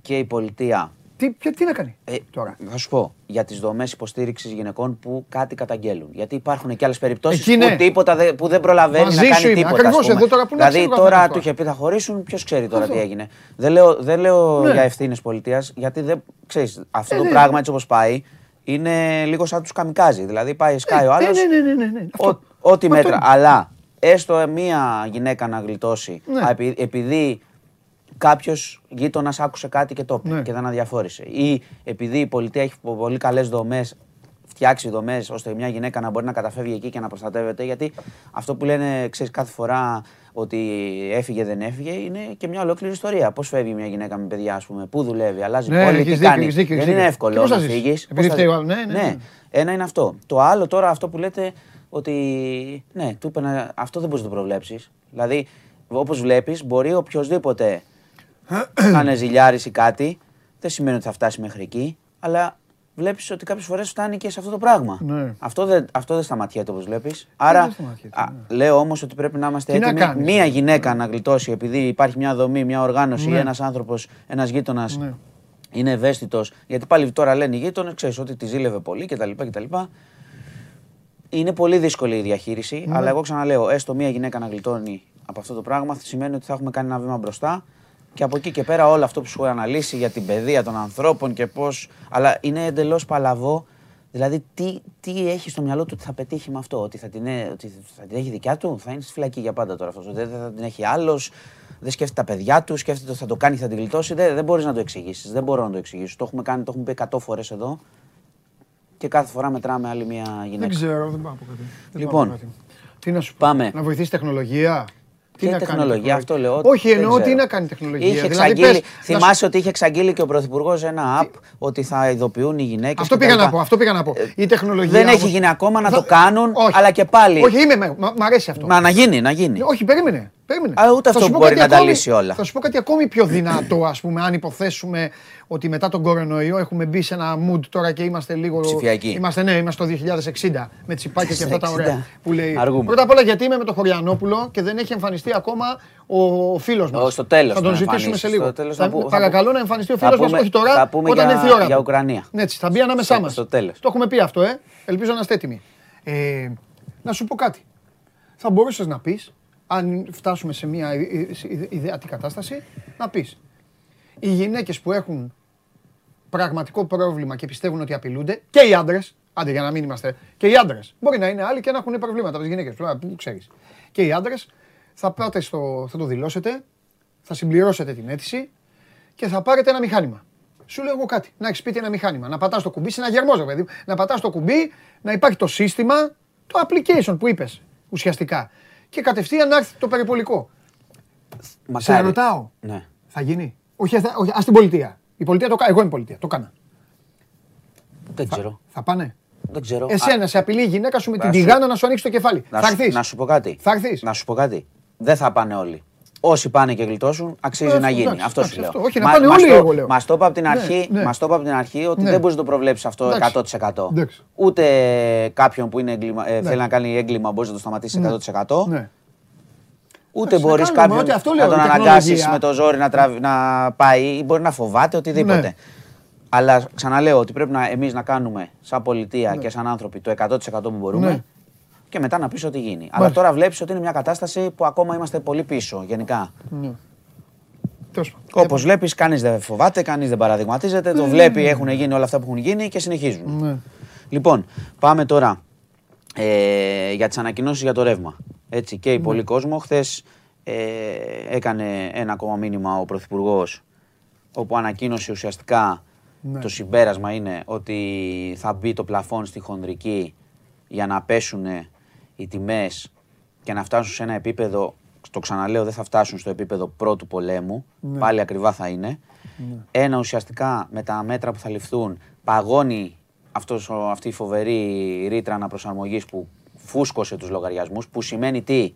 και η πολιτεία τι, τι να κάνει ε, τώρα; Θα σου πω για τις δομές υποστήριξης γυναικών που κάτι καταγγέλουν. Γιατί υπάρχουν και άλλες περιπτώσεις που, τίποτα δε, που δεν προλαβαίνει Μαζί να κάνει τίποτα. Ακριβώς εδώ τώρα που Δηλαδή τώρα του είχε πει θα χωρίσουν, ποιος ξέρει τώρα τι έγινε. Δεν λέω, δεν λέω ναι. για ευθύνες πολιτείας, γιατί δεν ξέρεις αυτό ε, το ναι. πράγμα έτσι όπως πάει είναι λίγο σαν τους καμικάζει. Δηλαδή πάει, σκάει ο άλλος. Ναι, ναι, ναι, ναι, Ό,τι μέτρα. Αλλά έστω μία γυναίκα να γλιτώσει επειδή κάποιος γείτονας άκουσε κάτι και το είπε και δεν αδιαφόρησε. Ή επειδή η πολιτεία έχει πολύ καλές δομές, φτιάξει δομές ώστε μια γυναίκα να μπορεί να καταφεύγει εκεί και να προστατεύεται. Γιατί αυτό που λένε, ξέρεις, κάθε φορά ότι έφυγε δεν έφυγε είναι και μια ολόκληρη ιστορία. Πώς φεύγει μια γυναίκα με παιδιά, ας πούμε, πού δουλεύει, αλλάζει ναι, πόλη, τι κάνει. Δίκιο, δεν είναι εύκολο να φύγεις. Ναι, ναι, ναι. Ένα είναι αυτό. Το άλλο τώρα αυτό που λέτε ότι ναι, του είπε αυτό δεν μπορείς να το προβλέψεις. Δηλαδή, όπως βλέπεις, μπορεί οποιοδήποτε να είναι ζηλιάρη ή κάτι, δεν σημαίνει ότι θα φτάσει μέχρι εκεί, αλλά βλέπεις ότι κάποιες φορές φτάνει και σε αυτό το πράγμα. Ναι. Αυτό, δεν, αυτό δεν σταματιέται όπως βλέπεις. Άρα, ναι. λέω όμως ότι πρέπει να είμαστε έτοιμοι. Να μία γυναίκα να γλιτώσει επειδή υπάρχει μια δομή, μια οργάνωση ναι. ή ένας άνθρωπος, ένας γείτονας ναι. είναι ευαίσθητος. Γιατί πάλι τώρα λένε οι γείτονες, ξέρεις ότι τη ζήλευε πολύ κτλ. κτλ. Είναι πολύ δύσκολη η διαχείριση, ναι. αλλά εγώ ξαναλέω, έστω μία γυναίκα να γλιτώνει από αυτό το πράγμα σημαίνει ότι θα έχουμε κάνει ένα βήμα μπροστά και από εκεί και πέρα όλο αυτό που σου έχω αναλύσει για την παιδεία των ανθρώπων και πώς. Αλλά είναι εντελώς παλαβό. Δηλαδή, τι, τι έχει στο μυαλό του ότι θα πετύχει με αυτό, ότι θα την, ότι θα την έχει δικιά του, θα είναι στη φυλακή για πάντα τώρα αυτός. Δεν θα την έχει άλλος, δεν σκέφτεται τα παιδιά του, σκέφτεται ότι θα το κάνει, θα την γλιτώσει. Δεν, δεν μπορείς να το εξηγήσεις. Δεν μπορώ να το εξηγήσω. Το έχουμε κάνει, το έχουμε πει 100 φορές εδώ και κάθε φορά μετράμε άλλη μια γυναίκα. Δεν ξέρω, δεν πάω από κάτι. Λοιπόν, τι να σου Πάμε. Να βοηθήσει τεχνολογία; Τι να τεχνολογία, αυτό λέω. Όχι, εννοώ τι να κάνει τεχνολογία. Είχε δηλαδή, πες, θυμάσαι ότι είχε εξαγγείλει και ο Πρωθυπουργός ένα app ότι θα ειδοποιούν οι γυναίκες. Αυτό πήγα να πω. Αυτό πήγα να πω. Ε, η τεχνολογία. Δεν έχει γίνει ακόμα να το κάνουν, αλλά και πάλι. Όχι, είμαι, μ' αρέσει αυτό. Να, να γίνει, να γίνει. Όχι, περίμενε. Περίμενε. Α, ούτε αυτό μπορεί να τα λύσει όλα. Θα σου πω κάτι ακόμη πιο δυνατό, ας πούμε, αν υποθέσουμε ότι μετά τον κορονοϊό έχουμε μπει σε ένα mood τώρα και είμαστε λίγο. Ψηφιακοί. Είμαστε, ναι, είμαστε το 2060 με τσιπάκια και αυτά τα ωραία που λέει. Αργούμε. Πρώτα απ' όλα γιατί είμαι με τον Χωριανόπουλο και δεν έχει εμφανιστεί ακόμα ο φίλος μας; Στο τέλος. Θα τον ζητήσουμε σε λίγο. Θα, παρακαλώ να εμφανιστεί ο φίλος μας, όχι τώρα, όταν έρθει η ώρα. Για Ουκρανία. Ναι, έτσι, θα μπει ανάμεσά μας. Στο τέλος. Το έχουμε πει αυτό, ε. Ελπίζω να είστε έτοιμοι. Ε, να σου πω κάτι. Θα μπορούσες να πεις αν φτάσουμε σε μια ιδεατή κατάσταση, να πεις οι γυναίκες που έχουν πραγματικό πρόβλημα και πιστεύουν ότι απειλούνται και οι άντρες, άντε για να μην είμαστε, και οι άντρες. Μπορεί να είναι άλλοι και να έχουν προβλήματα από τις γυναίκες. Που ξέρεις. Και οι άντρες θα, πάτε στο, θα το δηλώσετε, θα συμπληρώσετε την αίτηση και θα πάρετε ένα μηχάνημα. Σου λέω εγώ κάτι. Να έχεις σπίτι ένα μηχάνημα. Να πατάς το κουμπί, σε ένα γερμό, παιδί. Να πατάς το κουμπί, να υπάρχει το σύστημα, το application που είπες ουσιαστικά και κατευθείαν να έρθει το περιπολικό. Σε ρωτάω. Ναι. Θα γίνει; Όχι, όχι ας την πολιτεία. Η πολιτεία το κάνει. Εγώ είμαι πολιτεία. Το κάνα. Δεν ξέρω. Θα πάνε; Δεν ξέρω. Εσένα, σε απειλεί η γυναίκα σου με την τηγάνα να σου ανοίξει το κεφάλι. Να θα έρθεις; Να σου πω κάτι. Θα έρθεις; Να σου πω κάτι. Δεν θα πάνε όλοι. Όσοι πάνε και γλιτώσουν, αξίζει να γίνει. αυτός σου λέω. Όχι, να πάνε όλοι, εγώ λέω. Μας το είπα από την αρχή, ναι, μας το από την αρχή ότι ναι. δεν μπορείς να το προβλέψει αυτό 100%. Ούτε κάποιον που είναι εγκλημα, ε, θέλει να κάνει έγκλημα μπορείς να το σταματήσεις 100%. Ούτε μπορείς κάποιον να τον αναγκάσεις με το ζόρι να, πάει ή μπορεί να φοβάται οτιδήποτε. Ναι. Αλλά ξαναλέω ότι πρέπει να, εμείς να κάνουμε σαν πολιτεία ναι. και σαν άνθρωποι το 100% που μπορούμε ναι. Και μετά να πεις ό,τι γίνει. Αλλά τώρα βλέπεις ότι είναι μια κατάσταση που ακόμα είμαστε πολύ πίσω γενικά. Ναι. Όπως βλέπεις, κανείς δεν φοβάται, κανείς δεν παραδειγματίζεται. Το βλέπει, έχουν γίνει όλα αυτά που έχουν γίνει και συνεχίζουν. Λοιπόν, πάμε τώρα ε, για τις ανακοινώσεις για το ρεύμα. Έτσι, και η πολύ κόσμο. Χθες ε, έκανε ένα ακόμα μήνυμα ο Πρωθυπουργός, όπου ανακοίνωσε ουσιαστικά ναι. το συμπέρασμα είναι ότι θα μπει το πλαφόν στη χονδρική για να πέσουν οι τιμές και να φτάσουν σε ένα επίπεδο, το ξαναλέω δεν θα φτάσουν στο επίπεδο πρώτου πολέμου, ναι. πάλι ακριβά θα είναι. Ναι. Ένα ουσιαστικά με τα μέτρα που θα ληφθούν παγώνει αυτός, αυτή η φοβερή ρήτρα αναπροσαρμογής που φούσκωσε τους λογαριασμούς, που σημαίνει τι,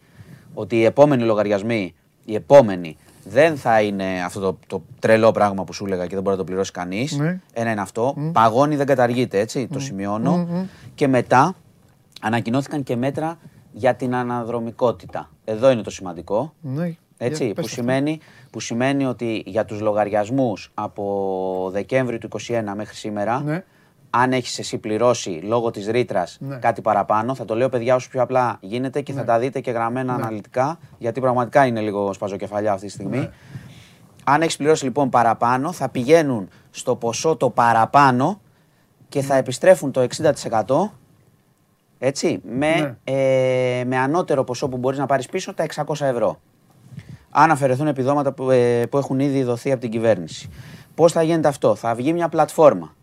ότι οι επόμενοι λογαριασμοί, οι επόμενοι, δεν θα είναι αυτό το, το τρελό πράγμα που σου έλεγα και δεν μπορεί να το πληρώσει κανείς. Ναι. Ένα είναι αυτό. Mm. Παγώνει, δεν καταργείται, έτσι, το σημειώνω. Και μετά ανακοινώθηκαν και μέτρα για την αναδρομικότητα. Εδώ είναι το σημαντικό. Ναι. Έτσι, που, σημαίνει, που σημαίνει ότι για τους λογαριασμούς από Δεκέμβρη του 2021 μέχρι σήμερα, ναι. αν έχεις εσύ πληρώσει λόγω της ρήτρας ναι. κάτι παραπάνω, θα το λέω παιδιά όσο πιο απλά γίνεται και θα τα δείτε και γραμμένα αναλυτικά, γιατί πραγματικά είναι λίγο σπαζοκεφαλιά αυτή τη στιγμή. Αν έχεις πληρώσει λοιπόν παραπάνω, θα πηγαίνουν στο ποσό το παραπάνω και θα επιστρέφουν το 60% έτσι, με, ναι. ε, με ανώτερο ποσό που μπορείς να πάρεις πίσω τα 600 ευρώ. Αν αφαιρεθούν επιδόματα που, ε, που έχουν ήδη δοθεί από την κυβέρνηση. Πώς θα γίνεται αυτό; Θα βγει μια πλατφόρμα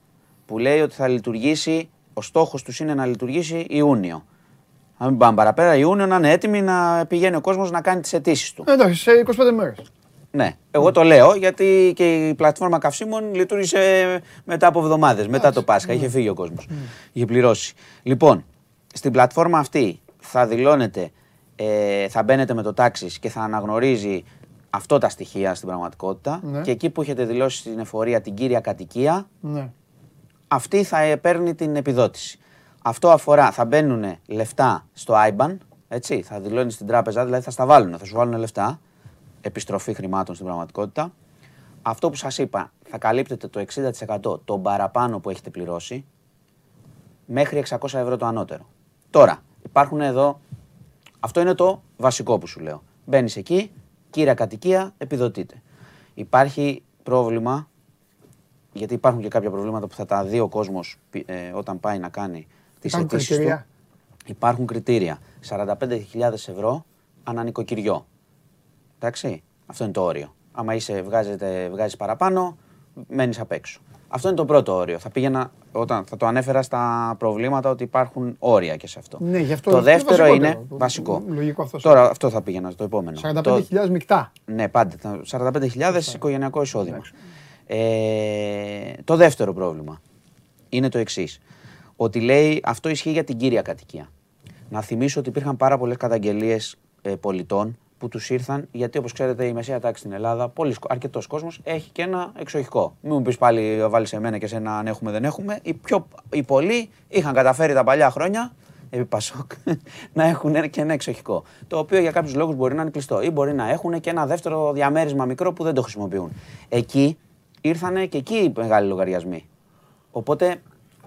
που λέει ότι θα λειτουργήσει, ο στόχος τους είναι να λειτουργήσει Ιούνιο. Αν μην πάμε παραπέρα, Ιούνιο να είναι έτοιμοι να πηγαίνει ο κόσμος να κάνει τις αιτήσεις του. Εντάξει, σε 25 μέρες. Ναι, εγώ το λέω γιατί και η πλατφόρμα καυσίμων λειτουργήσε μετά από εβδομάδες, μετά το Πάσχα. Είχε φύγει ο κόσμος. Είχε πληρώσει. Λοιπόν, στην πλατφόρμα αυτή θα δηλώνετε, ε, θα μπαίνετε με το τάξη και θα αναγνωρίζει αυτό τα στοιχεία στην πραγματικότητα. Ναι. Και εκεί που έχετε δηλώσει στην εφορία την κύρια κατοικία, ναι. αυτή θα παίρνει την επιδότηση. Αυτό αφορά, θα μπαίνουν λεφτά στο IBAN, έτσι, θα δηλώνει στην τράπεζα, δηλαδή θα στα βάλουν, θα σου βάλουν λεφτά επιστροφή χρημάτων στην πραγματικότητα. Αυτό που σας είπα, θα καλύπτεται το 60% των παραπάνω που έχετε πληρώσει μέχρι 600 ευρώ το ανώτερο. Τώρα, υπάρχουν εδώ, αυτό είναι το βασικό που σου λέω. Μπαίνεις εκεί, κύρια κατοικία, επιδοτείται. Υπάρχει πρόβλημα, γιατί υπάρχουν και κάποια προβλήματα που θα τα δει ο κόσμος ε, όταν πάει να κάνει τις αιτήσεις του. Υπάρχουν κριτήρια. 45.000 ευρώ ανά νοικοκυριό. Εντάξει, αυτό είναι το όριο. Άμα είσαι, βγάζετε, βγάζεις παραπάνω, μένεις απ' έξω. Αυτό είναι το πρώτο όριο. Θα πήγαινα, όταν θα το ανέφερα στα προβλήματα ότι υπάρχουν όρια και σε αυτό. Ναι, γι αυτό το δεύτερο είναι βασικό. Λογικό αυτό. Τώρα αυτό θα πήγαινα στο επόμενο. 45.000 το... μεικτά. Ναι, πάντα. 45.000 οικογενειακό εισόδημα. Ε, το δεύτερο πρόβλημα είναι το εξής. Ότι λέει αυτό ισχύει για την κύρια κατοικία. Να θυμίσω ότι υπήρχαν πάρα πολλές καταγγελίες ε, πολιτών που τους ήρθαν, γιατί όπως ξέρετε η μεσαία τάξη στην Ελλάδα, αρκετός κόσμος έχει και ένα εξοχικό. Μην μου πεις πάλι βάλεις σε μένα και σε ένα αν έχουμε δεν έχουμε. Οι, πιο, οι πολλοί είχαν καταφέρει τα παλιά χρόνια, επί Πασόκ, να έχουν και ένα εξοχικό. Το οποίο για κάποιους λόγους μπορεί να είναι κλειστό ή μπορεί να έχουν και ένα δεύτερο διαμέρισμα μικρό που δεν το χρησιμοποιούν. Εκεί ήρθαν και εκεί οι μεγάλοι λογαριασμοί. Οπότε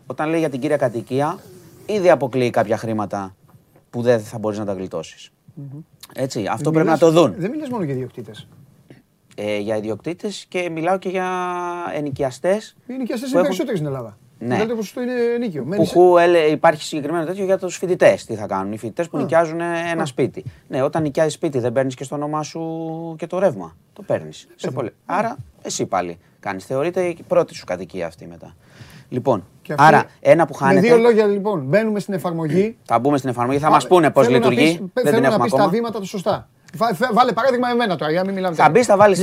όταν λέει για την κύρια κατοικία, ήδη αποκλείει κάποια χρήματα που δεν θα μπορείς να τα γλιτώσεις. Έτσι, αυτό πρέπει να το δουν. Δεν μιλάς μόνο για ιδιοκτήτες. Ε, για ιδιοκτήτες και μιλάω και για ενοικιαστές. Οι ενοικιαστές είναι περισσότεροι στην Ελλάδα. Ναι. Δηλαδή ποσοστό είναι νίκιο. Που υπάρχει συγκεκριμένο τέτοιο για τους φοιτητές. Τι θα κάνουν; Οι φοιτητές που νοικιάζουν ένα σπίτι. Ναι, όταν νοικιάζεις σπίτι δεν παίρνεις και στο όνομά σου και το ρεύμα. Το παίρνεις. Άρα εσύ πάλι κάνεις. Θεωρείται η πρώτη σου κατοικία αυτή μετά. Λοιπόν, άρα ένα που χάνεται. Με δύο λόγια λοιπόν, μπαίνουμε στην εφαρμογή. Θα μπούμε στην εφαρμογή, θα μας πούνε πώς λειτουργεί. Πεις, δεν την έχουμε να πεις τα βήματα του σωστά. Βάλε παράδειγμα εμένα τώρα, για να μην μιλάμε. Θα μπεις, θα βάλεις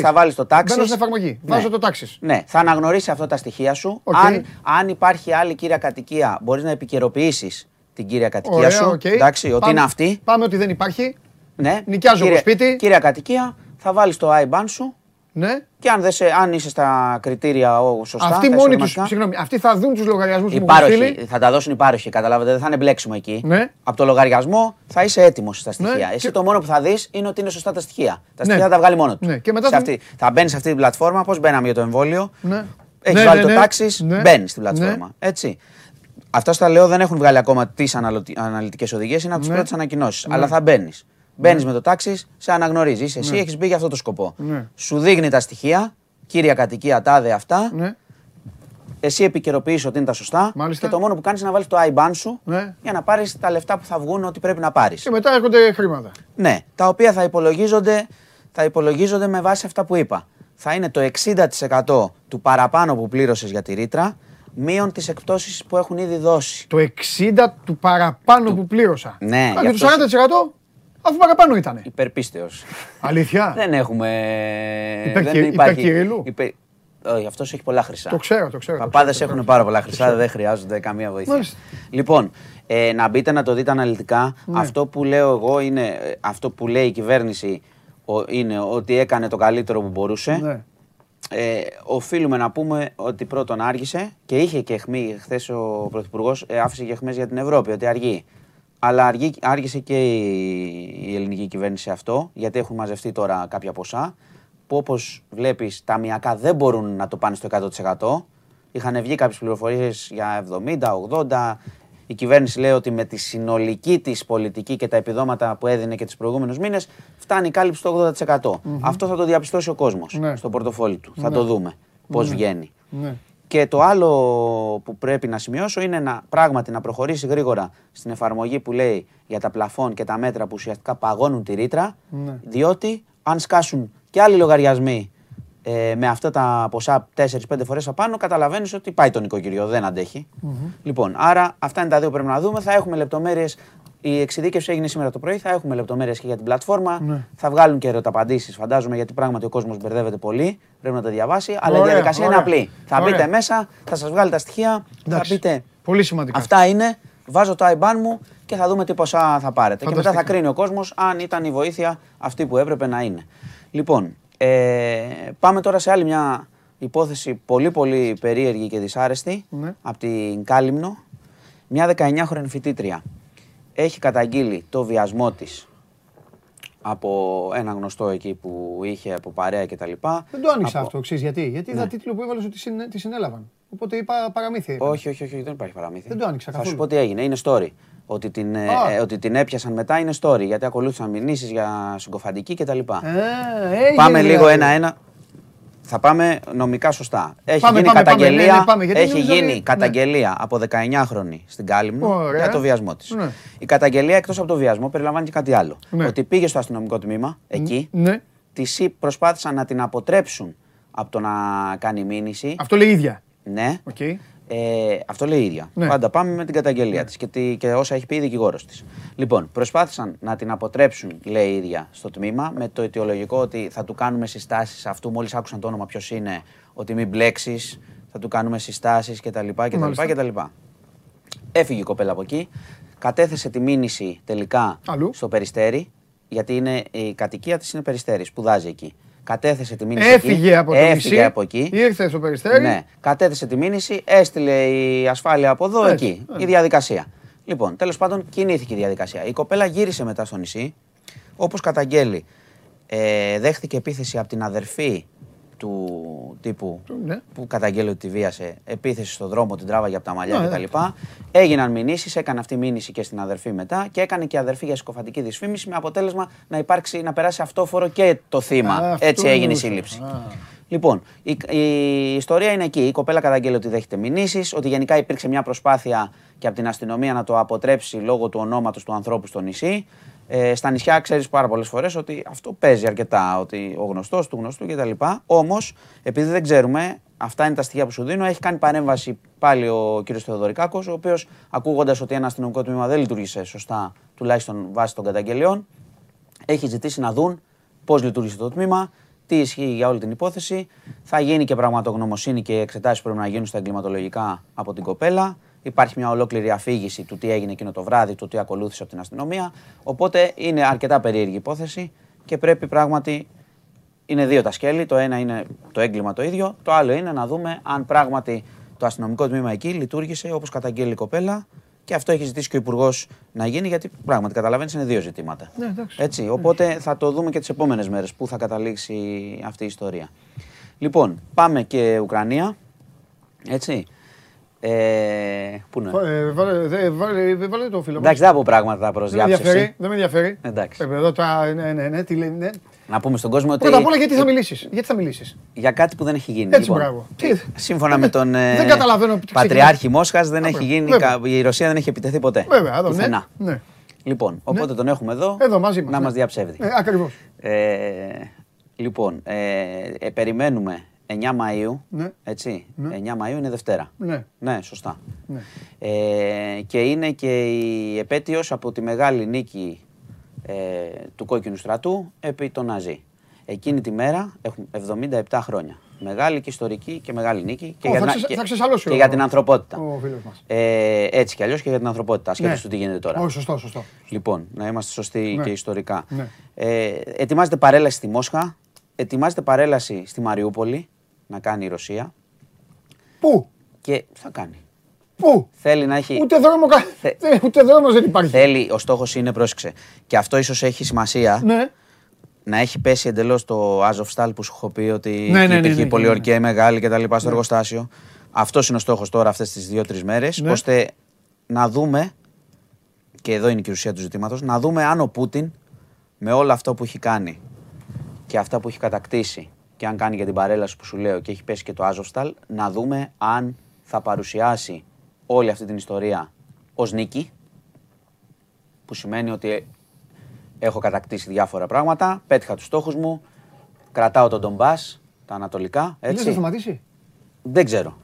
θα βάλεις το τάξη. Μπαίνω στην εφαρμογή. Ναι. Βάζω το τάξη. Ναι, θα αναγνωρίσει αυτά τα στοιχεία σου. Okay. Αν, αν υπάρχει άλλη κύρια κατοικία, μπορείς να επικαιροποιήσεις την κύρια κατοικία Ωραία, σου. Okay. Εντάξει, πάμε, ότι είναι αυτή. Πάμε ότι δεν υπάρχει. Ναι. Νοικιάζω κύρια, σπίτι. Κύρια κατοικία, θα βάλεις το IBAN σου ναι. Και αν, σε, αν είσαι στα κριτήρια ο, σωστά. Αυτοί μόνοι τους. Συγγνώμη, αυτοί θα δουν τους λογαριασμούς που έχουν Θα τα δώσουν οι πάροχοι, καταλάβετε. Δεν θα είναι μπλέξιμο εκεί. Ναι. Από το λογαριασμό θα είσαι έτοιμος στα στοιχεία. Ναι. Εσύ το μόνο που θα δεις είναι ότι είναι σωστά τα στοιχεία. Τα ναι. στοιχεία θα τα βγάλει μόνο του. Ναι. Και μετά θα... Αυτή, θα μπαίνει σε αυτή την πλατφόρμα. Πώς μπαίναμε για το εμβόλιο; Ναι. Έχεις ναι, βάλει ναι, το τάξη, ναι. μπαίνει στην πλατφόρμα. Έτσι. Αυτά στα λέω δεν έχουν βγάλει ακόμα τις αναλυτικές οδηγίες, είναι από τι πρώτες ανακοινώσεις. Αλλά θα μπαίνεις. Μπαίνεις ναι. με το τάξη, σε αναγνωρίζει. Εσύ ναι. έχεις μπει για αυτό το σκοπό. Ναι. Σου δείχνει τα στοιχεία, κύρια κατοικία, τάδε αυτά. Ναι. Εσύ επικαιροποιείς ότι είναι τα σωστά. Μάλιστα. Και το μόνο που κάνεις είναι να βάλεις το IBAN σου ναι. για να πάρεις τα λεφτά που θα βγουν ότι πρέπει να πάρεις. Και μετά έρχονται χρήματα. Ναι, τα οποία θα υπολογίζονται, θα υπολογίζονται με βάση αυτά που είπα. Θα είναι το 60% του παραπάνω που πλήρωσες για τη ρήτρα, μείον τις εκπτώσεις που έχουν ήδη δώσει. Το 60% του παραπάνω που πλήρωσα. Ναι. Και το 40%? Αφού παραπάνω ήταν. Υπερπίστεως. Αλήθεια; δεν έχουμε. Υπερ, δεν υπάρχει... Υπερκυρίλου. Υπερ... Όχι, αυτός έχει πολλά χρυσά. Το ξέρω, το ξέρω. Παπάδες έχουν πάρα πολλά χρυσά, δεν χρειάζονται καμία βοήθεια. Μάλιστα. Λοιπόν, ε, να μπείτε να το δείτε αναλυτικά. Ναι. Αυτό που λέω εγώ είναι. Ε, αυτό που λέει η κυβέρνηση είναι ότι έκανε το καλύτερο που μπορούσε. Ναι. Ε, οφείλουμε να πούμε ότι πρώτον άργησε και είχε και εχμή. Χθες ο Πρωθυπουργός ε, άφησε και εχμές για την Ευρώπη, ότι αργεί. Αλλά άργησε και η ελληνική κυβέρνηση αυτό, γιατί έχουν μαζευτεί τώρα κάποια ποσά, που όπως βλέπεις τα μιακά δεν μπορούν να το πάνε στο 100%. Είχαν βγει κάποιες πληροφορίες για 70, 80. Η κυβέρνηση λέει ότι με τη συνολική της πολιτική και τα επιδόματα που έδινε και τους προηγούμενους μήνες φτάνει η κάλυψη στο 80%. Αυτό θα το διαπιστώσει ο κόσμος ναι. στο πορτοφόλι του. Θα το ναι. δούμε πώς ναι. βγαίνει. Και το άλλο που πρέπει να σημειώσω είναι να πράγματι να προχωρήσει γρήγορα στην εφαρμογή που λέει για τα πλαφόν και τα μέτρα που ουσιαστικά παγώνουν τη ρήτρα. Διότι αν σκάσουν και άλλοι λογαριασμοί ε, με αυτά τα ποσά 4-5 φορές απάνω, καταλαβαίνεις ότι πάει το νοικοκυριό, δεν αντεχει Λοιπόν, άρα αυτά είναι τα δύο που πρέπει να δούμε. Θα έχουμε λεπτομέρειες. Η εξειδίκευση έγινε σήμερα το πρωί. Θα έχουμε λεπτομέρειες και για την πλατφόρμα. Ναι. Θα βγάλουν και ερωταπαντήσεις, φαντάζομαι, γιατί πράγματι ο κόσμος μπερδεύεται πολύ. Πρέπει να τα διαβάσει. Αλλά η διαδικασία είναι απλή. Θα μπείτε μέσα, θα σας βγάλει τα στοιχεία. Θα πείτε. Πολύ σημαντικά. Αυτά είναι. Βάζω το IBAN μου και θα δούμε τι ποσά θα πάρετε. Και μετά θα κρίνει ο κόσμος αν ήταν η βοήθεια αυτή που έπρεπε να είναι. Λοιπόν, ε, πάμε τώρα σε άλλη μια υπόθεση πολύ πολύ περίεργη και δυσάρεστη ναι. από την Κάλυμνο. Μια 19χρονη φοιτήτρια έχει καταγγείλει το βιασμό της από ένα γνωστό εκεί που είχε από παρέα και τα λοιπά. Δεν το άνοιξα αυτό, ξέρεις γιατί. Γιατί είδα ναι. τίτλο που έβαλες ότι τη συνέλαβαν. Οπότε είπα παραμύθι. Όχι, όχι, όχι, δεν υπάρχει παραμύθι. Δεν το άνοιξα καθόλου. Θα σου πω τι έγινε. Είναι story. Ότι την, ε, ε, ότι την έπιασαν μετά είναι story. Γιατί ακολούθησαν μηνύσεις για συγκοφαντική κτλ. Ε, Πάμε λίγο δηλαδή. ένα-ένα. Θα πάμε νομικά σωστά. Έχει γίνει καταγγελία, ναι, ναι, έχει γίνει ναι. καταγγελία από 19χρονη στην Κάλυμνο για το βιασμό της. Η καταγγελία εκτός από το βιασμό περιλαμβάνει και κάτι άλλο. Ότι πήγε στο αστυνομικό τμήμα εκεί, ναι. της προσπάθησαν να την αποτρέψουν από το να κάνει μήνυση. Αυτό λέει ίδια. Ναι. Okay. Ε, αυτό λέει η ίδια. Ναι. Πάντα πάμε με την καταγγελία ναι. της και, όσα έχει πει η δικηγόρος της. Λοιπόν, προσπάθησαν να την αποτρέψουν, λέει η ίδια, στο τμήμα με το αιτιολογικό ότι θα του κάνουμε συστάσεις αυτού. Μόλις άκουσαν το όνομα ποιος είναι, ότι μην μπλέξεις, θα του κάνουμε συστάσεις κτλ. κτλ. Έφυγε η κοπέλα από εκεί. Κατέθεσε τη μήνυση τελικά Αλλού. στο περιστέρι, γιατί είναι, η κατοικία της είναι περιστέρι, σπουδάζει εκεί κατέθεσε τη μήνυση. Έφυγε εκεί, από το έφυγε από εκεί. Ήρθε στο περιστέρι. Ναι, κατέθεσε τη μήνυση, έστειλε η ασφάλεια από εδώ, εκεί. Η διαδικασία. Λοιπόν, τέλος πάντων κινήθηκε η διαδικασία. Η κοπέλα γύρισε μετά στο νησί, όπως καταγγέλει. Ε, δέχτηκε επίθεση από την αδερφή του τύπου ναι. που καταγγέλει ότι τη βίασε, επίθεση στον δρόμο, την τράβαγε από τα μαλλιά ναι, κτλ. Ναι. Έγιναν μηνύσεις, έκανε αυτή μήνυση και στην αδερφή μετά και έκανε και η αδερφή για συκοφαντική δυσφήμιση με αποτέλεσμα να, υπάρξει, να περάσει αυτόφορο και το θύμα. Έτσι έγινε η σύλληψη. Λοιπόν, η, η, ιστορία είναι εκεί. Η κοπέλα καταγγέλει ότι δέχεται μηνύσεις, ότι γενικά υπήρξε μια προσπάθεια και από την αστυνομία να το αποτρέψει λόγω του ονόματος του ανθρώπου στο νησί. Ε, στα νησιά ξέρεις πάρα πολλές φορές ότι αυτό παίζει αρκετά, ότι ο γνωστός του γνωστού κτλ. Όμως, επειδή δεν ξέρουμε, αυτά είναι τα στοιχεία που σου δίνω, έχει κάνει παρέμβαση πάλι ο κ. Θεοδωρικάκος, ο οποίος ακούγοντας ότι ένα αστυνομικό τμήμα δεν λειτουργήσε σωστά, τουλάχιστον βάσει των καταγγελιών, έχει ζητήσει να δουν πώς λειτουργήσε το τμήμα, τι ισχύει για όλη την υπόθεση. Θα γίνει και πραγματογνωμοσύνη και εξετάσεις που πρέπει να γίνουν στα εγκληματολογικά από την κοπέλα. Υπάρχει μια ολόκληρη αφήγηση του τι έγινε εκείνο το βράδυ, του τι ακολούθησε από την αστυνομία. Οπότε είναι αρκετά περίεργη υπόθεση και πρέπει πράγματι. Είναι δύο τα σκέλη. Το ένα είναι το έγκλημα το ίδιο. Το άλλο είναι να δούμε αν πράγματι το αστυνομικό τμήμα εκεί λειτουργήσε όπως καταγγέλει η κοπέλα. Και αυτό έχει ζητήσει και ο Υπουργός να γίνει, γιατί πράγματι καταλαβαίνεις είναι δύο ζητήματα. Ναι, Έτσι, οπότε θα το δούμε και τις επόμενες μέρες πού θα καταλήξει αυτή η ιστορία. Λοιπόν, πάμε και Ουκρανία. Έτσι. Ε, πού να. Ε, βάλε, βάλε, βάλε το φίλο Εντάξει, δεν από πράγματα προς Δεν με ενδιαφέρει. Δεν με ενδιαφέρει. Εντάξει. Ε, εδώ τα, ναι, ναι, ναι, τι λένε, ναι. Να πούμε στον κόσμο ότι. Πρώτα απ' όλα γιατί θα μιλήσεις; Γιατί θα μιλήσεις; Για κάτι που δεν έχει γίνει. Έτσι, λοιπόν, μπράβο. Σύμφωνα με τον ε, δεν καταλαβαίνω, Πατριάρχη Μόσχας δεν έχει γίνει. Η Ρωσία δεν έχει επιτεθεί ποτέ. Βέβαια, εδώ, ναι, ναι. Λοιπόν, οπότε ναι. τον έχουμε εδώ. Εδώ μαζί μας, να μας διαψεύδει. Ε, Ακριβώς. λοιπόν, περιμένουμε 9 Μαΐου, ναι. έτσι, ναι. 9 Μαΐου είναι Δευτέρα. Ναι. Ναι, σωστά. Ναι. Ε, και είναι και η επέτειος από τη μεγάλη νίκη ε, του κόκκινου στρατού επί τον Ναζί. Εκείνη τη μέρα έχουν 77 χρόνια. Μεγάλη και ιστορική και μεγάλη νίκη. Και, oh, για, θα ξε, και, θα και για την ανθρωπότητα. Ο φίλος μας. Ε, έτσι κι αλλιώς και για την ανθρωπότητα, ασχέτω ναι. του τι γίνεται τώρα. Όχι, σωστό, σωστό. Λοιπόν, να είμαστε σωστοί ναι. και ιστορικά. Ναι. Ε, ετοιμάζεται παρέλαση στη Μόσχα, ετοιμάζεται παρέλαση στη Μαριούπολη, να κάνει η Ρωσία. Πού; Και θα κάνει. Πού; Θέλει να έχει. Ούτε δρόμο, Θε... Ε, ούτε δρόμος δεν υπάρχει. Θέλει, ο στόχος είναι, πρόσεξε. Και αυτό ίσως έχει σημασία. Ναι. Να έχει πέσει εντελώς το Azov που σου έχω πει ότι ναι, ναι, υπήρχε ναι, ναι, ναι, μεγάλη κτλ. στο ναι. εργοστάσιο. Αυτός είναι ο στόχος τώρα αυτές τις δύο-τρεις μέρες. Ναι. ώστε να δούμε. Και εδώ είναι και η ουσία του ζητήματος. Να δούμε αν ο Πούτιν με όλο αυτό που έχει κάνει και αυτά που έχει κατακτήσει και αν κάνει για την παρέλαση που σου λέω και έχει πέσει και το Άζοφσταλ, να δούμε αν θα παρουσιάσει όλη αυτή την ιστορία ως νίκη, που σημαίνει ότι έχω κατακτήσει διάφορα πράγματα, πέτυχα τους στόχους μου, κρατάω τον Ντομπάς, τα ανατολικά, έτσι. Δεν θα σταματήσει; Δεν ξέρω.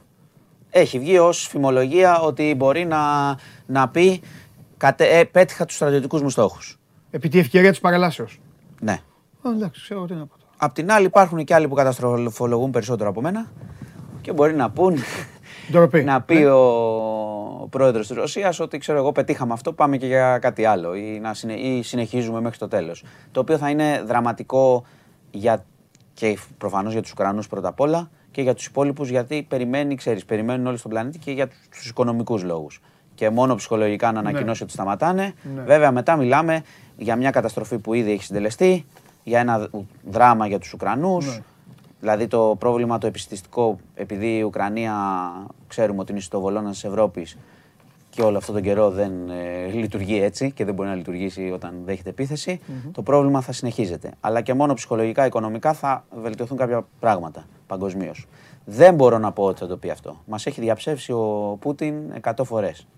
Έχει βγει ως φημολογία ότι μπορεί να, να πει κατε, ε, πέτυχα τους στρατιωτικούς μου στόχους. Επί τη ευκαιρία της παρελάσεως. Ναι. εντάξει, ξέρω τι να πω. Απ' την άλλη υπάρχουν και άλλοι που καταστροφολογούν περισσότερο από μένα και μπορεί να πούν να πει ναι. ο πρόεδρος της Ρωσίας ότι ξέρω εγώ πετύχαμε αυτό, πάμε και για κάτι άλλο ή, να ή συνεχίζουμε μέχρι το τέλος. Το οποίο θα είναι δραματικό για, και προφανώς για τους Ουκρανούς πρώτα απ' όλα και για τους υπόλοιπους γιατί περιμένει, ξέρεις, περιμένουν όλοι στον πλανήτη και για τους οικονομικούς λόγους. Και μόνο ψυχολογικά να ναι. ανακοινώσει ότι σταματάνε. Ναι. Βέβαια, μετά μιλάμε για μια καταστροφή που ήδη έχει συντελεστεί, για ένα δράμα για τους Ουκρανούς. Ναι. Δηλαδή το πρόβλημα το επιστηστικό, επειδή η Ουκρανία ξέρουμε ότι είναι στο βολόνα της Ευρώπης και όλο αυτόν τον καιρό δεν ε, λειτουργεί έτσι και δεν μπορεί να λειτουργήσει όταν δέχεται το πρόβλημα θα συνεχίζεται. Αλλά και μόνο ψυχολογικά, οικονομικά θα βελτιωθούν κάποια πράγματα παγκοσμίως. Δεν μπορώ να πω ότι θα το πει αυτό. Μας έχει διαψεύσει ο Πούτιν 100 φορές και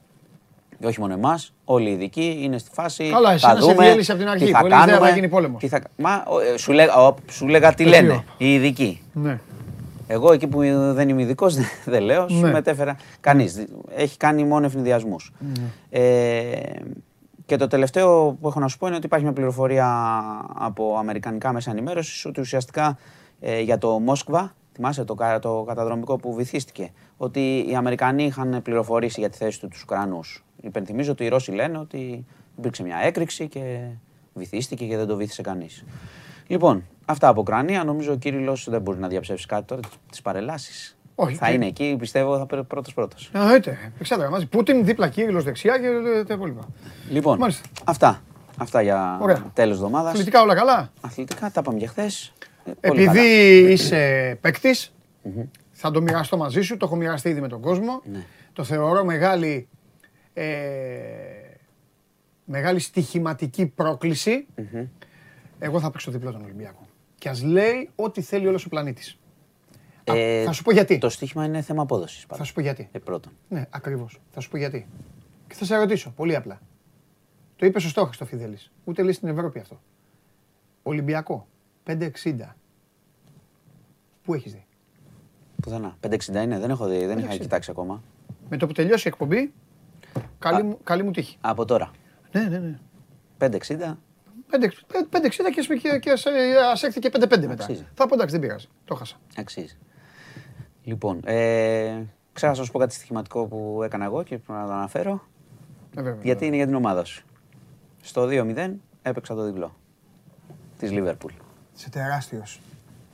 όχι μόνο εμάς, όλοι οι ειδικοί είναι στη φάση. Καλά, εσύ θα δούμε από την αρχή. Τι θα κάνουμε, θα γίνει πόλεμος. Τι θα... Μα, ε, σου, λέγα, σου λέγα τι λένε οι ειδικοί. Ναι. Εγώ εκεί που δεν είμαι ειδικός, δεν λέω, σου ναι. μετέφερα. Κανείς. Έχει κάνει μόνο ευνηδιασμούς. Ναι. Ε, και το τελευταίο που έχω να σου πω είναι ότι υπάρχει μια πληροφορία από αμερικανικά μέσα ενημέρωσης ότι ουσιαστικά ε, για το Μόσκβα, θυμάσαι το, το καταδρομικό που βυθίστηκε, ότι οι Αμερικανοί είχαν πληροφορήσει για τη θέση του τους Ουκρανούς Υπενθυμίζω ότι οι Ρώσοι λένε ότι υπήρξε μια έκρηξη και βυθίστηκε και δεν το βύθισε κανείς. Λοιπόν, αυτά από Ουκρανία. Νομίζω ο Κύριλο δεν μπορεί να διαψεύσει κάτι τώρα. Τις παρελάσεις. Όχι, θα είναι εκεί, πιστεύω, θα πει πρώτος πρώτος. Εννοείται. Εξάδερα μαζί. Πούτιν δίπλα Κύριλο δεξιά και τα υπόλοιπα. Λοιπόν, αυτά. Αυτά για τέλος εβδομάδας. Αθλητικά όλα καλά; Αθλητικά τα είπαμε για χθες. Ε, Επειδή είσαι παίκτης, θα το μοιραστώ μαζί σου. Το έχω μοιραστεί ήδη με τον κόσμο. Ναι. Το θεωρώ μεγάλη ε, μεγάλη στοιχηματική εγώ θα παίξω διπλό τον Ολυμπιακό. Και ας λέει ό,τι θέλει όλος ο πλανήτης. Ε, θα σου πω γιατί. Το στοίχημα είναι θέμα απόδοσης. Θα σου πω γιατί. Ε, πρώτον. Ναι, ακριβώς. Θα σου πω γιατί. Και θα σε ρωτήσω πολύ απλά. Το είπε σωστό ο Φιδέλη. Ούτε λέει στην Ευρώπη αυτό. Ολυμπιακό. 560. Πού έχεις δει; Πουθενά. 560 είναι, δεν έχω δει, δεν είχα κοιτάξει ακόμα. Με το που τελειώσει η εκπομπή, Καλή, μου, καλή μου τύχη. Από τώρα. Ναι, ναι, ναι. 5-60. 5-60 και, και ας έρθει και 5-5 μετά. Θα πω εντάξει δεν πειράζει. Το χάσα. Αξίζει. Λοιπόν, ε, ξέχασα να σου πω κάτι στοιχηματικό που έκανα εγώ και πρέπει να το αναφέρω. Ε, βέβαια, γιατί είναι για την ομάδα σου. Στο 2-0 έπαιξα το διπλό της Λίβερπουλ. Είσαι τεράστιος.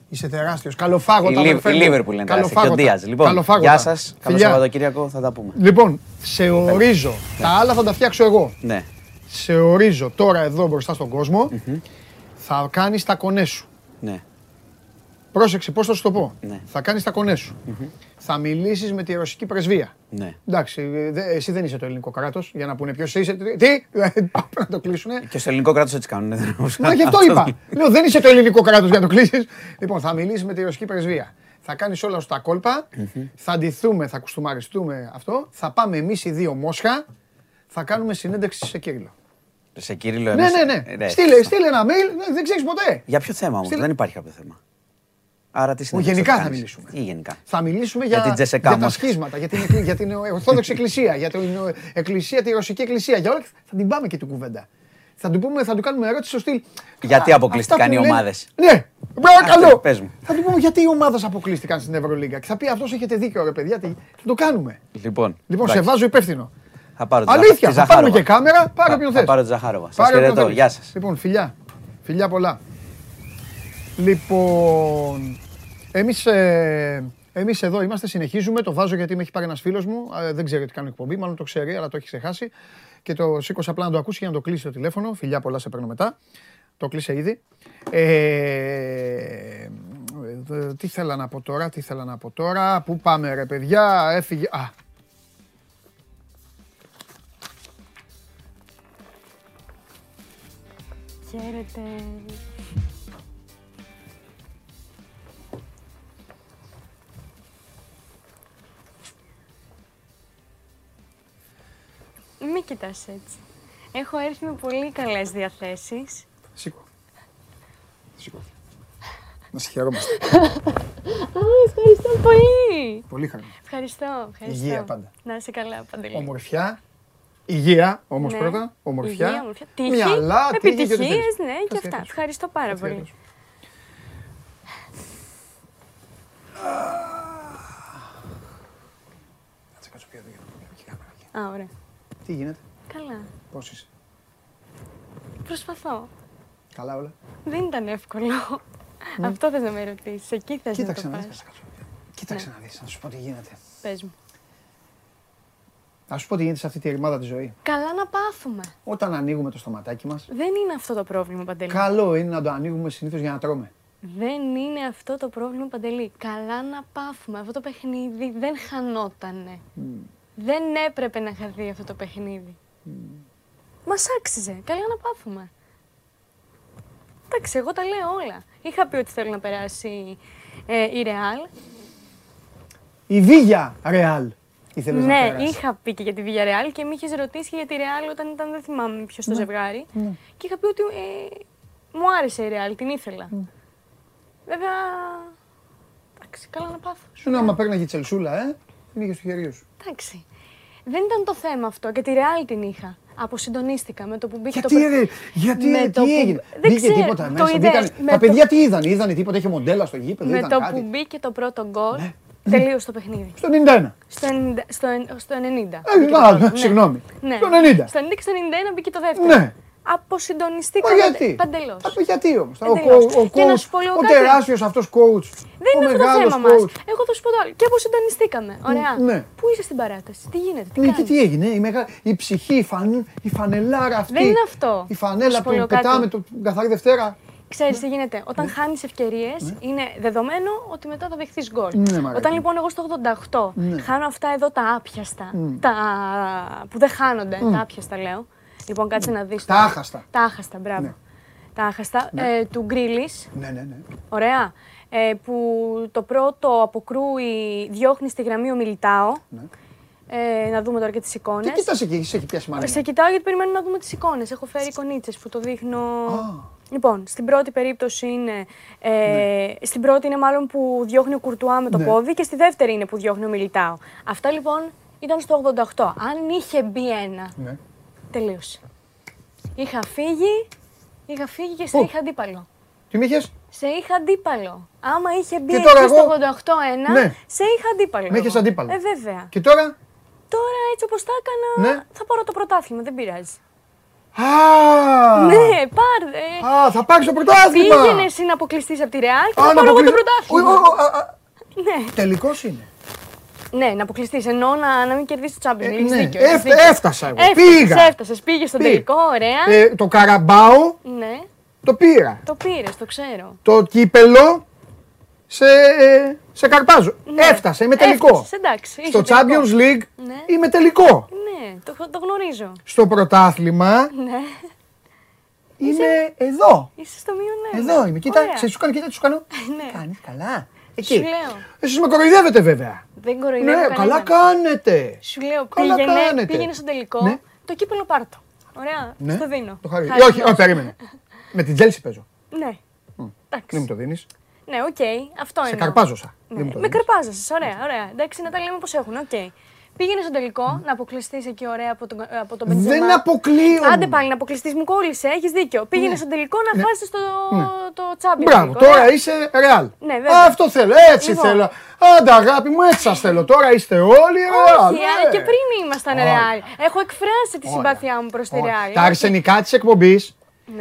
Είσαι τεράστιος. Καλοφάγωτα. Η Λίβερπουλ είναι τεράστιο. Και ο Ντίας. Λοιπόν, γεια σας. Καλό Σαββατοκύριακο. Θα τα πούμε. Λοιπόν, σε ορίζω. Ναι. Τα άλλα θα τα φτιάξω εγώ. Ναι. Σε ορίζω τώρα εδώ μπροστά στον κόσμο. Θα κάνεις τα κονέ σου. Ναι. Πρόσεξε, πώς θα σου το πω. Ναι. Θα κάνεις τα κονές σου. Θα μιλήσεις με τη ρωσική πρεσβεία. Ναι. Εντάξει, εσύ δεν είσαι το ελληνικό κράτος για να πούνε ποιος είσαι. Τι, να το κλείσουν. Και στο ελληνικό κράτος έτσι κάνουν. Μα γι' αυτό είπα. Λέω, δεν είσαι το ελληνικό κράτος για να το κλείσεις. Λοιπόν, θα μιλήσεις με τη ρωσική πρεσβεία. Θα κάνεις όλα σου τα κόλπα. Θα αντιθούμε, θα κουστούμαριστούμε αυτό. Θα πάμε εμείς οι δύο Μόσχα. Θα κάνουμε συνέντευξη σε Κύριλο. Σε Κύριλο, ναι, ναι, ναι. ναι. Στείλε, στείλε ένα mail, δεν ξέρεις ποτέ. Για ποιο θέμα όμως, δεν υπάρχει κάποιο θέμα. Άρα τι γενικά θα μιλήσουμε. Ή γενικά; Θα μιλήσουμε για, για, για τα σχίσματα, για την, για την Ορθόδοξη Εκκλησία, για την Εκκλησία, τη Ρωσική Εκκλησία. Για όλα θα την πάμε και την κουβέντα. Θα του, πούμε, θα του κάνουμε ερώτηση στο στυλ. Γιατί αποκλείστηκαν οι ομάδες. Ναι, παρακαλώ. Θα του πούμε γιατί οι ομάδες αποκλείστηκαν στην Ευρωλίγκα. Και θα πει αυτός έχετε δίκιο, ρε παιδιά. Θα το κάνουμε. Λοιπόν, λοιπόν σε βάζω υπεύθυνο. Θα πάρω Αλήθεια, θα πάρουμε και κάμερα. Πάρε ποιον θες. Θα πάρω τη Ζαχάροβα. Σας χαιρετώ. Γεια σας. Λοιπόν, φιλιά. Φιλιά πολλά. Λοιπόν, εμείς ε, Εμείς εδώ είμαστε, συνεχίζουμε. Το βάζω γιατί με έχει πάρει ένας φίλος μου. Δεν ξέρει ότι κάνω εκπομπή, μάλλον το ξέρει, αλλά το έχει ξεχάσει. Και το σήκωσα απλά να το ακούσει για να το κλείσει το τηλέφωνο. Φιλιά πολλά, σε παίρνω μετά. Το κλείσε ήδη. Ε, τι ήθελα να πω τώρα, τι ήθελα να πω τώρα. Πού πάμε ρε παιδιά, έφυγε. Α, Χαίρετε. Μην κοιτάς έτσι. Έχω έρθει με πολύ καλές διαθέσεις. Σήκω. Σήκω. Να σε χαιρόμαστε. Α, ευχαριστώ πολύ. Πολύ χαρά. Ευχαριστώ, ευχαριστώ. Υγεία πάντα. Να είσαι καλά, Παντελή. Ομορφιά. Υγεία όμως ναι. πρώτα. Ομορφιά. Υγεία, ομορφιά. Τύχη, Μυαλά, επιτυχίες, ναι, και αυτά. Ευχαριστώ πάρα πολύ. Α, ωραία. Τι γίνεται; Καλά. Πώς είσαι; Προσπαθώ. Καλά όλα; Δεν ήταν εύκολο. Ναι. Αυτό θες να με ρωτήσεις. Εκεί θες Κοίταξε να το πας. Κοίταξε ναι. να δεις, να σου πω τι γίνεται. Πες μου. Να σου πω τι γίνεται σε αυτή τη ρημάδα της ζωής. Καλά να πάθουμε. Όταν ανοίγουμε το στοματάκι μας. Δεν είναι αυτό το πρόβλημα, Παντελή. Καλό είναι να το ανοίγουμε συνήθως για να τρώμε. Δεν είναι αυτό το πρόβλημα, Παντελή. Καλά να πάθουμε. Αυτό το παιχνίδι δεν χανότανε. Mm. Δεν έπρεπε να χαθεί αυτό το παιχνίδι. Mm. Μας άξιζε. Καλά να πάθουμε. Εντάξει, εγώ τα λέω όλα. Είχα πει ότι θέλω να περάσει ε, η Ρεάλ. Η Βίγια Ρεάλ. Ναι, είχα πει και για τη Βίγια Ρεάλ και με είχες ρωτήσει και για τη Ρεάλ όταν ήταν, δεν θυμάμαι ποιος το ναι. ζευγάρι. Ναι. Και είχα πει ότι ε, μου άρεσε η Ρεάλ, την ήθελα. Ναι. Βέβαια. Εντάξει, καλά να πάθω. Σου να άμα παίρναγε τσελσούλα, ε, την είχε στο χέρι σου. Εντάξει. Δεν ήταν το θέμα αυτό και τη Ρεάλ την είχα. Αποσυντονίστηκα με το που μπήκε γιατί, το ρε, γιατί, με τι έγινε; Δεν μπήκε τίποτα μέσα. Μπήκαν, τα παιδιά τι είδαν, είδαν τίποτα, είχε μοντέλα στο γήπεδο. Με το που μπήκε το πρώτο γκολ, ναι. τελείωσε το παιχνίδι. Στο 91. Στο 90. Στο, στο 90. Ε, ναι. συγγνώμη. Ναι. Στο 90. Στο 90 και στο 91 μπήκε το δεύτερο. Ναι. Αποσυντονιστήκαμε γιατί; παντελώς. γιατί όμως; Ο, ο, ο, ο τεράστιος αυτός coach. Δεν είναι αυτό το θέμα μας. Εγώ θα σου πω το άλλο. Και αποσυντονιστήκαμε. Ωραία. Ναι. Πού είσαι στην παράταση, τι γίνεται; Τι, ναι, και τι έγινε; Η, μεγα... η ψυχή, η, φαν... η φανελάρα αυτή. Δεν είναι αυτό. Η φανέλα που πετάμε το καθαρή Δευτέρα. Ξέρεις ναι. τι γίνεται; Όταν ναι. χάνεις ευκαιρίες, ναι. είναι δεδομένο ότι μετά θα δεχθείς γκολ. Ναι, Όταν λοιπόν εγώ στο 88 ναι. χάνω αυτά εδώ τα άπιαστα, τα που δεν χάνονται, τα άπιαστα λέω, Λοιπόν, κάτσε να δεις. Τα άχαστα. Τα άχαστα, μπράβο. Ναι. Τα άχαστα ναι. ε, του Γκρίλη. Ναι, ναι, ναι. Ωραία. Ε, που το πρώτο αποκρούει, διώχνει στη γραμμή ο Μιλιτάο. Ναι. Ε, να δούμε τώρα και τις εικόνες. Τι κοιτάς εκεί, σε έχει πιάσει μάλλον. Σε κοιτάω γιατί περιμένω να δούμε τις εικόνες. Έχω φέρει εικονίτσες που το δείχνω. Λοιπόν, στην πρώτη περίπτωση είναι. Ε, ναι. Στην πρώτη είναι μάλλον που διώχνει ο Κουρτουά με το ναι. πόδι και στη δεύτερη είναι που διώχνει ο Μιλιτάο. Αυτά λοιπόν ήταν στο 88. Αν είχε μπει ένα. Ναι. Τελείωσε. Είχα φύγει, είχα φύγει και σε είχα αντίπαλο. Τι με είχες; Σε είχα αντίπαλο. Άμα είχε μπει εκεί εγώ... στο 88-1, ναι. σε είχα αντίπαλο. Με είχες αντίπαλο. Ε, βέβαια. Και τώρα; Τώρα έτσι όπως τα έκανα, ναι. θα πάρω το πρωτάθλημα, δεν πειράζει. Α, ναι, πάρε. Α, θα πάρεις το πρωτάθλημα. Πήγαινε εσύ να αποκλειστεί από τη Ρεάλ και θα πάρω εγώ το πρωτάθλημα. Ναι. Τελικός είναι. Ναι, να αποκλειστείς. Ενώ να, να μην κερδίσεις το Champions ε, League. ναι. δίκιο, έφτασα εγώ. πήγα. Έφτασες, πήγες στον τελικό, ωραία. Ε, το καραμπάο ναι. το πήρα. Το πήρες, το ξέρω. Το κύπελο σε, σε καρπάζω. Ναι. Έφτασε, είμαι τελικό. Έφτασες, εντάξει, Στο Champions League ναι. είμαι τελικό. Ναι, το, το γνωρίζω. Στο πρωτάθλημα ναι. είμαι Είσαι... εδώ. Είσαι στο μείον Εδώ είμαι. Κοίτα, σε σου κάνω, κοίτα, σου κάνω. ναι. Κάνεις καλά. Εκεί. Σου λέω. Εσείς με κοροϊδεύετε βέβαια. Δεν κοροϊδεύω Ναι, καλά κάνετε. Σου λέω, καλά πήγαινε, κάνετε. πήγαινε στο τελικό, ναι. το κύπελο πάρτο. Ωραία, ναι. στο δίνω. Το χαρί. όχι, όχι, περίμενε. με την Τζέλση παίζω. Ναι. Εντάξει. Δεν μου το δίνεις. Ναι, οκ, okay. αυτό είναι. Σε καρπάζωσα. Ναι. Με καρπάζεσαι, ωραία, ωραία. Εντάξει, να τα λέμε πώ έχουν, οκ. Okay. Πήγαινε στο τελικό να αποκλειστείς εκεί ωραία από τον, από τον Μπεντζεμά. Δεν αποκλείω. Άντε πάλι να αποκλειστείς, μου κόλλησε. Έχεις δίκιο. Πήγαινε ναι. στο τελικό να ναι. χάσει το, ναι. το τσάμπι. Μπράβο, τώρα είσαι ρεάλ. Ναι, βέβαια. Αυτό θέλω, έτσι λοιπόν. θέλω. Άντε αγάπη μου, έτσι σας θέλω. Τώρα είστε όλοι ρεάλ. Όχι, ναι. και πριν ήμασταν ρεάλ. Έχω εκφράσει τη συμπάθειά μου προς τη ρεάλ. Τα αρσενικά της εκπομπής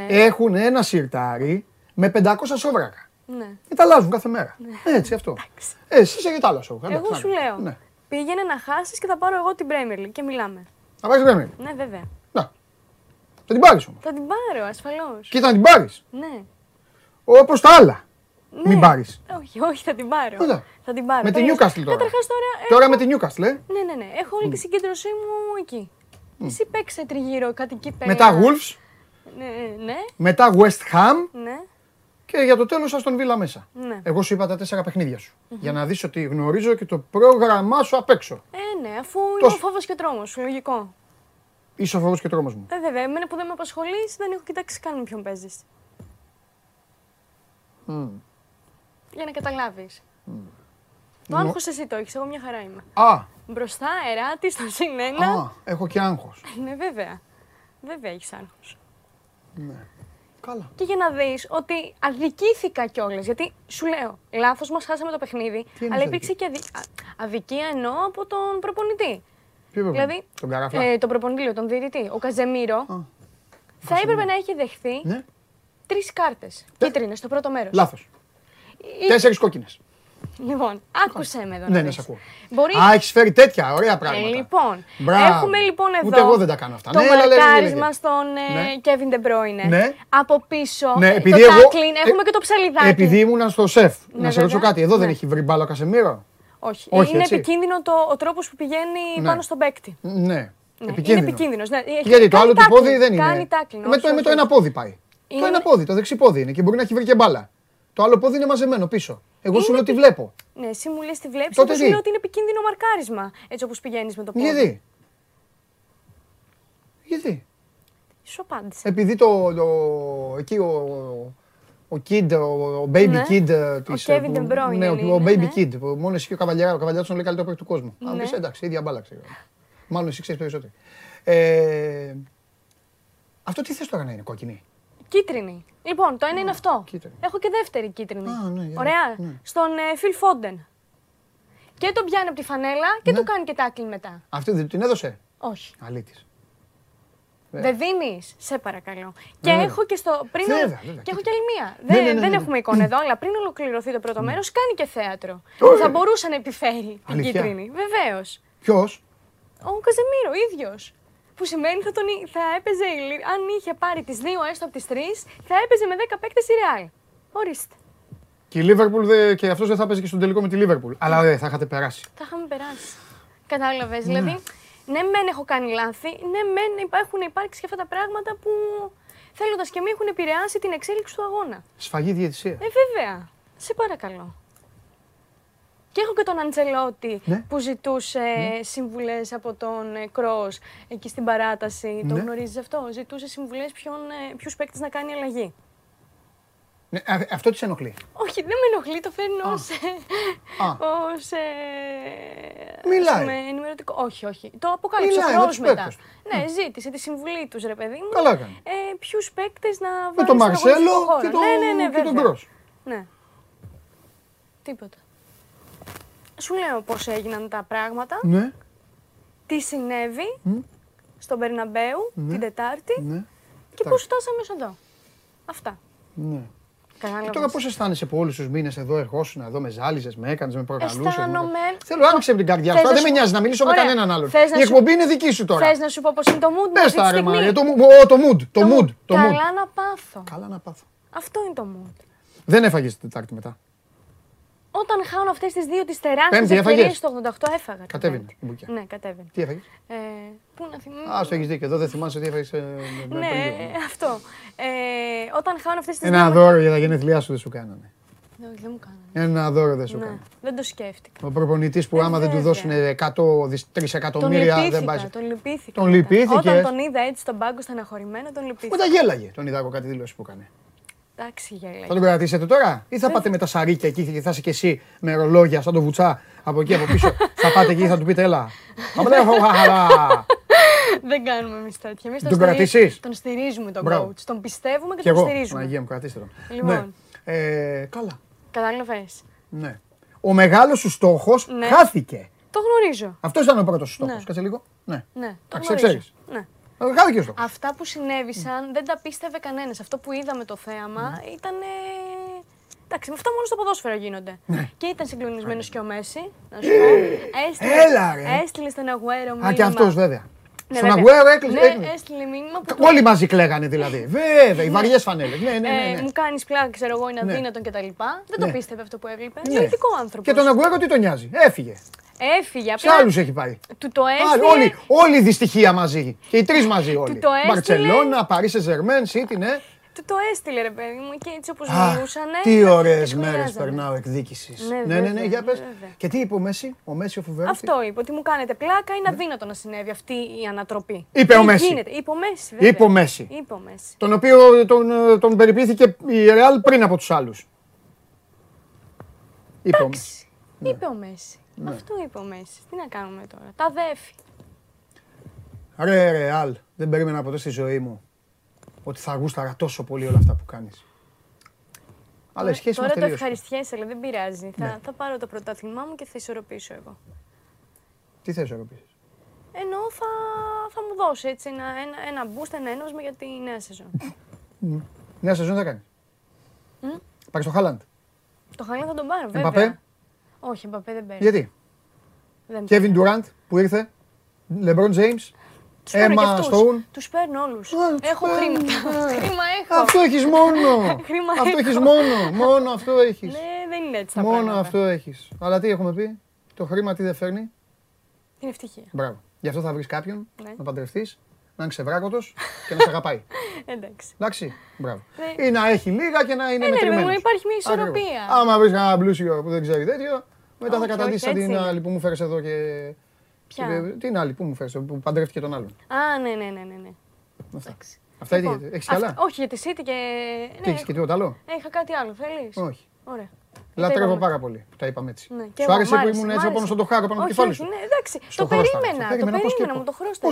έχουν ένα σιρτάρι με 500 σόβρακα. Ναι. Και τα αλλάζουν κάθε μέρα. Ναι. Έτσι αυτό. Ε, εσύ είσαι για τα άλλα σου. Εγώ σου λέω. Ναι. Πήγαινε να χάσεις και θα πάρω εγώ την Premier League και μιλάμε. Θα πάρεις την Premier Ναι, βέβαια. Να. Θα την πάρεις όμως. Θα την πάρω, ασφαλώς. Και θα την πάρεις. Ναι. Όπως τα άλλα. Ναι. Μην πάρεις. Όχι, όχι, θα την πάρω. Θα την πάρω. Με την Newcastle τώρα. τώρα. Τώρα με την Newcastle, ε. Ναι, ναι, ναι. Έχω όλη τη συγκέντρωσή μου εκεί. Εσύ παίξε τριγύρω κάτι εκεί πέρα. Μετά Wolves. Ναι, ναι. Μετά West Ham. Ναι. Και για το τέλος, τον Βίλα μέσα. Ναι. Εγώ σου είπα τα τέσσερα παιχνίδια σου. Για να δεις ότι γνωρίζω και το πρόγραμμά σου απ' έξω. Ε, ναι, αφού είναι ο φόβος και τρόμος, λογικό. Είσαι ο φόβος και τρόμος μου. Ε, βέβαια, εμένα που δεν με απασχολείς, δεν έχω κοιτάξει καν με ποιον παίζεις. Mm. Για να καταλάβεις. Mm. Το άγχος εσύ το έχεις, εγώ μια χαρά είμαι. Α. Μπροστά, εράτη, στο συν ένα. Α, έχω και άγχος. ναι, βέβαια. Βέβαια έχεις άγχος. Ναι. Καλά. Και για να δεις ότι αδικήθηκα κιόλας. Γιατί σου λέω, λάθος μας χάσαμε το παιχνίδι. αλλά υπήρξε και αδι... αδικία εννοώ από τον προπονητή. Ποιο δηλαδή, τον, ε, τον προπονητή, τον διαιτητή. Ο Καζεμίρο Α, θα έπρεπε να έχει δεχθεί ναι. τρεις κάρτες. Κίτρινες στο πρώτο μέρος. Λάθος. Τέσσερις κόκκινες. Λοιπόν, άκουσε με εδώ. Ναι, ναι, σε ακούω. Μπορεί... Α, έχεις φέρει τέτοια ωραία πράγματα. Ε, λοιπόν, Μπράβο. έχουμε λοιπόν εδώ. Ούτε εγώ δεν τα κάνω αυτά. Το ναι, μαρκάρισμα στον ναι. Kevin De Bruyne. Ναι. Από πίσω. Ναι, επειδή το εγώ... τάκλιν, έχουμε και το ψαλιδάκι. Επειδή ήμουν στο σεφ. Ναι, να σε ρωτήσω κάτι. Εδώ δεν έχει βρει μπάλα ο Κασεμίρο; Όχι. Όχι. Είναι έτσι. επικίνδυνο το, ο τρόπος που πηγαίνει ναι. πάνω στον παίκτη. Ναι. ναι. Επικίνδυνο. Είναι επικίνδυνο. Ναι. Γιατί το άλλο του πόδι δεν είναι. Κάνει τάκλιν. Με το ένα πόδι πάει. Το ένα πόδι, το δεξί πόδι είναι και μπορεί να έχει βρει και μπάλα. Το άλλο πόδι είναι μαζεμένο πίσω. Εγώ σου λέω ότι βλέπω. Ναι, εσύ μου λες τι βλέπεις. Εγώ σου λέω ότι είναι επικίνδυνο μαρκάρισμα. Έτσι όπως πηγαίνεις με το πόδι. Γιατί. Γιατί. Σου απάντησε. Επειδή το, το, εκεί ο, ο Kid, ο Baby ναι. Kid ο της, Kevin De Bruyne ναι, ο Baby ναι. Kid, μόνος εσύ και ο Καβαλιάρο, ο Καβαλιάρο τον λέει καλύτερο του κόσμου. Ναι. Αν πεις εντάξει, ίδια μπάλα ξέρω. Μάλλον εσύ ξέρεις περισσότερο. Ε, αυτό τι θες τώρα να είναι κόκκινη; Κίτρινη. Λοιπόν, το ένα είναι αυτό. Έχω και δεύτερη κίτρινη. Ναι, Ωραία. Ναι. Στον Φιλ ε, Φόντεν. Και τον πιάνει από τη φανέλα και ναι. του κάνει και τάκλιν μετά. Αυτή δεν την έδωσε; Όχι. Αλήτης. Δεν δίνεις, σε παρακαλώ. Και έχω και στο. Πριν Και έχω και άλλη μία. δεν, δεν έχουμε εικόνα εδώ, αλλά πριν ολοκληρωθεί το πρώτο μέρος, κάνει και θέατρο. Που θα μπορούσε να επιφέρει την κίτρινη. Βεβαίως. Ποιος; Ο Καζεμίρο, ίδιος. Που σημαίνει θα, τον, θα έπαιζε, αν είχε πάρει τις δύο έστω από τις τρεις, θα έπαιζε με 10 παίκτες η Real. Ορίστε. Και η Λίβερπουλ και αυτός δεν θα έπαιζε και στον τελικό με τη Λίβερπουλ. Αλλά δεν θα είχατε περάσει. Θα είχαμε περάσει. Κατάλαβες. Ναι. Δηλαδή, ναι, μεν έχω κάνει λάθη, ναι, μεν υπάρχουν υπάρξει και αυτά τα πράγματα που θέλοντας και μη έχουν επηρεάσει την εξέλιξη του αγώνα. Σφαγή διαιτησία. Ε, βέβαια. Σε παρακαλώ. Και έχω και τον Αντσελότη ναι. που ζητούσε ναι. συμβουλές από τον Κρός εκεί στην παράταση. Ναι. Το γνωρίζεις αυτό; Ζητούσε συμβουλές ε, ποιους παίκτες να κάνει αλλαγή. Ναι, αυτό τι σε ενοχλεί. Όχι, δεν με ενοχλεί, το φέρνω ως. ως, ε, Μιλάει. Με ενημερωτικό. Όχι, όχι. Το αποκάλυψε ο Κρός μετά. Ναι, ζήτησε τη συμβουλή τους, ρε παιδί μου. Καλά έκανε. Ε, Ποιους παίκτες να βάλουν. Με τον Μαρσέλο και, το... ναι, ναι, ναι, και τον Κρός. Ναι. Τίποτα. Σου λέω πώς έγιναν τα πράγματα. Ναι. Τι συνέβη mm. στον Περναμπέου ναι. την Τετάρτη ναι. και πώς φτάσαμε εδώ. Αυτά. Ναι. Και τώρα πώς αισθάνεσαι που όλους τους μήνες εδώ ερχόσουν, εδώ με ζάλιζες, με έκανες, με προκαλούσες. Αισθάνομαι. Θέλω άνοιξε από την καρδιά σου. Δεν με νοιάζει να μιλήσω με κανέναν άλλον. Η εκπομπή είναι δική σου τώρα. Θες να σου πω πώ είναι το mood Πες τα ρε Μαρία, το mood. Το mood. Καλά να πάθω. Καλά να πάθω. Αυτό είναι το mood. Δεν έφαγες την Τετάρτη μετά. Όταν χάνω αυτές τις δύο τις τεράστιες ευκαιρίες στο 88 έφαγα. Κατέβαινε. Ναι, κατέβαινε. Τι έφαγες; Ε, πού να θυμάμαι. Α, το έχεις δίκιο. Εδώ δεν θυμάσαι τι έφαγες. Ε, ναι, αυτό. Ε, όταν χάνω αυτές τις δύο. Ένα δώρο για τα γενέθλιά σου δεν σου κάνανε. Όχι, δεν μου κάνανε. Ένα δώρο δεν σου ναι, κάνανε. Δεν το σκέφτηκα. Ο προπονητής που άμα δεν του δώσουν 100 εκατομμύρια δεν πάει. Τον λυπήθηκα. Τον λυπήθηκες. Όταν τον είδα έτσι στον πάγκο στεναχωρημένο, τον λυπήθηκα. Όταν γέλαγε τον είδα από κάτι δήλωση που έκανε. Εντάξει, γέλαγε. Θα τον κρατήσετε τώρα; Ή θα πάτε με τα σαρίκια εκεί και θα είσαι και εσύ με ρολόγια σαν το βουτσά από εκεί από πίσω; θα πάτε εκεί και θα του πείτε έλα. Δεν κάνουμε εμείς τέτοια. Εμείς τον, κρατήσεις; Τον στηρίζουμε τον coach. Τον πιστεύουμε και, και τον εγώ. στηρίζουμε. Αγία μου, κρατήστε τον. Λοιπόν. Ναι. Ε, καλά. Κατάλαβε. Ναι. Ο μεγάλος σου στόχος ναι. χάθηκε. Το γνωρίζω. Αυτός ήταν ο πρώτος στόχο. Ναι. Κάτσε λίγο. Ναι. ναι. Το γνωρίζω. Ναι. Αυτά που συνέβησαν δεν τα πίστευε κανένας. Αυτό που είδαμε το θέαμα ήταν. Εντάξει, αυτά μόνο στο ποδόσφαιρο γίνονται. Ναι. Και ήταν συγκλονισμένος και ο Μέση. Να σου πω. Έλα, ρε. Έστειλε στον Αγουέρο Α, και αυτός βέβαια. Ναι, Στον Αγουέρο έκλεισε. Ναι, έστειλε μήνυμα. Που Όλοι μαζί κλαίγανε δηλαδή. Βέβαια, οι βαριές φανέλες. Ναι, ναι, ναι, ε, μου κάνεις πλάκα, ξέρω εγώ, είναι αδύνατον κτλ. Δεν το πίστευε αυτό που έβλεπε. Είναι λογικό άνθρωπο. Και τον Αγουέρο τι τον νοιάζει. Έφυγε. Έφυγε. Σε άλλους έχει πάει. Του το έστειλε. Όλη, όλη η δυστυχία μαζί. Και οι τρεις μαζί όλοι. Μπαρσελόνα, Παρίσι, Ζερμέν, Σίτι, ναι. Του το έστειλε ρε παιδί μου και έτσι όπως μιλούσαν. Τι ωραίες μέρες περνάω εκδίκησης. Ναι, ναι, ναι, ναι, για πες. Και τι είπε ο Μέση, ο Μέση ο φοβερό. Αυτό είπε, ότι μου κάνετε πλάκα, είναι αδύνατο να συνέβη αυτή η ανατροπή. Είπε ο Μέση. Είπε ο Μέση. Είπε ο Μέση. Είπε ο Μέση. Τον οποίο τον, τον περιποιήθηκε η Ρεάλ πριν από τους άλλους. Είπε ο Μέση. Είπε ο Μέση. Αυτό είπε ο Μέση. Τι να κάνουμε τώρα. Τα δέφη. Ρε Ρεάλ, δεν περίμενα ποτέ στη ζωή μου ότι θα γούσταρα τόσο πολύ όλα αυτά που κάνεις. Αλλά η σχέση Τώρα το ευχαριστιέσαι, αλλά δεν πειράζει. Θα, ναι. θα πάρω το πρωτάθλημά μου και θα ισορροπήσω εγώ. Τι θα ισορροπήσεις; Ενώ θα, θα μου δώσει έτσι ένα, ένα, ένα boost, ένα ένωσμα για τη νέα σεζόν. νέα σεζόν θα κάνεις; Mm? Πάρεις το Χάλαντ. Το Χάλαντ θα τον πάρω, βέβαια. Εμπαπέ. Όχι, Εμπαπέ δεν παίρνει. Γιατί; Κέβιν Ντουράντ που ήρθε. Λεμπρόν Τζέιμς. Έμα Στόουν. Τους παίρνω όλους. Έχω χρήματα. Χρήμα έχω. Αυτό έχεις μόνο. αυτό έχεις μόνο. Μόνο αυτό έχεις. Ναι, δεν είναι έτσι. Μόνο αυτό έχεις. Αλλά τι έχουμε πει; Το χρήμα τι δεν φέρνει; Την ευτυχία. Μπράβο. Γι' αυτό θα βρεις κάποιον ναι. να παντρευτείς, να είναι ξεβράκωτος και να σε αγαπάει. Εντάξει. Εντάξει. Μπράβο. Ναι. Ή να έχει λίγα και να είναι μετρημένος. Ναι, υπάρχει μια ισορροπία. Άμα βρεις ένα πλούσιο που δεν ξέρει τέτοιο, μετά θα καταντήσει την άλλη που μου φέρεις εδώ και Ποια; Τι είναι άλλη, πού μου φέρεις, που παντρεύτηκε τον άλλον. Α, ναι, ναι, ναι. ναι. ναι. Αυτά. Αυτά λοιπόν, έχεις κι άλλα; Όχι, για τη City και... Τι έχεις και τίποτα άλλο; Είχα κάτι άλλο, θέλεις; Όχι. Ωραία. Λατρεύω πάρα πολύ που τα είπαμε έτσι. Ναι, Σου άρεσε που ήμουν έτσι πάνω στον χάρο πάνω από το κεφάλι σου. Ναι, εντάξει. Το περίμενα. Το περίμενα, μου το χρωστάω.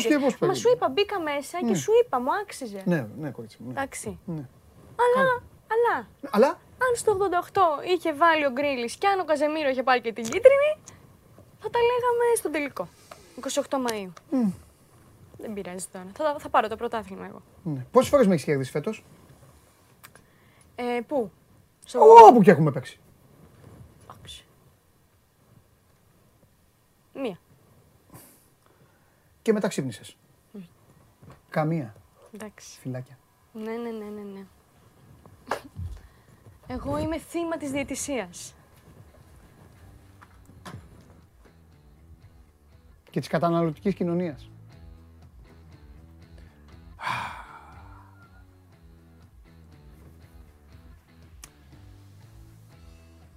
Μα σου είπα, μπήκα μέσα και ναι. σου είπα, μου άξιζε. Ναι, ναι, κορίτσι μου. Ναι. Εντάξει. Αλλά, αλλά. Αλλά; Αν στο 88 είχε βάλει ο Γκρίλι και αν ο Καζεμίρο είχε πάρει και την κίτρινη, θα τα λέγαμε στον τελικό. 28 Μαΐου. Mm. Δεν πειράζει τώρα. Θα, θα πάρω το πρωτάθλημα εγώ. Ναι. Πόσες φορές με έχεις κερδίσει φέτος; Ε, πού; Στο... Όπου και έχουμε παίξει. Όχι. Μία. Και μετά ξύπνησες. Mm. Καμία. Εντάξει. Φυλάκια. Ναι, ναι, ναι, ναι, ναι. Εγώ είμαι θύμα της διαιτησίας. και της καταναλωτικής κοινωνίας.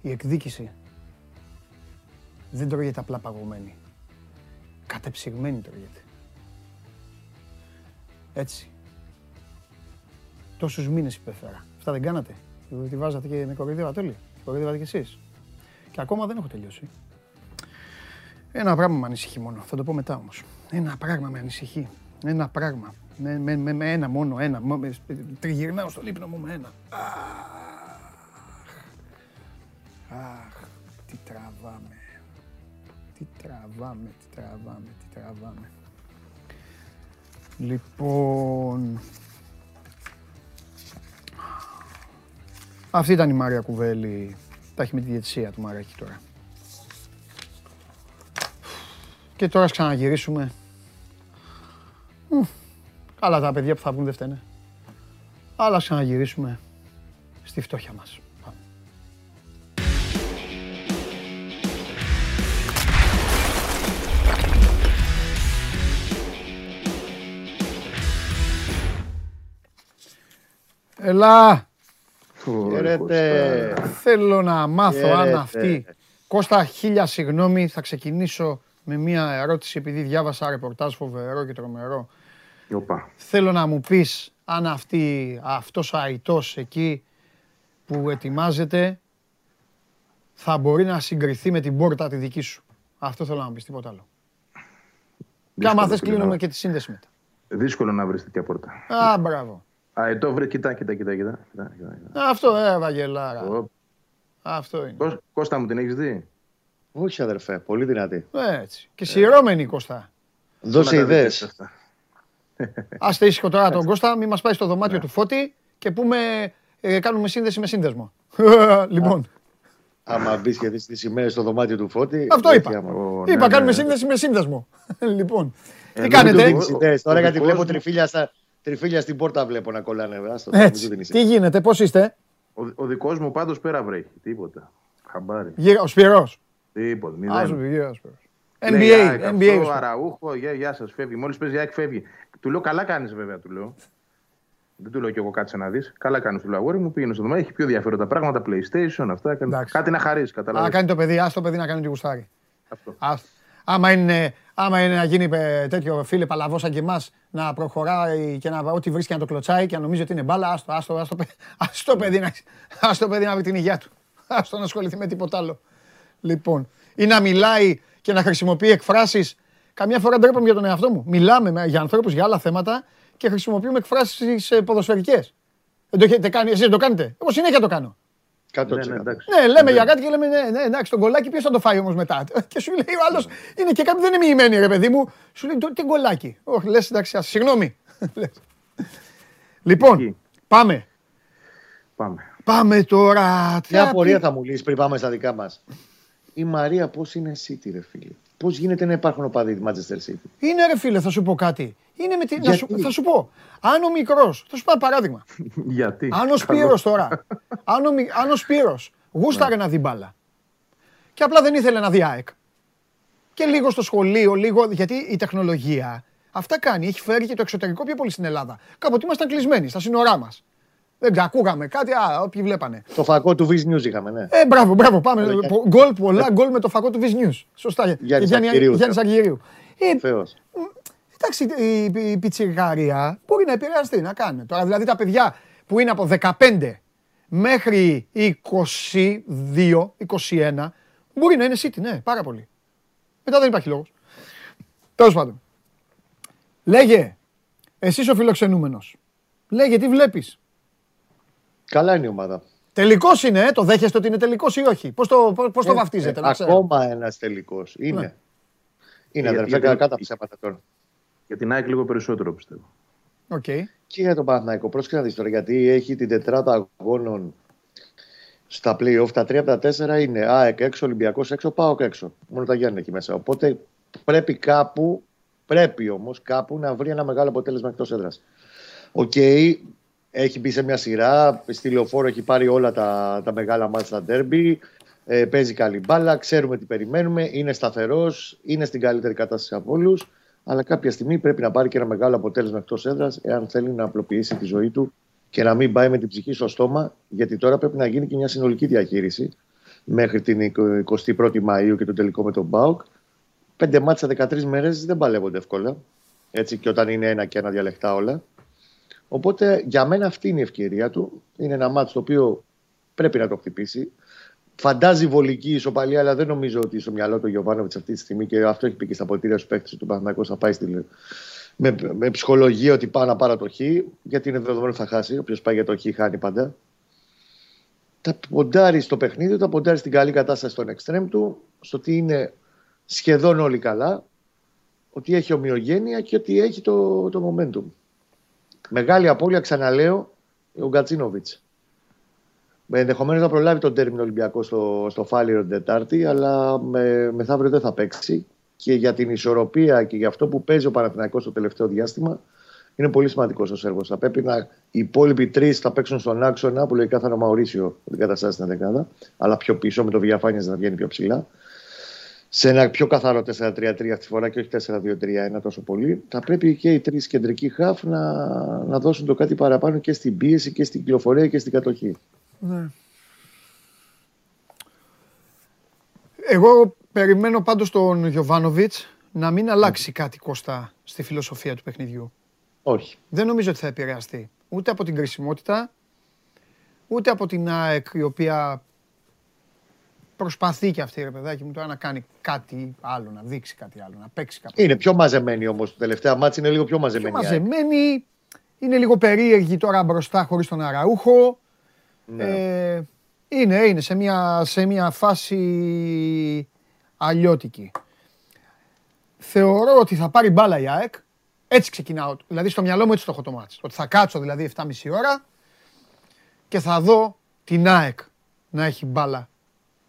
Η εκδίκηση δεν τρώγεται απλά παγωμένη. Κατεψυγμένη τρώγεται. Έτσι. Τόσους μήνες υπέφερα. Αυτά δεν κάνατε; Τη βάζατε και με κοροϊδεύατε όλοι. Κοροϊδεύατε κι εσείς. Και ακόμα δεν έχω τελειώσει. Ένα πράγμα με ανησυχεί μόνο. Θα το πω μετά όμως. Ένα πράγμα με ανησυχεί. Ένα πράγμα. Με, με, με, με ένα μόνο, ένα. Με, τριγυρνάω στο λίπνο μου με ένα. Αχ, τι τραβάμε. Τι τραβάμε, τι τραβάμε, τι τραβάμε. Λοιπόν... Αυτή ήταν η Μάρια Κουβέλη. Τα έχει με τη διαιτησία του Μαράκη τώρα. Και τώρα ξαναγυρίσουμε. Καλά τα παιδιά που θα βγουν δεν φταίνε. Αλλά ξαναγυρίσουμε στη φτώχεια μας. Ελά! Χαίρετε! Θέλω να μάθω αν αυτή... Κώστα, χίλια συγγνώμη, θα ξεκινήσω με μια ερώτηση επειδή διάβασα ρεπορτάζ φοβερό και τρομερό. Οπα. Θέλω να μου πεις αν αυτή, αυτός ο αητός εκεί που ετοιμάζεται θα μπορεί να συγκριθεί με την πόρτα τη δική σου. Αυτό θέλω να μου πεις, τίποτα άλλο. Και άμα θες κλείνουμε και τη σύνδεση μετά. Δύσκολο να βρεις τέτοια πόρτα. Α, μπράβο. Αετό βρε, κοιτά, κοιτά, κοιτά, κοιτά. Αυτό, ε, Βαγγελάρα. Αυτό είναι. Κώστα μου την έχεις δει; Όχι, αδερφέ, πολύ δυνατή. Έτσι. Και σειρώμενη Κώστα. Δώσε ιδέες. Άστε ήσυχο τώρα τον Κώστα, μην μας πάει στο δωμάτιο ναι. του Φώτη και πούμε, ε, κάνουμε σύνδεση με σύνδεσμο. λοιπόν. Άμα μπεις και δεις τις ημέρε στο δωμάτιο του Φώτη. Αυτό είπα. Είπα, ναι, κάνουμε ναι. σύνδεση με σύνδεσμο. λοιπόν. Ε, τι κάνετε; Τώρα γιατί βλέπω τριφύλια, στα, τριφύλια στην πόρτα βλέπω να κολλάνε. Έτσι. Τι γίνεται, πώς είστε; Ο, ο δικός μου πάντως πέρα βρέχει. Τίποτα. Χαμπάρι. Ο Σπυρός. Τίποτα. Μηδέν. NBA, NBA. Αραούχο, γεια, γεια σας, φεύγει. Μόλις παίζει ΑΕΚ φεύγει. Του λέω καλά κάνεις βέβαια, του λέω. Δεν του λέω κι εγώ κάτσε να δεις. Καλά κάνεις του αγόρι μου. Πήγαινε στο δωμάτιο. Έχει πιο ενδιαφέροντα πράγματα. PlayStation, αυτά. Εντάξει. Κάτι να χαρίσεις. Να κάνει το παιδί, α το παιδί να κάνει τη γουστάρι. Αυτό. Άμα είναι, άμα είναι να γίνει ε, τέτοιο φίλε παλαβό σαν και εμάς, να προχωράει και να ό,τι βρίσκει να το κλωτσάει και να νομίζει ότι είναι μπάλα, άστο, άστο, άστο, άστο, παιδί, να, άστο παιδί να βρει την υγεία του. Άστο να ασχοληθεί με τίποτα άλλο. Λοιπόν, ή να μιλάει και να χρησιμοποιεί εκφράσεις. Καμιά φορά ντρέπομαι για τον εαυτό μου. Μιλάμε για ανθρώπους για άλλα θέματα και χρησιμοποιούμε εκφράσεις ε, ποδοσφαιρικές. Δεν το έχετε κάνει, εσείς δεν το κάνετε; Εγώ συνέχεια το κάνω. Κάτω ναι, ναι, ναι, λέμε για κάτι και λέμε ναι, ναι, εντάξει, τον κολλάκι ποιος θα το φάει όμως μετά. Και σου λέει ο άλλος, είναι και κάποιοι δεν είναι μοιημένοι, ρε παιδί μου. Σου λέει τι κολλάκι. Όχι, λες εντάξει, συγγνώμη. λοιπόν, πάμε. Πάμε. Πάμε τώρα. Μια απορία θα μου λύσεις πριν πάμε στα δικά μας. Η Μαρία πώς είναι City, ρε φίλε. Πώς γίνεται να υπάρχουν οπαδοί της Manchester City. Είναι ρε φίλε, θα σου πω κάτι. Είναι με τη... να σου... Θα σου πω. Αν ο μικρό, θα σου πω ένα παράδειγμα. Γιατί; Αν ο Σπύρος τώρα, αν ο, αν ο Σπύρος γούσταρε ναι. να δει μπάλα και απλά δεν ήθελε να δει ΑΕΚ. Και λίγο στο σχολείο, λίγο. Γιατί η τεχνολογία αυτά κάνει. Έχει φέρει και το εξωτερικό πιο πολύ στην Ελλάδα. Κάποτε ήμασταν κλεισμένοι στα σύνορά μας. Δεν ακούγαμε κάτι, α, όποιοι βλέπανε. Το φακό του Viz News είχαμε, ναι. Ε, μπράβο, μπράβο, πάμε. Γκολ πολλά, γκολ με το φακό του Viz News. Σωστά. Γιάννης Αργυρίου. Γιάννης Αργυρίου. Ε, εντάξει, η, η πιτσιγάρια μπορεί να επηρεαστεί, να κάνει. Τώρα δηλαδή τα παιδιά που είναι από 15 μέχρι 22, 21, μπορεί να είναι City, ναι, πάρα πολύ. Μετά δεν υπάρχει λόγος. Τέλος πάντων. Λέγε, εσύ ο φιλοξενούμενος. Λέγε, τι βλέπεις. Καλά είναι η ομάδα. Τελικός είναι, ε; το δέχεστε ότι είναι τελικός ή όχι; Πώς το, πώς το ε, βαφτίζετε, ε, Ακόμα ένας τελικός. Είναι. Ναι. Είναι αδερφέ, κατά τα ψέματα τώρα. Για την ΑΕΚ λίγο περισσότερο πιστεύω. Okay. Και για τον Παναθηναϊκό. Πρόσεχε να δεις τώρα, γιατί έχει την τετράδα αγώνων στα playoff. Τα τρία από τα τέσσερα είναι ΑΕΚ έξω, Ολυμπιακός έξω, ΠΑΟΚ έξω. Μόνο τα Γιάννενα εκεί μέσα. Οπότε πρέπει κάπου, πρέπει όμως κάπου να βρει ένα μεγάλο αποτέλεσμα εκτός έδρας. OK, okay, έχει μπει σε μια σειρά. Στη λεωφόρο έχει πάρει όλα τα, τα μεγάλα ματς στα ντέρμπι. Ε, παίζει καλή μπάλα. Ξέρουμε τι περιμένουμε. Είναι σταθερός. Είναι στην καλύτερη κατάσταση από όλους. Αλλά κάποια στιγμή πρέπει να πάρει και ένα μεγάλο αποτέλεσμα εκτός έδρας, εάν θέλει να απλοποιήσει τη ζωή του και να μην πάει με την ψυχή στο στόμα. Γιατί τώρα πρέπει να γίνει και μια συνολική διαχείριση μέχρι την 21η Μαου και το τελικό με τον Μπάουκ. Πέντε μάτσα 13 μέρες δεν παλεύονται εύκολα. Έτσι και όταν είναι ένα και ένα διαλεκτά όλα. Οπότε για μένα αυτή είναι η ευκαιρία του. Είναι ένα μάτσο το οποίο πρέπει να το χτυπήσει. Φαντάζει βολική ισοπαλία, αλλά δεν νομίζω ότι στο μυαλό του Γιωβάνοβιτς αυτή τη στιγμή και αυτό έχει πει και στα ποτήρια του παίχτε του Παναγιακού θα πάει στη, με, με ψυχολογία ότι πάω να πάρω το χ, γιατί είναι δεδομένο ότι θα χάσει. Όποιος πάει για το χ, χάνει πάντα. Θα ποντάρει στο παιχνίδι, θα ποντάρει στην καλή κατάσταση στον εξτρέμ του, στο ότι είναι σχεδόν όλοι καλά, ότι έχει ομοιογένεια και ότι έχει το, το momentum. Μεγάλη απώλεια, ξαναλέω, ο Γκατσίνοβιτς. Ενδεχομένως να προλάβει τον τέρμινο Ολυμπιακό στο, στο Φάλιρο την Τετάρτη, αλλά με, μεθαύριο δεν θα παίξει. Και για την ισορροπία και για αυτό που παίζει ο Παναθηναϊκός στο τελευταίο διάστημα, είναι πολύ σημαντικός ο έργο. Θα πρέπει να οι υπόλοιποι τρεις θα παίξουν στον άξονα που λογικά θα είναι ο Μαωρίσιο την καταστάσεις στην δεκάδα, αλλά πιο πίσω με το Βιαφάνιας να βγαίνει πιο ψηλά σε ένα πιο καθαρό 4-3-3 αυτή τη φορά και όχι 4-2-3-1 τόσο πολύ, θα πρέπει και οι τρεις κεντρικοί χαφ να, να δώσουν το κάτι παραπάνω και στην πίεση και στην κυκλοφορία και στην κατοχή. Ναι. Εγώ περιμένω πάντως τον Γιωβάνοβιτς να μην αλλάξει κάτι Κώστα στη φιλοσοφία του παιχνιδιού. Όχι. Δεν νομίζω ότι θα επηρεαστεί ούτε από την κρισιμότητα, ούτε από την ΑΕΚ η οποία προσπαθεί και αυτή ρε παιδάκι μου τώρα να κάνει κάτι άλλο, να δείξει κάτι άλλο, να παίξει κάτι. Είναι πιο μαζεμένη όμως. Το τελευταία μάτς είναι λίγο πιο μαζεμένη. Πιο μαζεμένη. Είναι λίγο περίεργη τώρα μπροστά χωρίς τον Αραούχο. Ναι. Ε, είναι, είναι σε μια, σε μια φάση αλλιώτικη. Θεωρώ ότι θα πάρει μπάλα η ΑΕΚ. Έτσι ξεκινάω. Δηλαδή στο μυαλό μου έτσι το έχω το μάτς. Ότι θα κάτσω δηλαδή 7,5 ώρα και θα δω την ΑΕΚ να έχει μπάλα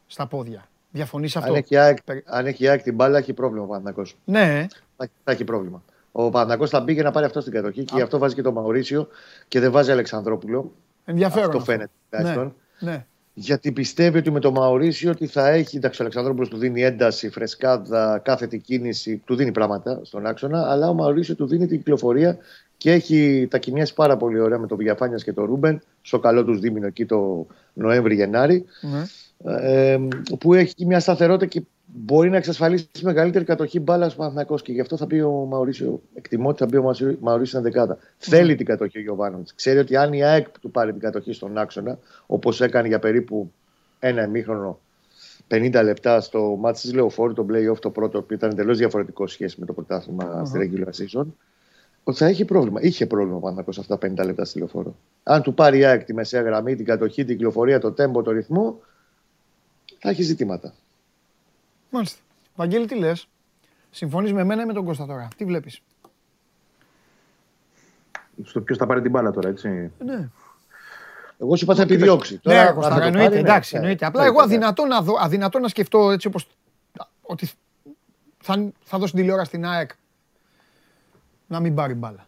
στα πόδια. Διαφωνείς αυτό; Αν έχει, ΑΕΚ, αν έχει ΑΕΚ την μπάλα, έχει πρόβλημα ο Παναθυνακό. Ναι. Θα, θα, έχει πρόβλημα. Ο Παναθυνακό θα μπήκε να πάρει αυτό στην κατοχή και γι' αυτό βάζει και τον Μαουρίσιο και δεν βάζει Αλεξανδρόπουλο. Ενδιαφέρον. Αυτό φαίνεται. Ναι. ναι. Γιατί πιστεύει ότι με τον Μαουρίσιο ότι θα έχει. Εντάξει, ο Αλεξανδρόπουλος του δίνει ένταση, φρεσκάδα, κάθετη κίνηση, του δίνει πράγματα στον άξονα, αλλά ο Μαουρίσιο του δίνει την κυκλοφορία και έχει τα κοινιάσει πάρα πολύ ωραία με τον Βιαφάνιας και τον Ρούμπεν, στο καλό τους δίμηνο εκεί το Νοέμβρη-Γενάρη. Ναι. Ε, που έχει μια σταθερότητα και μπορεί να εξασφαλίσει μεγαλύτερη κατοχή μπάλας στο Παναθυνακό. Και γι' αυτό θα πει ο Μαουρίσιο, εκτιμώ ότι θα πει ο Μαουρίσιο στην δεκάδα. Mm. Θέλει την κατοχή ο Γιωβάνοβιτς. Ξέρει ότι αν η ΑΕΚ του πάρει την κατοχή στον άξονα, όπως έκανε για περίπου ένα ημίχρονο 50 λεπτά στο μάτι της Λεωφόρου, το playoff το πρώτο, που ήταν εντελώς διαφορετικό σχέση με το πρωτάθλημα mm-hmm. στη regular season, ότι θα έχει πρόβλημα. Είχε πρόβλημα ο Παναθυνακό αυτά τα 50 λεπτά στη Λεωφόρο. Αν του πάρει η ΑΕΚ τη μεσαία γραμμή, την κατοχή, την κυκλοφορία, το τέμπο, το ρυθμό, θα έχει ζητήματα. Μάλιστα. Βαγγέλη, τι λες; Συμφωνείς με μένα ή με τον Κώστα τώρα; Τι βλέπεις; Στο ποιος θα πάρει την μπάλα τώρα, έτσι; Ναι. Εγώ σου είπα θα επιδιώξει. Ναι, τώρα, Κώστα, εννοείται. Ναι. Εντάξει, ναι. εννοείται. Απλά εγώ αδυνατό να, δω, αδυνατό να σκεφτώ έτσι όπω. ότι θα, θα δώσει τηλεόραση στην ΑΕΚ να μην πάρει μπάλα.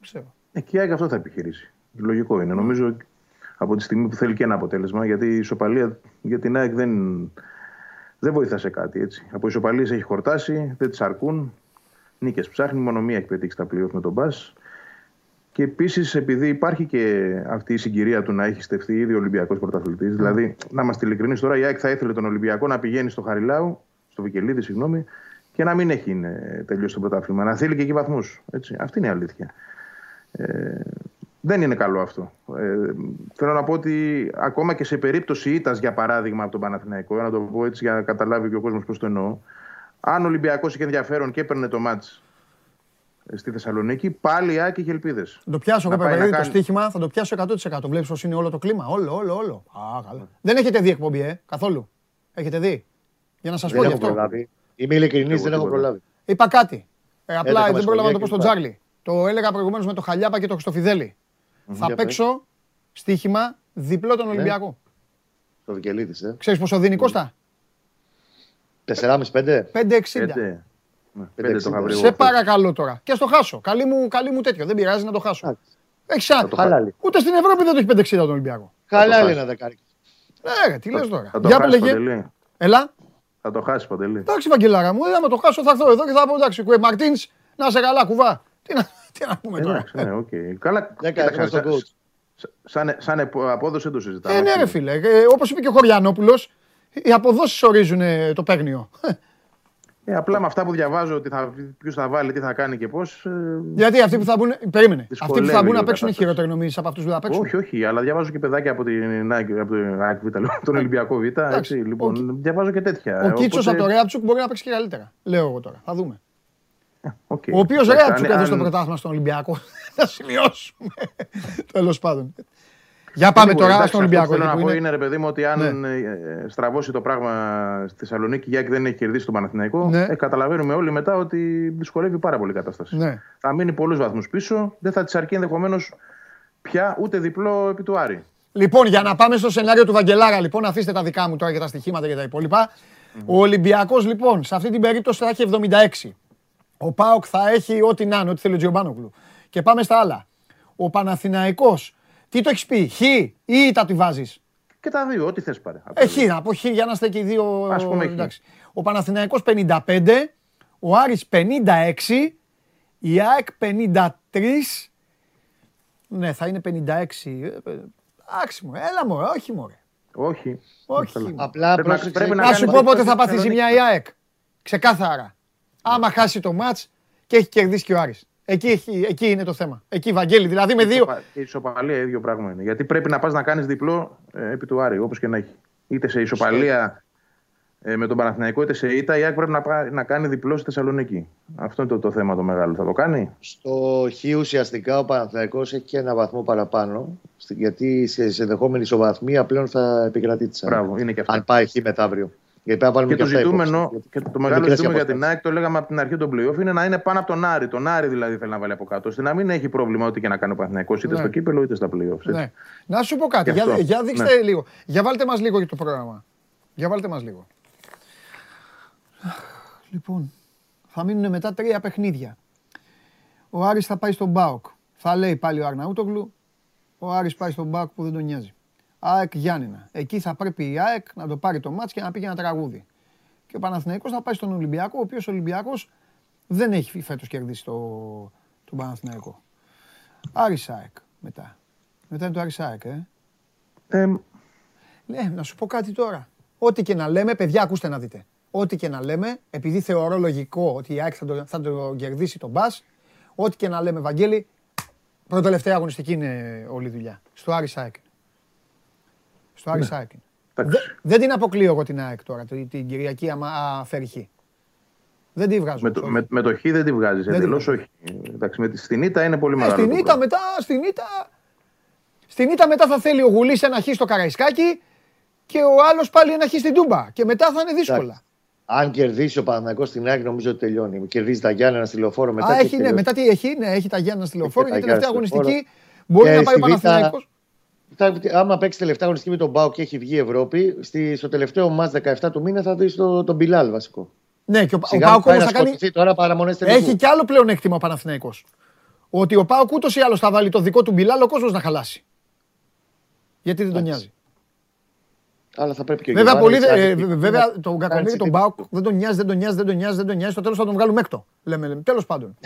Ξέρω. Εκεί η ΑΕΚ αυτό θα επιχειρήσει. Λογικό είναι. Νομίζω από τη στιγμή που θέλει και ένα αποτέλεσμα, γιατί η ισοπαλία για την ΑΕΚ δεν, δεν βοηθά σε κάτι. Έτσι. Από ισοπαλίες έχει χορτάσει, δεν τις αρκούν. Νίκες ψάχνει, μόνο μία έχει πετύχει στα πλοία με τον Μπα. Και επίσης, επειδή υπάρχει και αυτή η συγκυρία του να έχει στεφθεί ήδη ο Ολυμπιακός πρωταθλητής, mm. δηλαδή να είμαστε ειλικρινείς τώρα, η ΑΕΚ θα ήθελε τον Ολυμπιακό να πηγαίνει στο Χαριλάου, στο Βικελίδη, συγγνώμη, και να μην έχει τελειώσει το πρωτάθλημα. Να θέλει και εκεί βαθμούς. Αυτή είναι η αλήθεια. Ε, δεν είναι καλό αυτό. Ε, θέλω να πω ότι ακόμα και σε περίπτωση ήττας, για παράδειγμα, από τον Παναθηναϊκό, να το πω έτσι για να καταλάβει και ο κόσμος πώς το εννοώ, αν ο Ολυμπιακός είχε ενδιαφέρον και έπαιρνε το μάτς στη Θεσσαλονίκη, πάλι η Άκη είχε ελπίδες. Θα το πιάσω εγώ παιδί, το στοίχημα, θα το πιάσω 100%. Βλέπεις πώς είναι όλο το κλίμα. Όλο, όλο, όλο. Α, καλά. Δεν έχετε δει εκπομπή, ε, καθόλου. Έχετε δει. Για να σας πω γι' αυτό. Προλάβει. Είμαι ειλικρινής, δεν έχω προλάβει. Είπα κάτι. Ε, απλά δεν πρόλαβα να το πω στον Τζάρλι. Το έλεγα προηγουμένως με το Χαλιάπα και το Χρυστοφιδέλη. Θα παίξω στοίχημα διπλό τον ναι. Ολυμπιακό. Το Βικελίδης, ε. Ξέρεις πόσο δίνει Κώστα; 4,5-5. 5,60. Σε παρακαλώ τώρα. Και στο χάσω. Καλή μου, καλή μου τέτοιο. Δεν πειράζει να το χάσω. Έχεις άδικο. Ούτε στην Ευρώπη δεν το έχει 5,60 τον Ολυμπιακό. Καλά είναι ένα δεκάρι. Ναι, τι λες τώρα. Για που Ελά. Θα το χάσει παντελή. Εντάξει, Βαγγελάρα μου, άμα το χάσω θα έρθω εδώ και θα πω εντάξει, Κουέ Μαρτίνς, να σε καλά, κουβά. Τι να, τι να πούμε τώρα. Ναι, okay. Καλά, κοίταξε, σαν, σαν, σαν απόδοση δεν το συζητάμε. Ε, ναι, ρε φίλε. Ε, Όπως είπε και ο Χωριανόπουλος, οι αποδόσεις ορίζουν ε, το παίγνιο. Ε, απλά με αυτά που διαβάζω ότι θα, ποιος θα βάλει, τι θα κάνει και πώς. Ε, Γιατί αυτοί που θα μπουν. Περίμενε. Αυτοί που θα μπουν να παίξουν χειρότερο νομίζεις από αυτούς που θα παίξουν; Όχι, όχι, αλλά διαβάζω και παιδάκια από, την, από τον, τον Ολυμπιακό Β. Έτσι, λοιπόν, ο, διαβάζω και τέτοια. Ο Κίτσος από το Ρέατσουκ μπορεί να παίξει και καλύτερα. Λέω εγώ τώρα. Θα δούμε. Okay. Ο οποίος Ρέατσουκ έδωσε το πρωτάθλημα στον Ολυμπιακό. Να σημειώσουμε. Τέλος πάντων. Για πάμε λοιπόν, τώρα στον Ολυμπιακό. Θέλω να πω είναι ρε παιδί μου ότι αν ναι. Ε, στραβώσει το πράγμα στη Θεσσαλονίκη και δεν έχει κερδίσει τον Παναθηναϊκό, ναι. ε, καταλαβαίνουμε όλοι μετά ότι δυσκολεύει πάρα πολύ η κατάσταση. Ναι. Θα μείνει πολλούς βαθμούς πίσω, δεν θα της αρκεί ενδεχομένως πια ούτε διπλό επί του Άρη. Λοιπόν, για να πάμε στο σενάριο του Βαγγελάρα, λοιπόν, αφήστε τα δικά μου τώρα για τα στοιχήματα και τα υπόλοιπα. Mm-hmm. Ο Ολυμπιακός, λοιπόν, σε αυτή την περίπτωση θα έχει 76. Ο Πάοκ θα έχει ό,τι να είναι, ό,τι θέλει ο Τζιομπάνογλου. Και πάμε στα άλλα. Ο Παναθηναϊκός τι το έχεις πει, Χ ή τα τη βάζεις; Και τα δύο, ό,τι θες πάρε. Ε, χ, να πω Χ για να είστε και οι δύο. Ας πούμε εντάξει. Ο Παναθηναϊκός 55, ο Άρης 56, η ΑΕΚ 53. Ναι, θα είναι 56. Άξιμο, έλα μου, όχι μου. Όχι. Όχι. Απλά πρέπει, να, πρέπει να, να σου πω πότε θα πάθεις ζημιά η ΑΕΚ. Ξεκάθαρα. Άμα χάσει το μάτς και έχει κερδίσει και ο Άρης. Εκεί, εκεί είναι το θέμα. Εκεί, Βαγγέλη. Δηλαδή με δύο. Η ισοπαλία ίδιο πράγμα είναι. Γιατί πρέπει να πας να κάνεις διπλό ε, επί του Άρη, όπως και να έχει. Είτε σε ισοπαλία ε, με τον Παναθηναϊκό, είτε σε ήττα, η Άκη πρέπει να, να κάνει διπλό στη Θεσσαλονίκη. Αυτό είναι το, το θέμα το μεγάλο. Θα το κάνει; Στο Χ ουσιαστικά ο Παναθηναϊκός έχει και ένα βαθμό παραπάνω. Γιατί σε ενδεχόμενη ισοβαθμία πλέον θα επικρατεί τη Μπράβο, είναι και αυτό. Αν πάει Χ μεθαύριο. Γιατί και, και το ζητούμενο, και το μεγάλο ζητούμενο για την ΑΕΚ, το λέγαμε από την αρχή των playoff, είναι να είναι πάνω από τον Άρη. Τον Άρη δηλαδή θέλει να βάλει από κάτω, ώστε να μην έχει πρόβλημα ό,τι και να κάνει ο Παθηναϊκό είτε ναι. στο κύπελο είτε στα playoff. Ναι. Να σου πω κάτι, για, για δείξτε ναι. λίγο. Για βάλτε μας λίγο για το πρόγραμμα. Για βάλτε μας λίγο. Λοιπόν, θα μείνουν μετά τρία παιχνίδια. Ο Άρης θα πάει στον ΠΑΟΚ. Θα λέει πάλι ο Αρναούτογλου, ο Άρης πάει στον ΠΑΟΚ που δεν τον νοιάζει. ΑΕΚ Γιάννηνα. Εκεί θα πρέπει η ΑΕΚ να το πάρει το ματς και να πει ένα τραγούδι. Και ο Παναθηναϊκός θα πάει στον Ολυμπιακό, ο οποίος ο Ολυμπιακός δεν έχει φέτος κερδίσει το, τον Παναθηναϊκό. Άρης ΑΕΚ μετά. Μετά είναι το Άρης ΑΕΚ, ε. ε. Ναι, να σου πω κάτι τώρα. Ό,τι και να λέμε, παιδιά, ακούστε να δείτε. Ό,τι και να λέμε, επειδή θεωρώ λογικό ότι η ΑΕΚ θα το, θα το κερδίσει τον Μπας, ό,τι και να λέμε, Βαγγέλη, πρώτη αγωνιστική είναι όλη η δουλειά. Στο Άρης ΑΕΚ. Στο Άρη ναι. Δεν την αποκλείω εγώ την ΑΕΚ τώρα, την Κυριακή αφαιρυχή. Δεν τη βγάζω. Με το, με, με το Χ δεν τη βγάζει. Εντελώς όχι. Εντάξει, με τη, στην Ήτα είναι πολύ ε, μεγάλο. Στην Ήτα μετά, στην Ήτα. Στην Ήτα μετά θα θέλει ο Γουλής ένα Χ στο Καραϊσκάκι και ο άλλος πάλι ένα Χ στην Τούμπα. Και μετά θα είναι δύσκολα. Αν κερδίσει ο Παναγιώ στην ΑΕΚ, νομίζω ότι τελειώνει. Κερδίζει τα Γιάννενα στη λεωφόρο μετά. Α, έχει, ναι, μετά τι έχει, ναι, έχει τα Γιάννενα στη λεωφόρο. Γιατί τελευταία αγωνιστική μπορεί να πάει ο Παναθηναϊκός άμα παίξει τελευταία αγωνιστική με τον Μπάου και έχει βγει η Ευρώπη, στη, στο τελευταίο μα 17 του μήνα θα δεις το, τον Μπιλάλ βασικό. Ναι, και ο, ο Πάουκ όμως θα κάνει. Τώρα έχει κι άλλο πλεονέκτημα ο Παναθηναϊκός. Ότι ο Πάουκ ούτως ή άλλως θα βάλει το δικό του Μπιλάλ ο κόσμος να χαλάσει. Γιατί δεν τον νοιάζει. Αλλά θα πρέπει και ο Βέβαια, πολύ, ε, βέβαια τον Κακομίρι τον Πάουκ δεν τον νοιάζει, δεν τον νοιάζει, δεν τον νοιάζει, δεν τον νοιάζει. Στο τέλος θα τον βγάλουμε έκτο. Λέμε, λέμε. τέλος πάντων.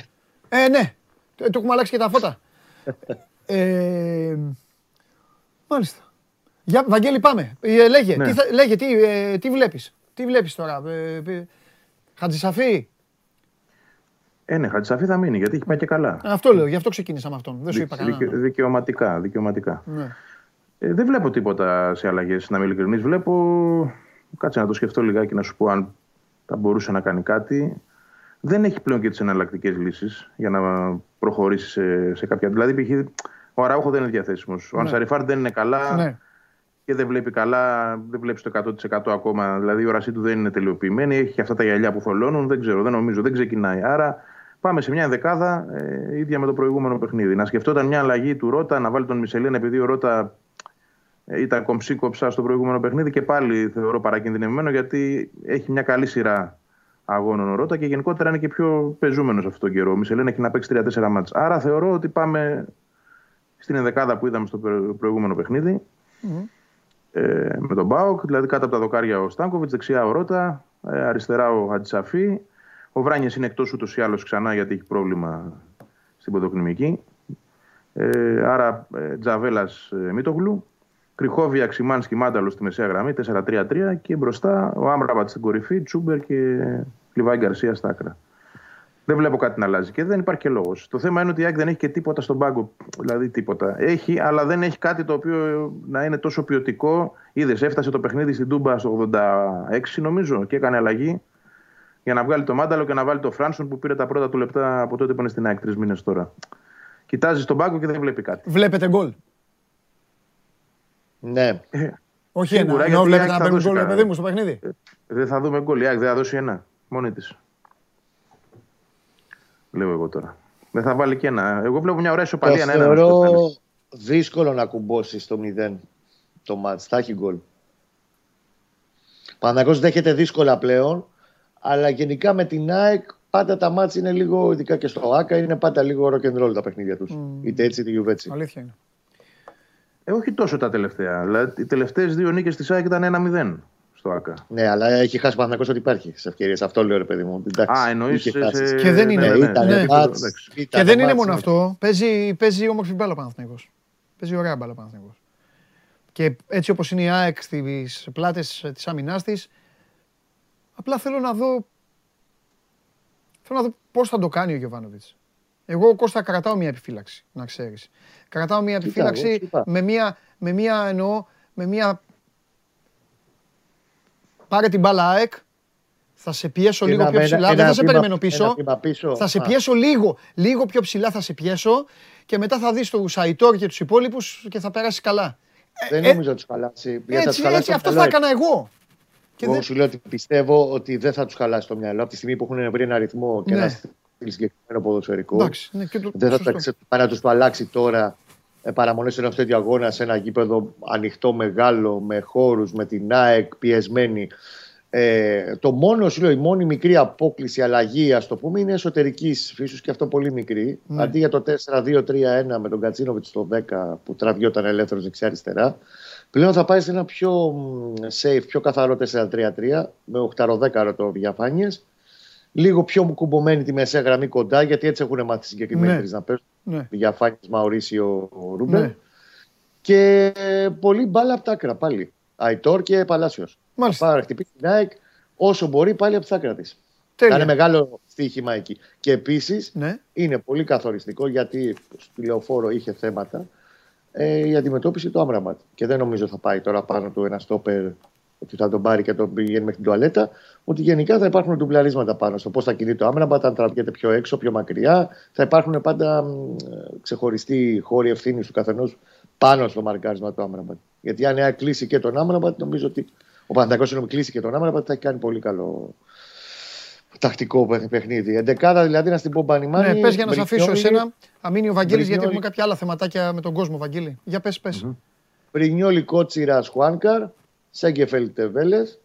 ε, ναι, το έχουμε αλλάξει και τα φώτα. ε, Μάλιστα. Για, Βαγγέλη, πάμε. Ε, λέγε, ναι. τι, θα, λέγε, τι, ε, τι βλέπεις; Τι βλέπεις τώρα. Ε, ε, Χατζησαφή; Ε, ναι, Χατζησαφή θα μείνει γιατί έχει πάει και καλά. Αυτό λέω, γι' αυτό ξεκίνησα με αυτόν. Δεν σου είπα κανένα. Δικαι, δικαιωματικά. δικαιωματικά. Ναι. Ε, δεν βλέπω τίποτα σε αλλαγές, να είμαι ειλικρινής. Βλέπω. Κάτσε να το σκεφτώ λιγάκι να σου πω αν θα μπορούσε να κάνει κάτι. Δεν έχει πλέον και τις εναλλακτικές λύσεις για να προχωρήσει σε, σε κάποια. Δηλαδή, ο Αραούχο δεν είναι διαθέσιμος. Ο ναι. Ανσαριφάρ δεν είναι καλά ναι. και δεν βλέπει καλά, δεν βλέπει το 100% ακόμα. Δηλαδή η όρασή του δεν είναι τελειοποιημένη. Έχει και αυτά τα γυαλιά που θολώνουν. Δεν ξέρω, δεν νομίζω, δεν ξεκινάει. Άρα πάμε σε μια δεκάδα ε, ίδια με το προηγούμενο παιχνίδι. Να σκεφτόταν μια αλλαγή του Ρότα, να βάλει τον Μισελίν επειδή ο Ρότα ε, ήταν κομψή κοψά στο προηγούμενο παιχνίδι και πάλι θεωρώ παρακινδυνευμένο γιατί έχει μια καλή σειρά αγώνων ο Ρότα και γενικότερα είναι και πιο πεζούμενος αυτόν τον καιρό. Ο Μισελίν έχει να παίξει 3-4 μάτς. Άρα θεωρώ ότι πάμε στην ενδεκάδα που είδαμε στο προηγούμενο παιχνίδι. Mm-hmm. Ε, με τον Μπάουκ, δηλαδή κάτω από τα δοκάρια ο Στάνκοβιτς, δεξιά ο Ρότα, ε, αριστερά ο Χατζησαφή. Ο Βράνιε είναι εκτός ούτως ή άλλως ξανά γιατί έχει πρόβλημα στην ποδοκνημική. Ε, άρα ε, Τζαβέλας ε, Μίτογλου. Κρυχόβια, Ξημάνσκι, Μάνταλος στη μεσαία γραμμή, 4-3-3 και μπροστά ο Άμραμπατς στην κορυφή, Τσούμπερ και Λιβάη Γκαρσία στα άκρα. Δεν βλέπω κάτι να αλλάζει και δεν υπάρχει και λόγος. Το θέμα είναι ότι η ΑΕΚ δεν έχει και τίποτα στον πάγκο. Δηλαδή τίποτα. Έχει, αλλά δεν έχει κάτι το οποίο να είναι τόσο ποιοτικό. Είδες, έφτασε το παιχνίδι στην Τούμπα στο 86, νομίζω, και έκανε αλλαγή για να βγάλει το Μάνταλο και να βάλει το Φράνσον που πήρε τα πρώτα του λεπτά από τότε που είναι στην ΑΕΚ τρεις μήνες τώρα. Κοιτάζεις τον πάγκο και δεν βλέπει κάτι. Βλέπετε γκολ; Ναι. Ε, Όχι ένα. Ενώ βλέπετε να παίρνει γκολ, παιδί μου, στο παιχνίδι. Ε, δεν θα δούμε γκολ. Η ΑΕΚ δεν θα δώσει ένα. Μόνη της. Λέω εγώ τώρα. Δεν θα βάλει και ένα. Εγώ βλέπω μια ωραία ισοπαλία. Το θεωρώ δύσκολο να κουμπώσει το 0 το μάτς. Θα έχει γκολ. Παναγός δέχεται δύσκολα πλέον, αλλά γενικά με την ΑΕΚ πάντα τα μάτς είναι λίγο, ειδικά και στο ΆΚΑ, είναι πάντα λίγο rock and roll τα παιχνίδια τους. Mm. Είτε έτσι είτε γιουβέτσι. Αλήθεια είναι. Ε, όχι τόσο τα τελευταία. Δηλαδή, οι τελευταίες δύο νίκες της ΑΕΚ ήταν 1-0 στο ΑΚΑ. Ναι, αλλά έχει χάσει Παναθηναϊκός ότι υπάρχει σε ευκαιρίες. Αυτό λέω ρε παιδί μου. Εντάξει, Α, εννοείς. Σε... Και δεν είναι, ναι, ναι, ναι, και δεν είναι μόνο αυτό. Παίζει, παίζει όμορφη μπάλα Παναθηναϊκός. Παίζει ωραία μπάλα Παναθηναϊκός. Και έτσι όπως είναι η ΑΕΚ στις πλάτες της άμυνάς της, απλά θέλω να δω, θέλω να δω πώς θα το κάνει ο Γιωβάνοβιτς. Εγώ, Κώστας, κρατάω μια επιφύλαξη, να ξέρεις. Κρατάω μια επιφύλαξη με μια, με μια, εννοώ, με μια πάρε την μπάλα ΑΕΚ, θα σε πιέσω λίγο πιο ψηλά. δεν θα σε περιμένω πίσω. Θα σε πιέσω λίγο, λίγο πιο ψηλά θα σε πιέσω και μετά θα δεις του Σαϊτόρ και τους υπόλοιπους και θα περάσεις καλά. Δεν ε, νομίζω ότι τους χαλάσει. Έτσι, έτσι, αυτό θα έκανα εγώ. Εγώ σου λέω ότι πιστεύω ότι δεν θα τους χαλάσει το μυαλό από τη στιγμή που έχουν βρει ένα ρυθμό και ναι. ένα συγκεκριμένο ποδοσφαιρικό. Εντάξει, ναι, το... Δεν θα πάει να τους το αλλάξει τώρα ε, παραμονές σε ένα τέτοιο αγώνα σε ένα γήπεδο ανοιχτό, μεγάλο, με χώρους, με την ΑΕΚ πιεσμένη. Ε, το μόνο, σου λέω, η μόνη μικρή απόκληση, αλλαγή, ας το πούμε, είναι εσωτερικής φύσης και αυτό πολύ μικρή. Ναι. Αντί για το 4-2-3-1 με τον Κατσίνοβιτς στο 10 που τραβιόταν ελεύθερος δεξιά-αριστερά, πλέον θα πάει σε ένα πιο safe, πιο καθαρό 4-3-3 με 8-10 το διαφάνειες. Λίγο πιο κουμπωμένη τη μεσαία γραμμή κοντά, γιατί έτσι έχουν μάθει συγκεκριμένοι ναι. να παίζουν. Ναι. Διαφάνειε Μαωρίσιο Ρούμπερ. Ναι. Και πολύ μπάλα από τα άκρα πάλι. Αϊτόρ και Παλάσιος. Μάλιστα. Πάρα χτυπήσει την ΑΕΚ όσο μπορεί πάλι από τα άκρα της. Θα είναι μεγάλο στοίχημα εκεί. Και επίσης ναι. είναι πολύ καθοριστικό γιατί στη λεωφόρο είχε θέματα ε, η αντιμετώπιση του Άμραμπατ. Και δεν νομίζω θα πάει τώρα πάνω του ένα στόπερ ότι θα τον πάρει και τον πηγαίνει μέχρι την τουαλέτα. Ότι γενικά θα υπάρχουν ντουμπλαρίσματα πάνω στο πώς θα κινεί το Άμραμπατ, αν τραβιέται πιο έξω, πιο μακριά. Θα υπάρχουν πάντα ξεχωριστοί χώροι ευθύνης του καθενός πάνω στο μαρκάρισμα του Άμραμπατ. Γιατί αν κλείσει και τον Άμραμπατ, νομίζω ότι ο Παναθηναϊκός είναι κλείσει και τον Άμραμπατ θα έχει κάνει πολύ καλό τακτικό παιχνίδι. Εντεκάδα δηλαδή να στην πω Ναι, πες για να σε αφήσω εσένα. Αμήνει ο Βαγγέλης γιατί έχουμε κάποια άλλα θεματάκια με τον κόσμο, Βαγγέλη. Για πες, πες. Πρινιόλι Κότσιρα Χουάνκαρ, Σέγκεφελ Τεβέλες,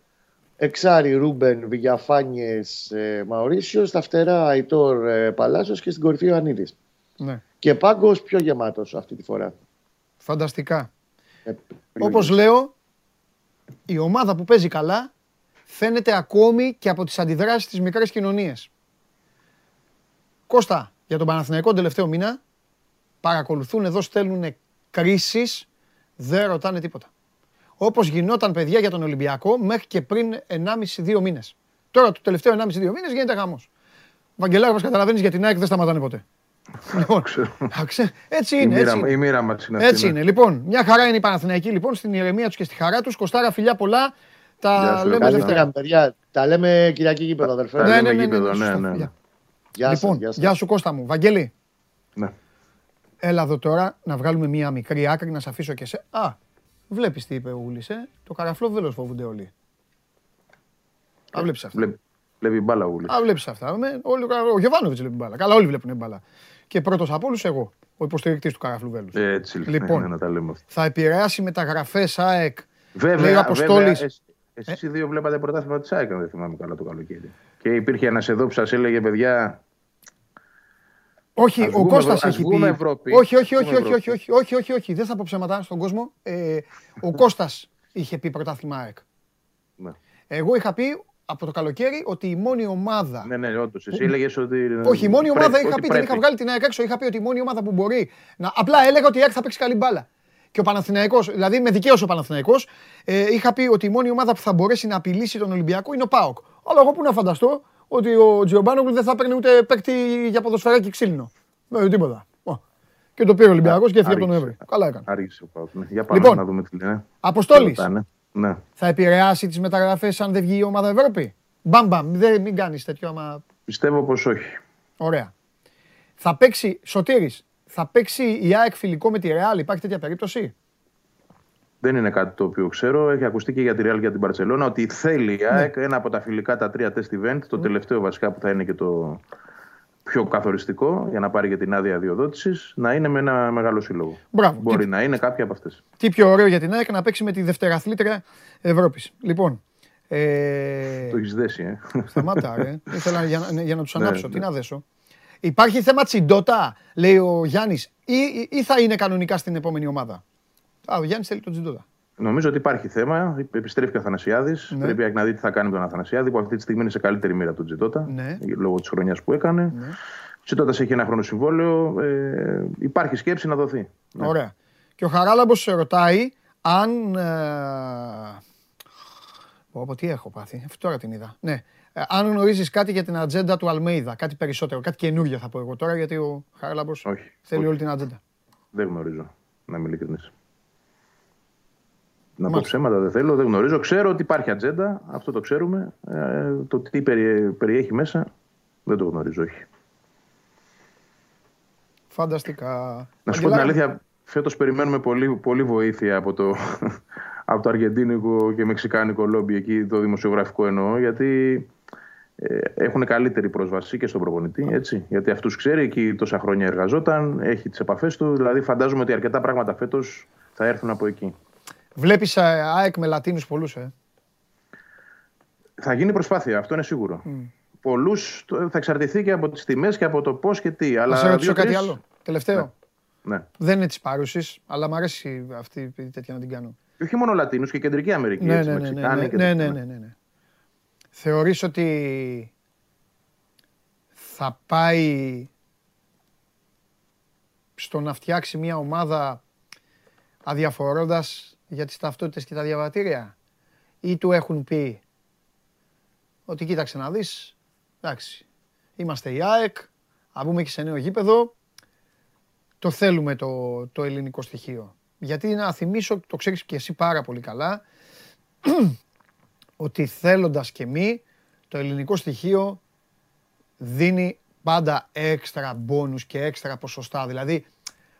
Εξάρι Ρούμπεν Βηγιαφάνιε ε, Μαωρίσιος, στα φτερά Αϊτόρ ε, Παλάσιος και στην κορυφή ο Ανίδης. Ναι. Και πάγκος πιο γεμάτος αυτή τη φορά. Φανταστικά. Ε, Όπως λέω, η ομάδα που παίζει καλά φαίνεται ακόμη και από τις αντιδράσεις της μικρές κοινωνίες. Κώστα, για τον Παναθηναϊκό τελευταίο μήνα, παρακολουθούν εδώ, στέλνουν κρίσεις, δεν ρωτάνε τίποτα. Όπως γινόταν παιδιά για τον Ολυμπιακό μέχρι και πριν 1,5-2 μήνες. Τώρα το τελευταίο 1,5-2 μήνες γίνεται γάμος. Βαγγελάρα, μας καταλαβαίνεις για την ΑΕΚ δεν σταματάνε ποτέ. Λοιπόν, έτσι είναι. Έτσι η μοίρα μας είναι Έτσι ναι. είναι. Λοιπόν, μια χαρά είναι η Παναθηναϊκή λοιπόν στην ηρεμία τους και στη χαρά τους. Κοστάρα φιλιά πολλά. Τα λέμε Δευτέρα. Παιδιά, τα λέμε Κυριακή γήπεδο, αδερφέ. Ναι, ναι, ναι, ναι, ναι, ναι. Γεια λοιπόν, γεια σου Κώστα μου. Βαγγέλη. Ναι. Έλα εδώ τώρα να βγάλουμε μία μικρή άκρη να σε αφήσω και σε. Α, βλέπεις τι είπε ο Ούλης, ε; Το καραφλό βέλος φοβούνται όλοι. Α, βλέπεις αυτά. Βλέπει μπάλα ο Α, βλέπεις αυτά. Όλοι, ο Γεβάνοβιτ βλέπει μπάλα. Καλά, όλοι βλέπουν μπάλα. Και πρώτος από όλους εγώ, ο υποστηρικτής του καραφλού βέλους. Έτσι λοιπόν. Ναι, να τα λέμε. Θα επηρεάσει μεταγραφές ΑΕΚ. Βέβαια, Αποστόλης. Εσείς οι δύο βλέπατε πρωτάθλημα της ΑΕΚ, αν δεν θυμάμαι καλά το καλοκαίρι. Και υπήρχε ένας εδώ που σας έλεγε, παιδιά. Όχι, ο Κώστας έχει πει. Όχι, όχι, όχι, όχι, όχι, όχι, όχι, όχι, όχι, δεν θα πω ψέματα στον κόσμο. Ε, ο Κώστας είχε πει πρωτάθλημα ΑΕΚ. Ναι. Εγώ είχα πει από το καλοκαίρι ότι η μόνη ομάδα. Ναι, ναι, όντως. Εσύ έλεγες ότι. Όχι, η μόνη ομάδα είχα πει, δεν είχα βγάλει την ΑΕΚ έξω. Είχα πει ότι η μόνη ομάδα που μπορεί να. Απλά έλεγα ότι η ΑΕΚ θα παίξει καλή μπάλα και ο Παναθηναϊκός, δηλαδή με δικαίωση ο Παναθηναϊκός, ε, είχα πει ότι η μόνη ομάδα που θα μπορέσει να απειλήσει τον Ολυμπιακό είναι ο ΠΑΟΚ. Αλλά εγώ που να φανταστώ ότι ο Τζιομπάνογλου δεν θα παίρνει ούτε παίκτη για ποδοσφαιράκι ξύλινο. Δεν τίποτα. Και το πήρε ο Ολυμπιακός και έφυγε από τον Νοέμβρη. Καλά έκανε. Άργησε ο ΠΑΟΚ. Ναι. Για πάμε λοιπόν, να δούμε τι λένε. Αποστόλης, ναι. θα επηρεάσει τις μεταγραφές αν δεν βγει η ομάδα Ευρώπη; Μπαμπαμ, δεν μην κάνεις τέτοιο άμα... Πιστεύω πως όχι. Ωραία. Θα παίξει, Σωτήρης, θα παίξει η ΑΕΚ φιλικό με τη Ρεάλ, υπάρχει τέτοια περίπτωση; Δεν είναι κάτι το οποίο ξέρω. Έχει ακουστεί και για τη Real και την Παρσελώνα ότι θέλει η ναι. ΑΕΚ ένα από τα φιλικά τα τρία test event, το ναι. τελευταίο βασικά που θα είναι και το πιο καθοριστικό για να πάρει και την άδεια διοδότηση, να είναι με ένα μεγάλο σύλλογο. Μπράβο. Μπορεί να είναι κάποια από αυτές. Τι πιο ωραίο για την ΑΕΚ να παίξει με τη δευτεραθλήτρια Ευρώπης. Λοιπόν. Ε... Το έχεις δέσει, ε. Σταμάτα, ρε. Ήθελα για, για να τους ναι, ανάψω. Τι να δέσω. Υπάρχει θέμα τσιντότα, λέει ο Γιάννης, ή, ή θα είναι κανονικά στην επόμενη ομάδα; Α, ο Γιάννης θέλει τον τσιντότα. Νομίζω ότι υπάρχει θέμα. Επιστρέφει και ο Αθανασιάδης. Ναι. Πρέπει να δει τι θα κάνει με τον Αθανασιάδη, που αυτή τη στιγμή είναι σε καλύτερη μοίρα του Τζιτότα, ναι. λόγω της χρονιάς που έκανε. Ναι. Ο Τζιτότα έχει ένα χρόνο συμβόλαιο. Ε, υπάρχει σκέψη να δοθεί. Ναι. Ωραία. Και ο Χαράλαμπος σε ρωτάει αν. Ε, από τι έχω πάθει. Αυτό τώρα την είδα. Ναι. Ε, αν γνωρίζεις κάτι για την ατζέντα του Αλμέιδα, κάτι περισσότερο, κάτι καινούργιο θα πω εγώ τώρα, γιατί ο Χαράλαμπος θέλει όχι. όλη την ατζέντα. Δεν γνωρίζω, να είμαι ειλικρινής. Να πω ψέματα δεν θέλω, δεν γνωρίζω. Ξέρω ότι υπάρχει ατζέντα, αυτό το ξέρουμε. Ε, το τι περιέχει μέσα δεν το γνωρίζω, όχι. Φανταστικά. Να σου πω την αλήθεια, φέτος περιμένουμε πολύ, πολύ βοήθεια από το, από το αργεντίνικο και μεξικάνικο λόμπι εκεί, το δημοσιογραφικό εννοώ, γιατί ε, έχουν καλύτερη πρόσβαση και στον προπονητή. Έτσι, γιατί αυτούς ξέρει, εκεί τόσα χρόνια εργαζόταν, έχει τις επαφές του. Δηλαδή, φαντάζομαι ότι αρκετά πράγματα φέτος θα έρθουν από εκεί. Βλέπεις ε, ΑΕΚ με Λατίνους πολλούς, ε. Θα γίνει προσπάθεια, αυτό είναι σίγουρο. Mm. Θα εξαρτηθεί και από τις τιμές και από το πώς και τι. Αλλά σε ρωτήσω κάτι άλλο, τελευταίο. Ναι. ναι. Δεν είναι της παρούσης, αλλά μου αρέσει αυτή η τέτοια να την κάνω. Και όχι μόνο Λατίνους και Κεντρική Αμερική. Ναι, ναι ναι, ναι, ναι, ναι, ναι, ναι, Θεωρείς ότι θα πάει στο να φτιάξει μια ομάδα αδιαφορώντας για τις ταυτότητες και τα διαβατήρια; Ή του έχουν πει ότι κοίταξε να δεις, εντάξει, είμαστε η ΑΕΚ, θα μπούμε και σε νέο γήπεδο, το θέλουμε το, το ελληνικό στοιχείο. Γιατί να θυμίσω, το ξέρεις και εσύ πάρα πολύ καλά, ότι θέλοντας και μη, το ελληνικό στοιχείο δίνει πάντα έξτρα μπόνους και έξτρα ποσοστά. Δηλαδή,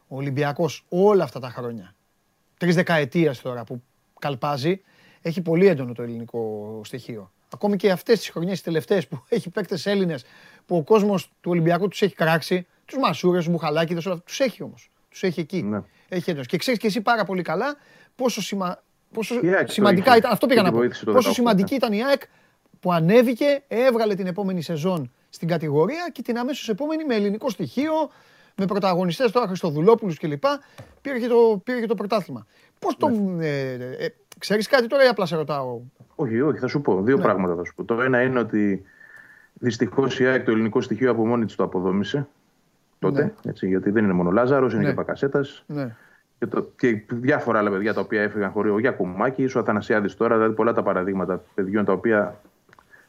ο Ολυμπιακός όλα αυτά τα χρόνια, τρεις δεκαετίες τώρα που καλπάζει, έχει πολύ έντονο το ελληνικό στοιχείο. Ακόμη και αυτές τις χρονιές, τις τελευταίες που έχει παίκτες Έλληνες, που ο κόσμος του Ολυμπιακού τους έχει κράξει, τους Μασούρες, τους Μπουχαλάκηδες, όλα τους έχει όμως. Τους έχει εκεί. Ναι. Έχει έντονο. Και ξέρεις και εσύ πάρα πολύ καλά πόσο, σημα... πόσο σημαντικά ήταν, αυτό πήγα να πω, πόσο σημαντική ναι. ήταν η ΑΕΚ που ανέβηκε, έβγαλε την επόμενη σεζόν στην κατηγορία και την αμέσως επόμενη με ελληνικό στοιχείο, με πρωταγωνιστές τώρα Χριστοδουλόπουλους κλπ. Πήρε και το, πήρε και το πρωτάθλημα. Πώς το... Ναι. Ε, ε, ξέρεις κάτι τώρα ή απλά σε ρωτάω; Όχι, όχι, θα σου πω. Δύο ναι. πράγματα θα σου πω. Το ένα είναι ότι δυστυχώς η ΑΕΚ το ελληνικό στοιχείο από μόνη της το αποδόμησε τότε. Ναι. Έτσι, γιατί δεν είναι μόνο Λάζαρος, είναι ναι. και Πακασέτας. Ναι. Και, το, και διάφορα άλλα παιδιά τα οποία έφυγαν χωρίς ο Γιακουμάκη, ο Αθανασιάδης τώρα. Δηλαδή πολλά τα παραδείγματα παιδιών τα οποία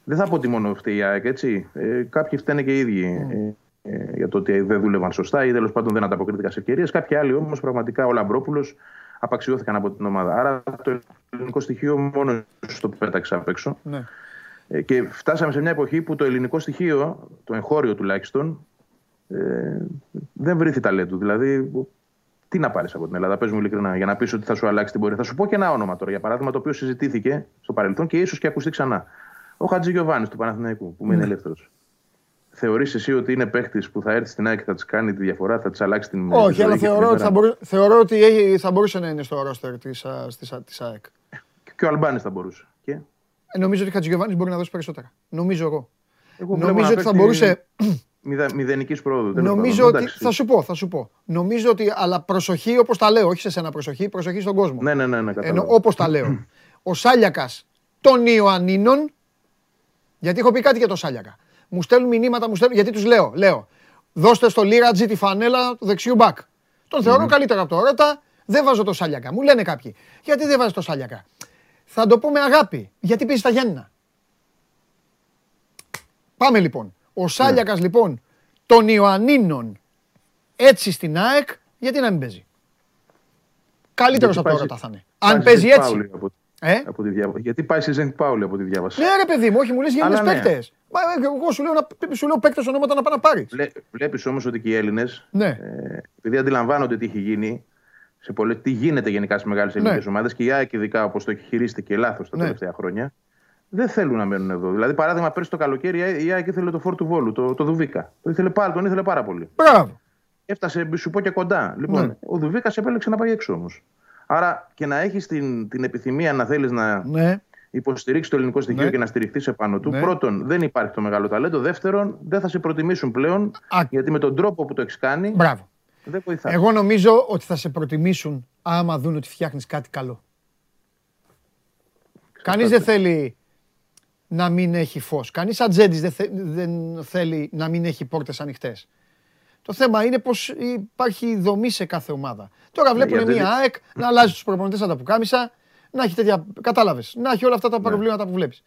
δεν θα πω ότι μόνο φταίει η ΑΕΚ, έτσι. Ε, κάποιοι φταίνε και οι ίδιοι mm. Ε, για το ότι δεν δούλευαν σωστά ή τέλος πάντων δεν ανταποκρίθηκαν σε ευκαιρίες. Κάποιοι άλλοι όμως πραγματικά ο Λαμπρόπουλος απαξιώθηκαν από την ομάδα. Άρα το ελληνικό στοιχείο μόνο στο πέταξε απ' έξω. Ναι. Ε, και φτάσαμε σε μια εποχή που το ελληνικό στοιχείο, το εγχώριο τουλάχιστον, ε, δεν βρήθη ταλέντου. Δηλαδή, τι να πάρεις από την Ελλάδα, πες μου ειλικρινά, για να πεις ότι θα σου αλλάξει την πορεία. Θα σου πω και ένα όνομα τώρα, για παράδειγμα, το οποίο συζητήθηκε στο παρελθόν και ίσως και ακουστεί ξανά. Ο Χατζη Γιωβάνη του Παναθηναϊκού, που μείνει ναι. ελεύθερος. Θεωρείς εσύ ότι είναι παίχτη που θα έρθει στην ΑΕΚ και θα της κάνει τη διαφορά, θα της αλλάξει την Όχι, αλλά θεωρώ ότι, θα μπορού, θεωρώ ότι θα μπορούσε να είναι στο ρόστερ της ΑΕΚ. Και ο Αλμπάνης θα μπορούσε. Και... Ε, νομίζω ότι ο Χατζηγιοβάνη μπορεί να δώσει περισσότερα. Νομίζω εγώ. εγώ νομίζω ότι θα μπορούσε. Μηδενικής πρόοδου. Νομίζω ότι. Θα σου πω, θα σου πω. Νομίζω ότι. Αλλά προσοχή όπως τα λέω. Όχι σε σένα προσοχή, προσοχή στον κόσμο. Ναι, ναι, ναι. ναι Όπως τα λέω. ο Σάλιακας των Ιωαννίνων γιατί έχω πει κάτι για το Σάλιακα. Μου στέλνουν μηνύματα, μου στέλνουν, γιατί τους λέω, λέω, δώστε στο Λίρατζι τη φανέλα του δεξιού μπακ. Τον θεωρώ καλύτερα από το Ρότα, δεν βάζω το Σάλιακα. Μου λένε κάποιοι, γιατί δεν βάζεις το Σάλιακα. Θα το πω με αγάπη, γιατί πήγε στα Γιάννηνα. Πάμε λοιπόν. Ο ναι. Σάλιακα λοιπόν των Ιωαννίνων έτσι στην ΑΕΚ, γιατί να μην παίζει; Καλύτερος από το Ρότα θα είναι. Αν παίζει έτσι. Ε; Από τη διάβαση. Γιατί πάει σε Ζενκ Πάουλη από τη διάβαση. Ναι, ρε παιδί μου, όχι, μου λες για ναι. παίκτες. Εγώ σου λέω, σου λέω παίκτες ονόματα να πάει να πάρεις. Βλέπεις όμως ότι και οι Έλληνες, ναι. ε, επειδή αντιλαμβάνονται τι έχει γίνει, σε πολλές, τι γίνεται γενικά στις μεγάλες ελληνικές ναι. ομάδες και η ΑΕΚ ειδικά όπως το έχει χειρίστηκε λάθος τα ναι. τελευταία χρόνια, δεν θέλουν να μένουν εδώ. Δηλαδή, παράδειγμα, πέρσι το καλοκαίρι η ΑΕΚ ήθελε το φόρ του Βόλου, το, το Δουβίκα. Το ήθελε πάρα, τον ήθελε πάρα πολύ. Μπράβο. Έφτασε, σου πω και κοντά. Λοιπόν, ναι. ο Δουβίκας επέλεξε να πάει έξω όμως. Άρα και να έχεις την, την επιθυμία να θέλεις να ναι. υποστηρίξεις το ελληνικό στοιχείο ναι. και να στηριχθείς επάνω του. Ναι. Πρώτον, δεν υπάρχει το μεγάλο ταλέντο. Δεύτερον, δεν θα σε προτιμήσουν πλέον γιατί με τον τρόπο που το έχεις κάνει. Μπράβο. Δεν βοηθάς. Εγώ νομίζω ότι θα σε προτιμήσουν άμα δουν ότι φτιάχνεις κάτι καλό. Κανείς δεν θέλει να μην έχει φως. Κανείς ατζέντης δεν, δεν θέλει να μην έχει πόρτες ανοιχτές. Το θέμα είναι πως υπάρχει δομή σε κάθε ομάδα. Τώρα ναι, βλέπουν μια ΑΕΚ να αλλάζει τους προπονητές σαν τα πουκάμισα, να έχει τέτοια. Κατάλαβες. Να έχει όλα αυτά τα ναι. προβλήματα που βλέπεις.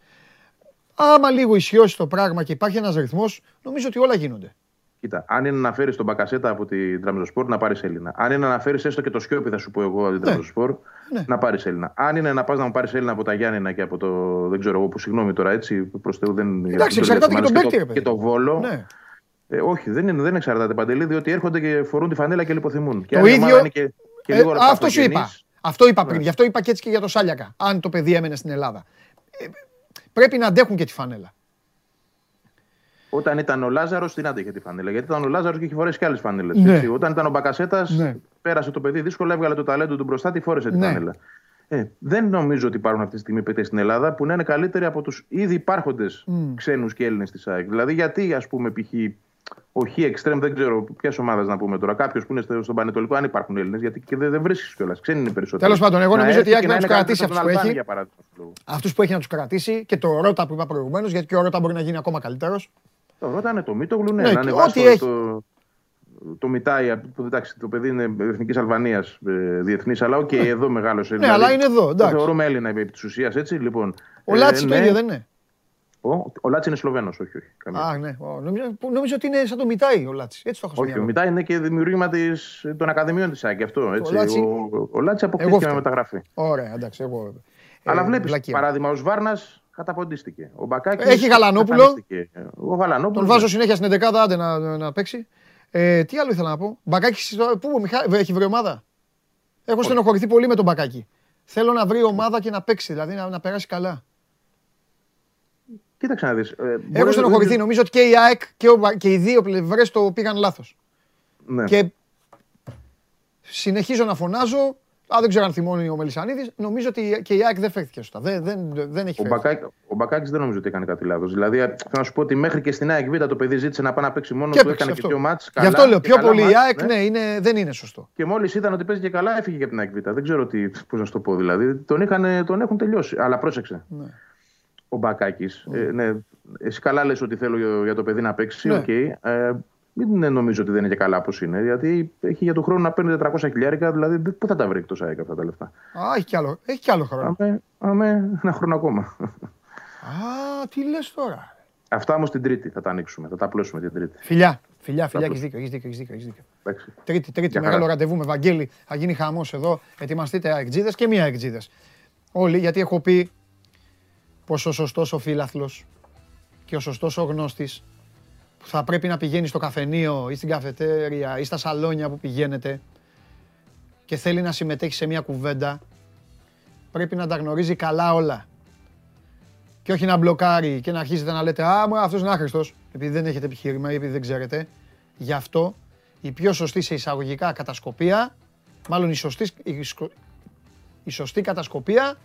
Άμα λίγο ισιώσει το πράγμα και υπάρχει ένας ρυθμός, νομίζω ότι όλα γίνονται. Κοίτα, αν είναι να φέρεις τον Μπακασέτα από την Τραμπεζοσπορ, να πάρεις Έλληνα. Αν είναι να φέρεις έστω και το Σιώπη, θα σου πω εγώ από την ναι. Τραμπεζοσπορ, ναι. να πάρεις Έλληνα. Αν είναι να πας να μου πάρεις Έλληνα από τα Γιάννενα και από το. Δεν ξέρω εγώ που συγγνώμη τώρα έτσι, προς Θεού δεν. Εντάξει, εξαρτάται και τον παίκτη. Και το Βόλο. Ναι. Ε, όχι, δεν, είναι, δεν εξαρτάται παντελή, διότι έρχονται και φορούν τη φανέλα και λιποθυμούν. Το ίδιο. Και, και ε, αυτό σου είπα. Αυτό είπα πριν. Ναι. Γι' αυτό είπα και έτσι και για το Σάλιακα. Αν το παιδί έμενε στην Ελλάδα. Ε, πρέπει να αντέχουν και τη φανέλα. Όταν ήταν ο Λάζαρος, την άντεχε τη φανέλα. Γιατί ήταν ο Λάζαρος και είχε φορέσει και άλλες φανέλες. Ναι. Όταν ήταν ο Μπακασέτας, ναι. πέρασε το παιδί δύσκολα, έβγαλε το ταλέντο του μπροστά, τη φόρεσε τη ναι. φανέλα. Ε, δεν νομίζω ότι υπάρχουν αυτή τη στιγμή παίκτες στην Ελλάδα που να είναι καλύτεροι από τους ήδη υπάρχοντες mm. ξένους και Έλληνες της ΑΕΚ. Δηλαδή, γιατί, ας πούμε, π.χ. ο Χ Extreme, δεν ξέρω ποια ομάδα να πούμε τώρα, κάποιος που είναι στον Πανετολικό, αν υπάρχουν Έλληνες, γιατί και δεν, δεν βρίσκεις κιόλας. Ξένοι είναι περισσότεροι. Τέλος πάντων, εγώ νομίζω ότι η ΑΕΚ να τους κρατήσει αυτούς που έχει. Αυτούς που έχει να τους κρατήσει και το Ρότα που είπα προηγουμένως, γιατί και ο Ρότα μπορεί να γίνει ακόμα καλύτερος. Το Ρότα είναι το Μίτογλου, ναι, ναι να ανεβάσει το, το Μιτάι, το, εντάξει, το παιδί είναι εθνικής Αλβανίας ε, διεθνής, αλλά OK, okay, εδώ μεγάλος Ναι, δηλαδή, αλλά είναι εδώ. Εντάξει. Το θεωρούμε Έλληνα επί της ουσίας, έτσι. Λοιπόν, ο Λάτσι ε, το ναι. ίδιο δεν είναι. Ο, ο Λάτσι είναι Σλοβένος, όχι, όχι. Καμία. Α, ναι. Ο, νομίζω, νομίζω ότι είναι σαν το Μιτάι ο Λάτσι. Έτσι το έχω Όχι, ο Μιτάι είναι και δημιούργημα της, των Ακαδημιών της ΑΕΚ. Αυτό, έτσι. Ο, Λάτσι, ο, ο Λάτσι αποκτήθηκε με μεταγραφή. Ωραία, εντάξει. Εγώ, αλλά ε, βλέπεις παράδειγμα ο Βάρνα καταποντίστηκε. Ο Μπακάκης. Έχει Γαλανόπουλο. Ο Γαλανόπουλος. Τον βάζω συνέχεια στην 11 άντε να, να παίξει. Ε, τι άλλο ήθελα να πω; Μπακάκι, πού ο Μιχά... έχει βρει ομάδα; Έχω στενοχωρηθεί πολύ με τον Μπακάκι. Θέλω να βρει ομάδα και να παίξει, δηλαδή να, να περάσει καλά. Κοίταξε να δεις. Ε, Έχω στενοχωρηθεί. Νομίζω ότι και η ΑΕΚ και, ο, και οι δύο πλευρές το πήγαν λάθος. Ναι. Και συνεχίζω να φωνάζω Α, δεν ξέρω αν θυμώνει ο Μελισανίδης. Νομίζω ότι και η ΑΕΚ δεν φέρθηκε σωστά. Δεν, δεν, δεν έχει φέρθει. Ο Μπακάκης δεν νομίζω ότι έκανε κάτι λάθος. Δηλαδή, θέλω να σου πω ότι μέχρι και στην ΑΕΚ Β το παιδί ζήτησε να πάει να παίξει μόνος του. Έκανε αυτό. και δύο μάτς, Γι' αυτό λέω πιο πολύ η ΑΕΚ ναι. ναι, είναι, δεν είναι σωστό. Και μόλις είδαν ότι παίζει και καλά, έφυγε για την ΑΕΚ Β. Δεν ξέρω πώς να σου το πω. Δηλαδή, τον, είχαν, τον έχουν τελειώσει. Αλλά πρόσεξε. Ναι. Ο Μπακάκης. Ναι. Ε, ναι, εσύ καλά λες ότι θέλω για το παιδί να παίξει. Ναι. Okay. Ε, μην νομίζω ότι δεν είναι και καλά όπως είναι. Γιατί έχει για τον χρόνο να παίρνει 400 χιλιάρικα, δηλαδή πού θα τα βρει εκτός ΑΕΚ αυτά τα λεφτά; Α, έχει κι άλλο, έχει κι άλλο χρόνο. Αμέ, αμέ, ένα χρόνο ακόμα. Α, τι λες τώρα. Αυτά όμως την Τρίτη θα τα ανοίξουμε, θα τα απλώσουμε την Τρίτη. Φιλιά, φιλιά, φιλιά, έχεις δίκιο. Έχεις δίκιο, έχεις δίκιο, έχεις δίκιο. Τρίτη, τρίτη, μεγάλο ραντεβού με Βαγγέλη. Θα γίνει χαμός εδώ. Ετοιμαστείτε αεκτζίδε και μία αεκτζίδε. Όλοι, γιατί έχω πει πω ο σωστός ο φίλαθλο και ο σωστός ο γνώστης που θα πρέπει να πηγαίνει στο καφενείο ή στην καφετέρια ή στα σαλόνια που πηγαίνετε και θέλει να συμμετέχει σε μια κουβέντα, πρέπει να τα γνωρίζει καλά όλα. Και όχι να μπλοκάρει και να αρχίζετε να λέτε «Α, μα αυτός είναι άχρηστος», επειδή δεν έχετε επιχείρημα ή επειδή δεν ξέρετε. Γι' αυτό η πιο σωστή σε εισαγωγικά κατασκοπία, μάλλον η σωστή, η, σωστή κατασκοπία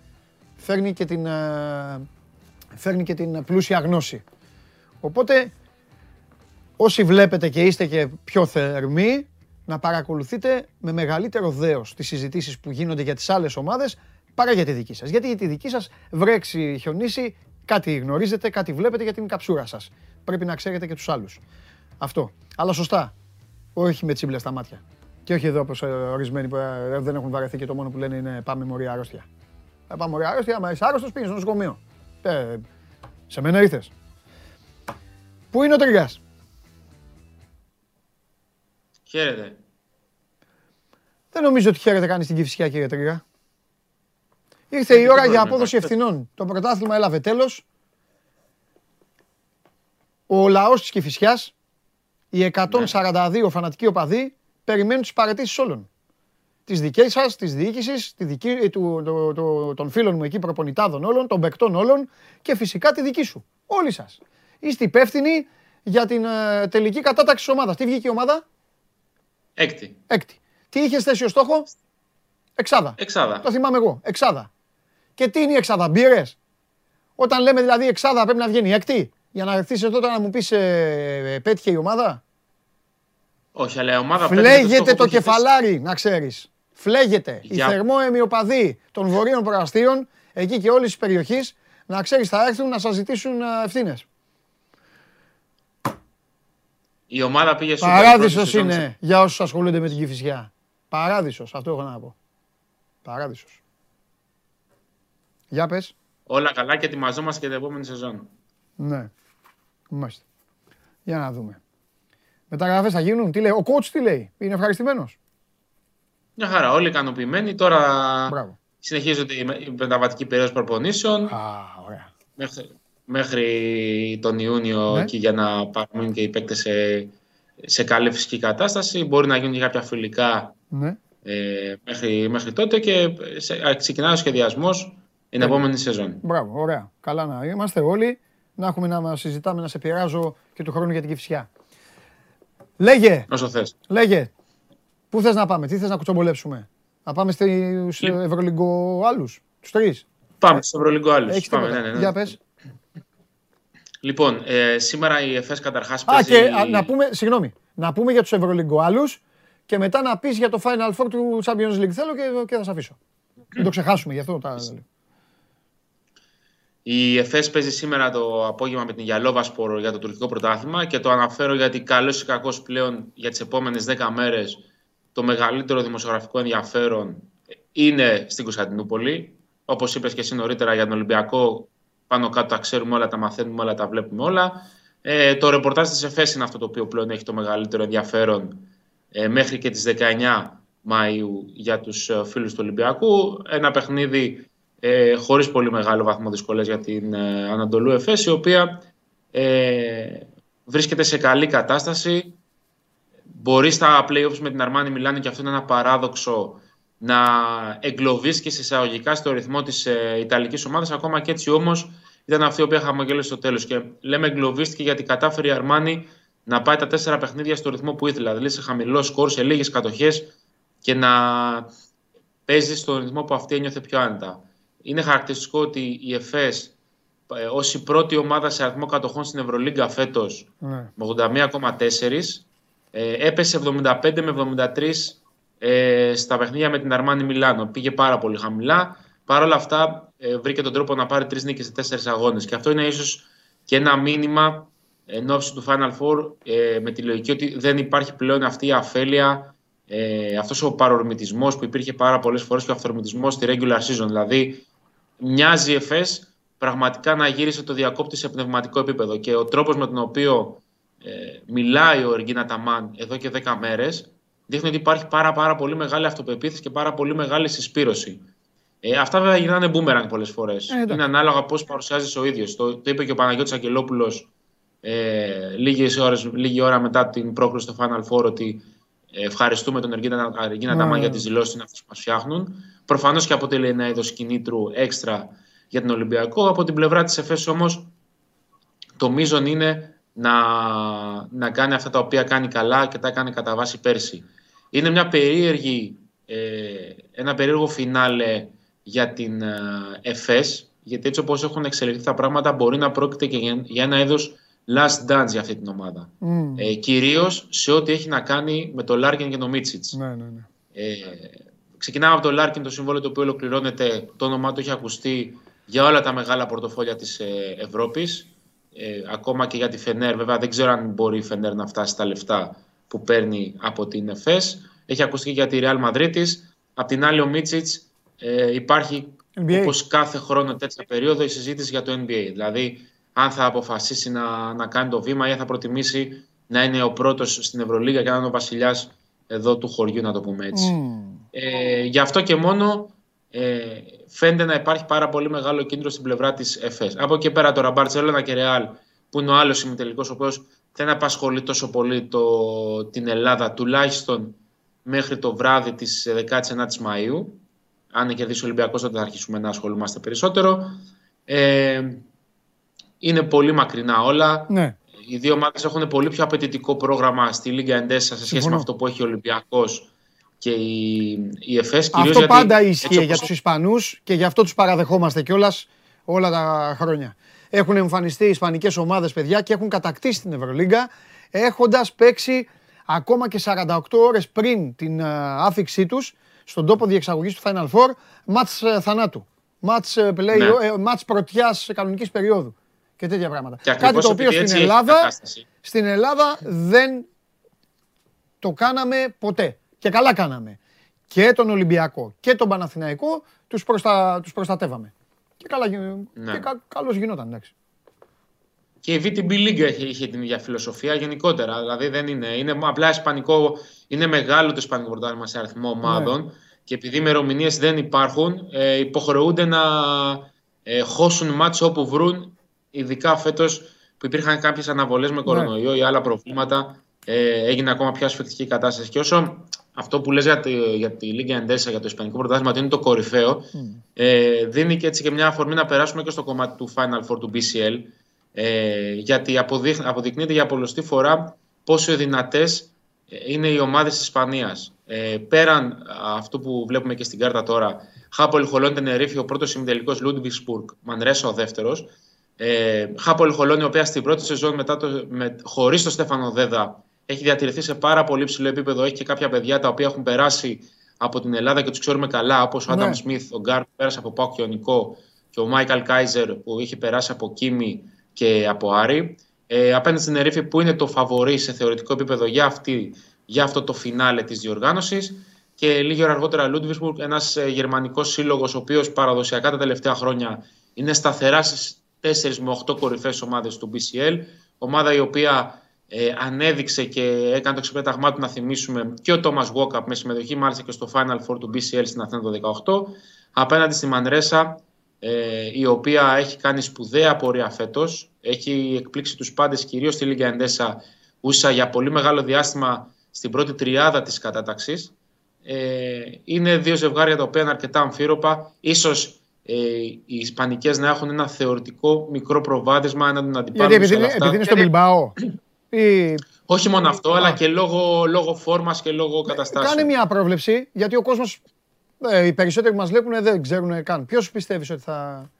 φέρνει και, την, ε, φέρνει και την πλούσια γνώση. Οπότε όσοι βλέπετε και είστε και πιο θερμοί, να παρακολουθείτε με μεγαλύτερο δέος τις συζητήσεις που γίνονται για τις άλλες ομάδες παρά για τη δική σας. Γιατί για τη δική σας βρέξει, χιονίσει, κάτι γνωρίζετε, κάτι βλέπετε για την καψούρα σας. Πρέπει να ξέρετε και τους άλλους. Αυτό. Αλλά σωστά. Όχι με τσίμπλες στα μάτια. Και όχι εδώ όπως ε, ορισμένοι που ε, δεν έχουν βαρεθεί και το μόνο που λένε είναι πάμε μωρή αρρώστια. Ε, πάμε μωρή αρρώστια, μα είσαι άρρωστος πήγες στο νοσοκομείο. Ε, σε μένα ήρθες. Πού είναι ο Τριγκάς. Χαίρετε. Δεν νομίζω ότι χαίρεται κανείς στην Κυφσιά, κύριε Τρίγα. Ήρθε η ώρα για απόδοση ευθυνών. Το πρωτάθλημα έλαβε τέλος. Ο λαός της Κυφσιά, οι 142 ναι. φανατικοί οπαδοί, περιμένουν τις παρετήσεις όλων. Τις δικές σας, της διοίκησης, των φίλων μου εκεί προπονητάδων όλων, των παικτών όλων και φυσικά τη δική σου. Όλοι σας. Είστε υπεύθυνοι για την ε, τελική κατάταξη της ομάδας. Τι βγήκε η ομάδα, Έκτη. Έκτη. Τι είχε θέσει ο στόχο, Εξάδα. Εξάδα. Το θυμάμαι εγώ. Εξάδα. Και τι είναι η εξάδα, μπύρες; Όταν λέμε δηλαδή εξάδα πρέπει να βγαίνει έκτη; Για να έρθεις εδώ να μου πεις ε, πέτυχε η ομάδα; Όχι, αλλά η ομάδα Φλέγεται το, κεφαλάρι, να ξέρεις. Φλέγεται. Για... Οι θερμόεμοι οπαδοί των βορείων προαστίων, εκεί και όλης της περιοχής, να ξέρεις, θα έρθουν να σας ζητήσουν ε, ευθύνες. Η ομάδα πήγε στο Παράδεισος είναι για όσους ασχολούνται με την κυφισιά. Παράδεισος, αυτό έχω να πω. Παράδεισος. Για πες. Όλα καλά και ετοιμαζόμαστε για την επόμενη σεζόν. Ναι. Μάλιστα. Για να δούμε. Μεταγραφές θα γίνουν. Τι λέει, ο coach τι λέει, είναι ευχαριστημένος. Μια χαρά, όλοι ικανοποιημένοι. Τώρα Μπράβο. συνεχίζονται η μεταβατική περίοδο προπονήσεων. Α, ωραία. Μέχρι, μέχρι τον Ιούνιο ναι. και για να παραμείνουν και οι παίκτες σε, σε καλή φυσική κατάσταση. Μπορεί να γίνουν και κάποια φιλικά ναι. ε, μέχρι, μέχρι τότε και σε, ξεκινάει ο σχεδιασμός την ε, επόμενη σεζόν. Μπράβο, ωραία. Καλά να είμαστε όλοι. Να έχουμε να συζητάμε, να σε πειράζω και του χρόνου για την κυφσιά. Λέγε. Όσο θες. Λέγε. Πού θες να πάμε, τι θες να κουτσομπολέψουμε; Να πάμε στους Λ... Ευρωλυγκο άλλους, τους τρεις. Πάμε στους Ευρωλυγκο άλλους. πάμε, ναι, ναι, ναι. Για πες. Λοιπόν, ε, σήμερα η ΕΦΕΣ καταρχάς παίζει... Α, και α, να πούμε, συγγνώμη, να πούμε για τους Ευρωλυγκο άλλους και μετά να πεις για το Final Four του Champions League. Θέλω και, και θα σε αφήσω. Μην το ξεχάσουμε γι' αυτό. Τα... Η ΕΦΕΣ παίζει σήμερα το απόγευμα με την Γιαλόβασπορ για το τουρκικό πρωτάθλημα και το αναφέρω γιατί καλός ή κακός πλέον για τις επόμενες 10 μέρες το μεγαλύτερο δημοσιογραφικό ενδιαφέρον είναι στην Κωνσταντινούπολη. Όπως είπες και εσύ νωρίτερα για τον Ολυμπιακό, πάνω κάτω τα ξέρουμε όλα, τα μαθαίνουμε όλα, τα βλέπουμε όλα. Ε, το ρεπορτάζ της ΕΦΕΣ είναι αυτό το οποίο πλέον έχει το μεγαλύτερο ενδιαφέρον ε, μέχρι και τις 19 Μαΐου για τους ε, φίλους του Ολυμπιακού. Ένα παιχνίδι ε, χωρίς πολύ μεγάλο βαθμό δυσκολίας για την ε, Ανατολού Εφές, η οποία ε, βρίσκεται σε καλή κατάσταση. Μπορεί στα play-offs με την Αρμάνη Μιλάνη, και αυτό είναι ένα παράδοξο, να εγκλωβίσεις σε εισαγωγικά στο ρυθμό της ε, Ιταλικής ομάδας, ακόμα και έτσι όμως ήταν αυτή η οποία χαμογέλωσε στο τέλος. Και λέμε εγκλωβίστηκε γιατί κατάφερε η Αρμάνη να πάει τα τέσσερα παιχνίδια στο ρυθμό που ήθελε, δηλαδή σε χαμηλό σκορ, σε λίγες κατοχές και να παίζει στον ρυθμό που αυτή ένιωθε πιο άνετα. Είναι χαρακτηριστικό ότι η ΕΦΕΣ ε, ως η πρώτη ομάδα σε αριθμό κατοχών στην Ευρωλίγκα φέτος ναι. με 81,4 ε, έπεσε 75 με 73 ε, στα παιχνίδια με την Αρμάνι Μιλάνο. Πήγε πάρα πολύ χαμηλά. Παρ' όλα αυτά ε, βρήκε τον τρόπο να πάρει τρεις νίκες σε τέσσερις αγώνες. Και αυτό είναι ίσως και ένα μήνυμα εν ώψη του Final Four ε, με τη λογική ότι δεν υπάρχει πλέον αυτή η αφέλεια, ε, αυτός ο παρορμητισμός που υπήρχε πάρα πολλές φορές και ο αυθορμητισμός στη regular season. Δηλαδή μοιάζει η ΕΦΕΣ πραγματικά να γύρισε το διακόπτη σε πνευματικό επίπεδο και ο τρόπος με τον οποίο ε, μιλάει ο Εργίνα Ταμάν εδώ και 10 μέρες δείχνει ότι υπάρχει πάρα, πάρα πολύ μεγάλη αυτοπεποίθηση και πάρα πολύ μεγάλη συσπήρωση. Ε, αυτά βέβαια γυρνάνε boomerang πολλές φορές. Ε, είναι ανάλογα πώς παρουσιάζεις ο ίδιος. Το, το είπε και ο Παναγιώτης Αγγελόπουλος ε, λίγες ώρες, λίγη ώρα μετά την πρόκληση στο Final Four ότι ε, ευχαριστούμε τον Εργίνα Ταμάν για τις δηλώσεις που μας φτιάχνουν. Προφανώς και αποτελεί ένα είδος κινήτρου έξτρα για τον Ολυμπιακό. Από την πλευρά της ΕΦΕΣ όμως το μείζον είναι να, να κάνει αυτά τα οποία κάνει καλά και τα κάνει κατά βάση πέρσι. Είναι μια περίεργη, ε, ένα περίεργο φινάλε για την ε, ΕΦΕΣ, γιατί έτσι όπως έχουν εξελιχθεί τα πράγματα μπορεί να πρόκειται και για ένα είδος last dance για αυτή την ομάδα. Mm. Ε, Κυρίως σε ό,τι έχει να κάνει με το Λάρκιν και το Μίτσιτς. Ναι, ναι, ναι. Ε, ξεκινάμε από το Λάρκιν, το συμβόλαιο το οποίο ολοκληρώνεται. Το όνομά του έχει ακουστεί για όλα τα μεγάλα πορτοφόλια της ε, Ευρώπης. Ε, ακόμα και για τη Φενέρ. Βέβαια, δεν ξέρω αν μπορεί η Φενέρ να φτάσει στα λεφτά που παίρνει από την ΕΦΕΣ. Έχει ακουστεί και για τη Real Madrid. Απ' την άλλη, ο Μίτσιτς ε, υπάρχει όπως κάθε χρόνο τέτοια περίοδο η συζήτηση για το NBA. Δηλαδή, αν θα αποφασίσει να, να κάνει το βήμα ή θα προτιμήσει να είναι ο πρώτος στην Ευρωλίγα και να είναι ο βασιλιάς εδώ του χωριού, να το πούμε έτσι. Ε, γι' αυτό και μόνο ε, φαίνεται να υπάρχει πάρα πολύ μεγάλο κίνδυνο στην πλευρά της ΕΦΕΣ. Από εκεί πέρα τώρα, Μπαρτσελώνα και Ρεάλ, που είναι ο άλλος συμμετελικός, ο οποίος δεν απασχολεί τόσο πολύ το, την Ελλάδα, τουλάχιστον μέχρι το βράδυ της 19ης Μαΐου. Αν κερδίσει ο Ολυμπιακός, θα αρχίσουμε να ασχολούμαστε περισσότερο. Ε, είναι πολύ μακρινά όλα. Ναι. Οι δύο ομάδες έχουν πολύ πιο απαιτητικό πρόγραμμα στη Λίγκα Εντέσσα σε σχέση με αυτό που έχει ο Ολυμπιακός και η, η ΕΦΕΣ. Αυτό πάντα ίσχυε για τους Ισπανούς και γι' αυτό τους παραδεχόμαστε κιόλας όλα τα χρόνια. Έχουν εμφανιστεί οι Ισπανικές ομάδες, παιδιά, και έχουν κατακτήσει την Ευρωλίγκα έχοντας παίξει ακόμα και 48 ώρες πριν την ε, άφηξή τους στον τόπο διεξαγωγής του Final Four, μάτς ε, θανάτου. Μάτς, ε, play, ναι. μάτς πρωτιάς κανονικής περίοδου και τέτοια πράγματα. Κάτι το οποίο στην Ελλάδα, στην Ελλάδα δεν το κάναμε ποτέ. Και καλά κάναμε. Και τον Ολυμπιακό και τον Παναθηναϊκό τους, προστα... τους προστατεύαμε. Και, καλά... Ναι. και κα... καλώς γινόταν, εντάξει. Και η VTB League είχε την ίδια φιλοσοφία γενικότερα. Δηλαδή δεν είναι. Είναι απλά ισπανικό. Είναι μεγάλο το ισπανικό πρωτάθλημα σε αριθμό ομάδων. Ναι. Και επειδή ημερομηνίες δεν υπάρχουν, ε, υποχρεούνται να ε, χώσουν μάτσο όπου βρουν ειδικά φέτος που υπήρχαν κάποιες αναβολές με κορονοϊό ή άλλα προβλήματα ε, έγινε ακόμα πιο ασφικτική κατάσταση. Και όσο αυτό που λες για τη, για τη Λίγκα Εντέσα, για το Ισπανικό Πρωτάθλημα, ότι είναι το κορυφαίο, mm. ε, δίνει και έτσι και μια αφορμή να περάσουμε και στο κομμάτι του Final Four του BCL. Ε, γιατί αποδεικνύεται για πολλωστή φορά πόσο δυνατές ε, είναι οι ομάδες της Ισπανίας. Ε, πέραν αυτού που βλέπουμε και στην κάρτα τώρα, Χάπολ Χολόν Τενερίφη, ο πρώτος ημιτελικός Λούντβιξπουργκ, Μανρέσα ο δεύτερος. Ε, Χάπολ Χολόν, η οποία στην πρώτη σεζόν μετά το, με, χωρίς τον Στέφανο Δέδα έχει διατηρηθεί σε πάρα πολύ ψηλό επίπεδο. Έχει και κάποια παιδιά τα οποία έχουν περάσει από την Ελλάδα και τους ξέρουμε καλά, όπως ο Άνταμ ναι. Σμιθ, ο Γκάρ που πέρασε από Πάο και ο Νικό και ο Μάικαλ Κάιζερ που είχε περάσει από Κίμη και από Άρη. Ε, απέναντι στην Τενερίφη που είναι το φαβορή σε θεωρητικό επίπεδο για, αυτή, για αυτό το φινάλε της διοργάνωσης. Και λίγη ώρα αργότερα Λούντβιξμπουργκ, ένας ε, γερμανικός σύλλογος, ο οποίος παραδοσιακά τα τελευταία χρόνια είναι σταθερά στις 4 με 8 κορυφαίες ομάδες του BCL. Ομάδα η οποία ε, ανέδειξε και έκανε το ξεπέταγμά του να θυμίσουμε και ο Τόμας Βόκαπ με συμμετοχή μάλιστα και στο Final Four του BCL στην Αθήνα το 2018. Απέναντι στη Μανρέσα, ε, η οποία έχει κάνει σπουδαία πορεία φέτος. Έχει εκπλήξει τους πάντες, κυρίως στη Λίγκα Εντέσα, ούσα για πολύ μεγάλο διάστημα στην πρώτη τριάδα της κατάταξης. Ε, είναι δύο ζευγάρια τα οποία είναι αρκετά αμφίροπα. Ίσως ε, οι Ισπανικές να έχουν ένα θεωρητικό μικρό προβάδισμα έναν αντιπάλους. Γιατί επειδή, επειδή είναι στο Μπιλμπάο. Ή... Όχι μόνο αυτό, αλλά και λόγω, λόγω φόρμας και λόγω ε, καταστάσεων. Κάνε μια πρόβλεψη, γιατί ο κόσμος. Ε, οι περισσότεροι που μας βλέπουν δεν ξέρουν καν. Ποιος πιστεύεις ότι θα.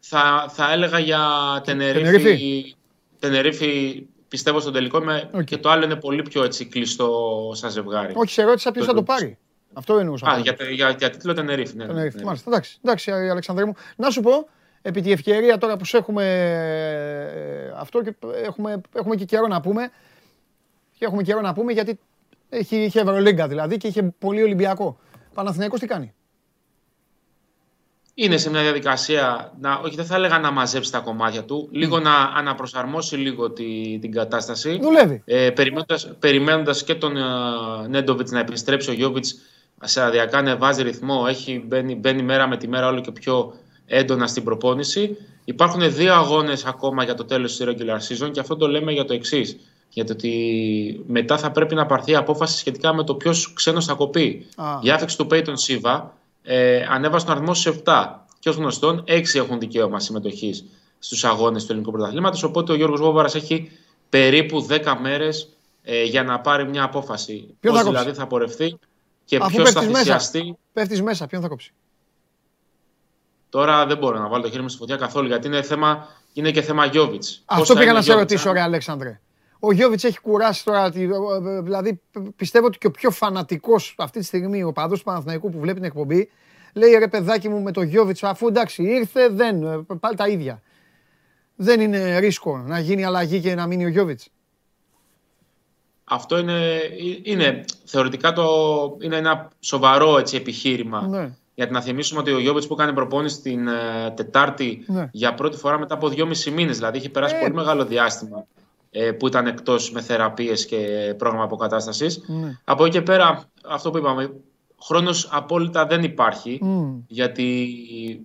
Θα, θα έλεγα για Τενερίφη. Τενερίφη; Πιστεύω στον τελικό με, και το άλλο είναι πολύ πιο έτσι κλειστό σαν ζευγάρι. Όχι, σε ερώτησα ποιος θα το πάρει. Αυτό εννοούσα. Α, για, για, για, τίτλο Τενερίφη. Ναι, Τενερίφη. Ναι. Μάλιστα. Εντάξει, εντάξει, Αλεξανδρέ μου. Να σου πω, επί τη ευκαιρία τώρα που έχουμε ε, αυτό και έχουμε, έχουμε και καιρό να πούμε. Και έχουμε καιρό να πούμε γιατί έχει, είχε Ευρωλίγκα δηλαδή και είχε πολύ Ολυμπιακό. Παναθηναϊκός τι κάνει; Είναι σε μια διαδικασία, να, όχι δεν θα έλεγα να μαζέψει τα κομμάτια του, λίγο να αναπροσαρμόσει λίγο τη, την κατάσταση. Δουλεύει. Ε, περιμένοντας, περιμένοντας και τον uh, Νέντοβιτς να επιστρέψει ο Γιώβιτς σε αδιακά να βάζει ρυθμό, έχει, μπαίνει, μπαίνει μέρα με τη μέρα όλο και πιο έντονα στην προπόνηση. Υπάρχουν δύο αγώνες ακόμα για το τέλος της regular season και αυτό το λέμε για το εξής. Γιατί ότι μετά θα πρέπει να πάρθει απόφαση σχετικά με το ποιος ξένος θα κοπεί. Η άφηξη του Peyton Siva ε, ανέβασε τον αριθμό σε 7. Και ως γνωστόν, 6 έχουν δικαίωμα συμμετοχής στους αγώνες του ελληνικού πρωταθλήματος. Οπότε ο Γιώργος Βόβαρας έχει περίπου 10 μέρες ε, για να πάρει μια απόφαση. Πώς δηλαδή θα πορευτεί και ποιος θα θυσιαστεί. Πέφτεις μέσα, ποιον θα κόψει; Τώρα δεν μπορώ να βάλω το χέρι μου στη φωτιά καθόλου γιατί είναι, θέμα, είναι και θέμα Γιώβιτς. Αυτό πήγα να σε ρωτήσω, ρε Αλέξανδρε. Ο Γιώβιτς έχει κουράσει τώρα. Δηλαδή, πιστεύω ότι και ο πιο φανατικός αυτή τη στιγμή, ο παδό του Παναθηναϊκού που βλέπει την εκπομπή, λέει ρε παιδάκι μου με το Γιώβιτς, αφού εντάξει ήρθε, δεν. Ε, πάλι τα ίδια. Δεν είναι ρίσκο να γίνει αλλαγή και να μείνει ο Γιώβιτς. Αυτό είναι, είναι θεωρητικά το, είναι ένα σοβαρό έτσι, επιχείρημα. Ναι. Γιατί να θυμίσουμε ότι ο Γιώβιτς που έκανε προπόνηση την ε, Τετάρτη ναι. για πρώτη φορά μετά από δυόμισι μήνες, δηλαδή είχε περάσει ε. πολύ μεγάλο διάστημα ε, που ήταν εκτός με θεραπείες και πρόγραμμα αποκατάστασης. Ναι. Από εκεί και πέρα, αυτό που είπαμε, χρόνος απόλυτα δεν υπάρχει. Γιατί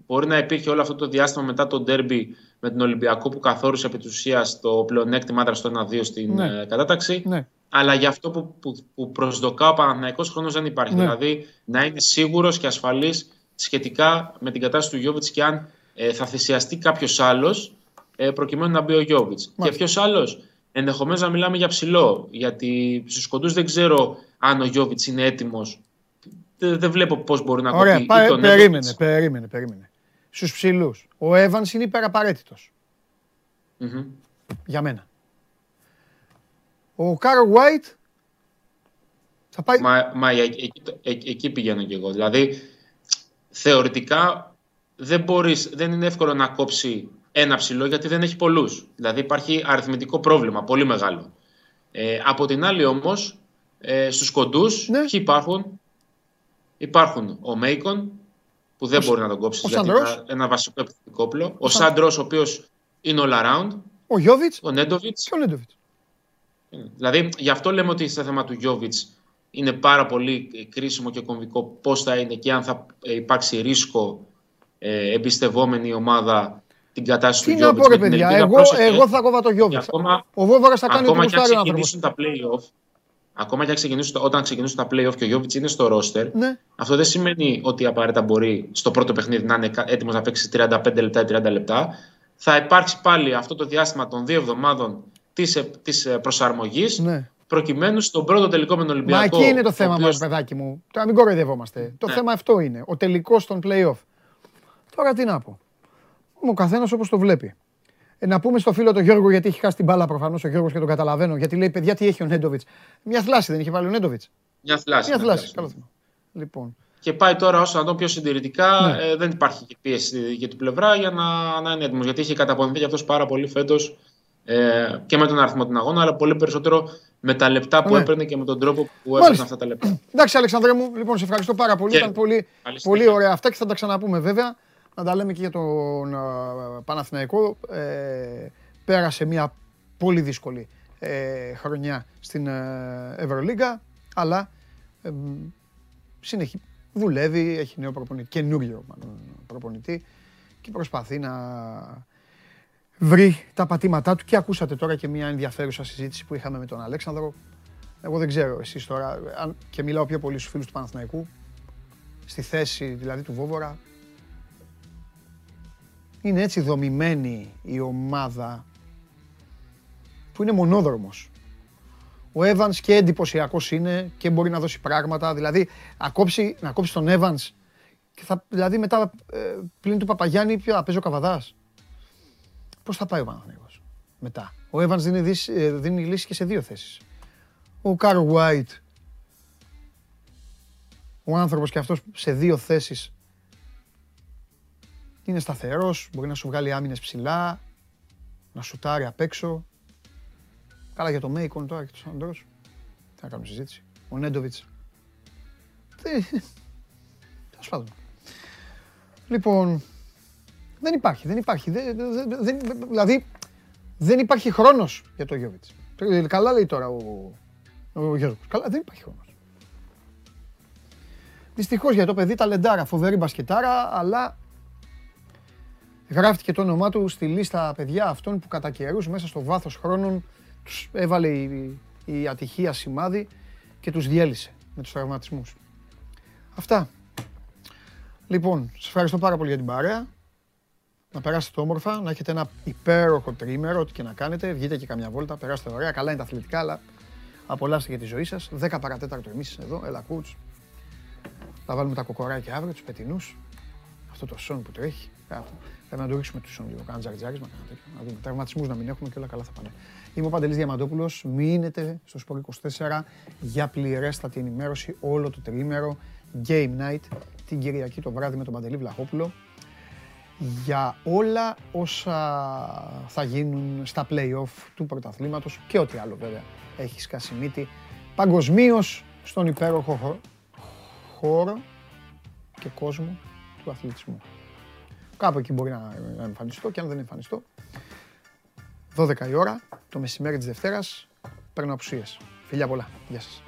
μπορεί να υπήρχε όλο αυτό το διάστημα μετά το ντέρμπι με τον Ολυμπιακό που καθόρισε επί της ουσίας το πλεονέκτημα άντρας στο 1-2 στην ναι. κατάταξη. Ναι. Αλλά για αυτό που, που, που προσδοκά ο Παναθηναϊκός χρόνος δεν υπάρχει. Ναι. Δηλαδή να είναι σίγουρος και ασφαλής σχετικά με την κατάσταση του Γιώβιτς και αν ε, θα θυσιαστεί κάποιος άλλος ε, προκειμένου να μπει ο Γιώβιτς. Και ποιος άλλος, ενδεχομένως να μιλάμε για ψηλό. Γιατί στους κοντούς δεν ξέρω αν ο Γιώβιτς είναι έτοιμος. Δεν, βλέπω πώς μπορεί να Ωραία, κοπεί. Ωραία, περίμενε, περίμενε, περίμενε. Στους ψηλούς. Ο Evans είναι υπεραπαραίτητος. Mm-hmm. Για μένα. Ο Κάρο White θα πάει... Μα, μα εκεί, εκεί, πηγαίνω κι εγώ. Δηλαδή, θεωρητικά δεν, μπορείς, δεν είναι εύκολο να κόψει ένα ψηλό γιατί δεν έχει πολλούς. Δηλαδή υπάρχει αριθμητικό πρόβλημα, πολύ μεγάλο. Ε, από την άλλη όμως, ε, στους κοντούς, ναι. ποιοι υπάρχουν; Υπάρχουν ο Μέικον, που δεν ο, μπορεί να τον κόψεις. γιατί είναι ένα βασικό επιθετικό όπλο. Ο, ο Σάντρος, ο οποίος είναι all around. Ο Γιώβιτς. Ο Νέντοβιτς. Και ο Νέντοβιτς. Δηλαδή, γι' αυτό λέμε ότι στο θέμα του Γιώβιτς είναι πάρα πολύ κρίσιμο και κομβικό πώς θα είναι και αν θα υπάρξει ρίσκο ε, εμπιστευόμενη ομάδα την κατάσταση του Γιώβιτς. Τι να πω, ρε παιδιά, εγώ, εγώ θα κόβα το Γιώβιτς. Ο Βόβαρα θα κάνει ακόμα και αν ξεκινήσουν τα playoff, ακόμα και όταν ξεκινήσουν τα playoff και ο Γιώβιτς είναι στο roster, ναι. αυτό δεν σημαίνει ότι απαραίτητα μπορεί στο πρώτο παιχνίδι να είναι έτοιμος να παίξει 35 λεπτά ή 30 λεπτά. Θα υπάρξει πάλι αυτό το διάστημα των δύο εβδομάδων της ε, προσαρμογής. Ναι. Προκειμένου στον πρώτο τελικό με τον Ολυμπιακό. Μα εκεί είναι το θέμα μας, παιδάκι μου. Τώρα μην κοροϊδευόμαστε. Το ναι. θέμα αυτό είναι. Ο τελικός των playoff. Τώρα τι να πω. Ο καθένας όπως το βλέπει. Ε, να πούμε στο φίλο τον Γιώργο, γιατί έχει χάσει την μπάλα προφανώς ο Γιώργος και τον καταλαβαίνω. Γιατί λέει: Παιδιά, τι έχει ο Νέντοβιτς. Μια θλάση δεν είχε βάλει ο Νέντοβιτς. Μια θλάση. Μια θλάση. Καλό Λοιπόν. Και πάει τώρα όσο να το πιο συντηρητικά. Ναι. Ε, δεν υπάρχει και πίεση για την πλευρά για να, να είναι έτοιμος. Γιατί είχε καταπονηθεί αυτός πάρα πολύ φέτος ε, και με τον αριθμό των αγώνα, αλλά πολύ περισσότερο με τα λεπτά που ναι. έπαιρνε και με τον τρόπο που έπαιρνε αυτά τα λεπτά. Εντάξει, Αλεξανδρέ μου, λοιπόν, σε ευχαριστώ πάρα πολύ. Και... Ήταν πολύ, πολύ ωραία αυτά και θα τα ξαναπούμε βέβαια να τα λέμε και για τον Παναθηναϊκό. Ε, πέρασε μια πολύ δύσκολη ε, χρονιά στην ε, Ευρωλίγκα, αλλά ε, συνεχί, δουλεύει, έχει νέο προπονητή, καινούριο μάλλον, προπονητή και προσπαθεί να βρει τα πατήματά του και ακούσατε τώρα και μια ενδιαφέρουσα συζήτηση που είχαμε με τον Αλέξανδρο. Εγώ δεν ξέρω εσείς τώρα, αν, και μιλάω πιο πολύ στους φίλους του Παναθηναϊκού, στη θέση δηλαδή του Βόβορα, είναι έτσι δομημένη η ομάδα που είναι μονόδρομος. Ο Evans και εντυπωσιακός είναι και μπορεί να δώσει πράγματα. Δηλαδή, να κόψει, να κόψει τον Evans και θα, δηλαδή μετά ε, πλην του Παπαγιάννη, ποιο θα παίζει ο Καβαδάς. Πώς θα πάει ο Παναθηναϊκός μετά; Ο Evans δίνει, ε, δίνει λύση και σε δύο θέσεις. Ο Κάρο White, ο άνθρωπος και αυτός σε δύο θέσεις είναι σταθερός, μπορεί να σου βγάλει άμυνες ψηλά, να σουτάρει απ' έξω. Καλά για το Μέικον τώρα και το Σαντρός. Τι να κάνουμε συζήτηση. Ο Νέντοβιτς. Τέλος πάντων. Λοιπόν, δεν υπάρχει, δεν υπάρχει. Δεν, δεν, δηλαδή, δεν υπάρχει χρόνος για το Γιώβιτς. Καλά λέει τώρα ο, ο Γιώργος. Καλά, δεν υπάρχει χρόνος. Δυστυχώς για το παιδί ταλεντάρα, φοβερή μπασκετάρα, αλλά γράφτηκε το όνομά του στη λίστα παιδιά αυτών που κατά καιρούς μέσα στο βάθος χρόνων τους έβαλε η, η ατυχία σημάδι και τους διέλυσε με τους τραυματισμούς. Αυτά. Λοιπόν, σας ευχαριστώ πάρα πολύ για την παρέα. Να περάσετε όμορφα, να έχετε ένα υπέροχο τρίμερο, ό,τι και να κάνετε. Βγείτε και καμιά βόλτα, περάστε ωραία. Καλά είναι τα αθλητικά, αλλά απολαύστε για τη ζωή σας. 10 παρατέταρτο εμείς εδώ, έλα κούτς. Θα βάλουμε τα κοκοράκια αύριο, τους πετινούς. Αυτό το σόν που τρέχει. Πρέπει να το ρίξουμε τους σόν λίγο. Κάνα τζάρι-τζάρισμα, κάνα τέτοιο. Να δούμε. Τραυματισμούς να μην έχουμε και όλα καλά θα πάνε. Είμαι ο Παντελής Διαμαντόπουλος. Μείνετε στο Σπορ 24 για πληρέστατη ενημέρωση όλο το τριήμερο. Game Night την Κυριακή το βράδυ με τον Παντελή Βλαχόπουλο για όλα όσα θα γίνουν στα play-off του πρωταθλήματος και ό,τι άλλο βέβαια έχει σκάσει μύτη παγκοσμίως στον υπέροχο χώρο και κόσμο του αθλητισμού. Κάπου εκεί μπορεί να εμφανιστώ και αν δεν εμφανιστώ. 12 η ώρα, το μεσημέρι της Δευτέρας, παίρνω απουσίες. Φιλιά πολλά. Γεια σας.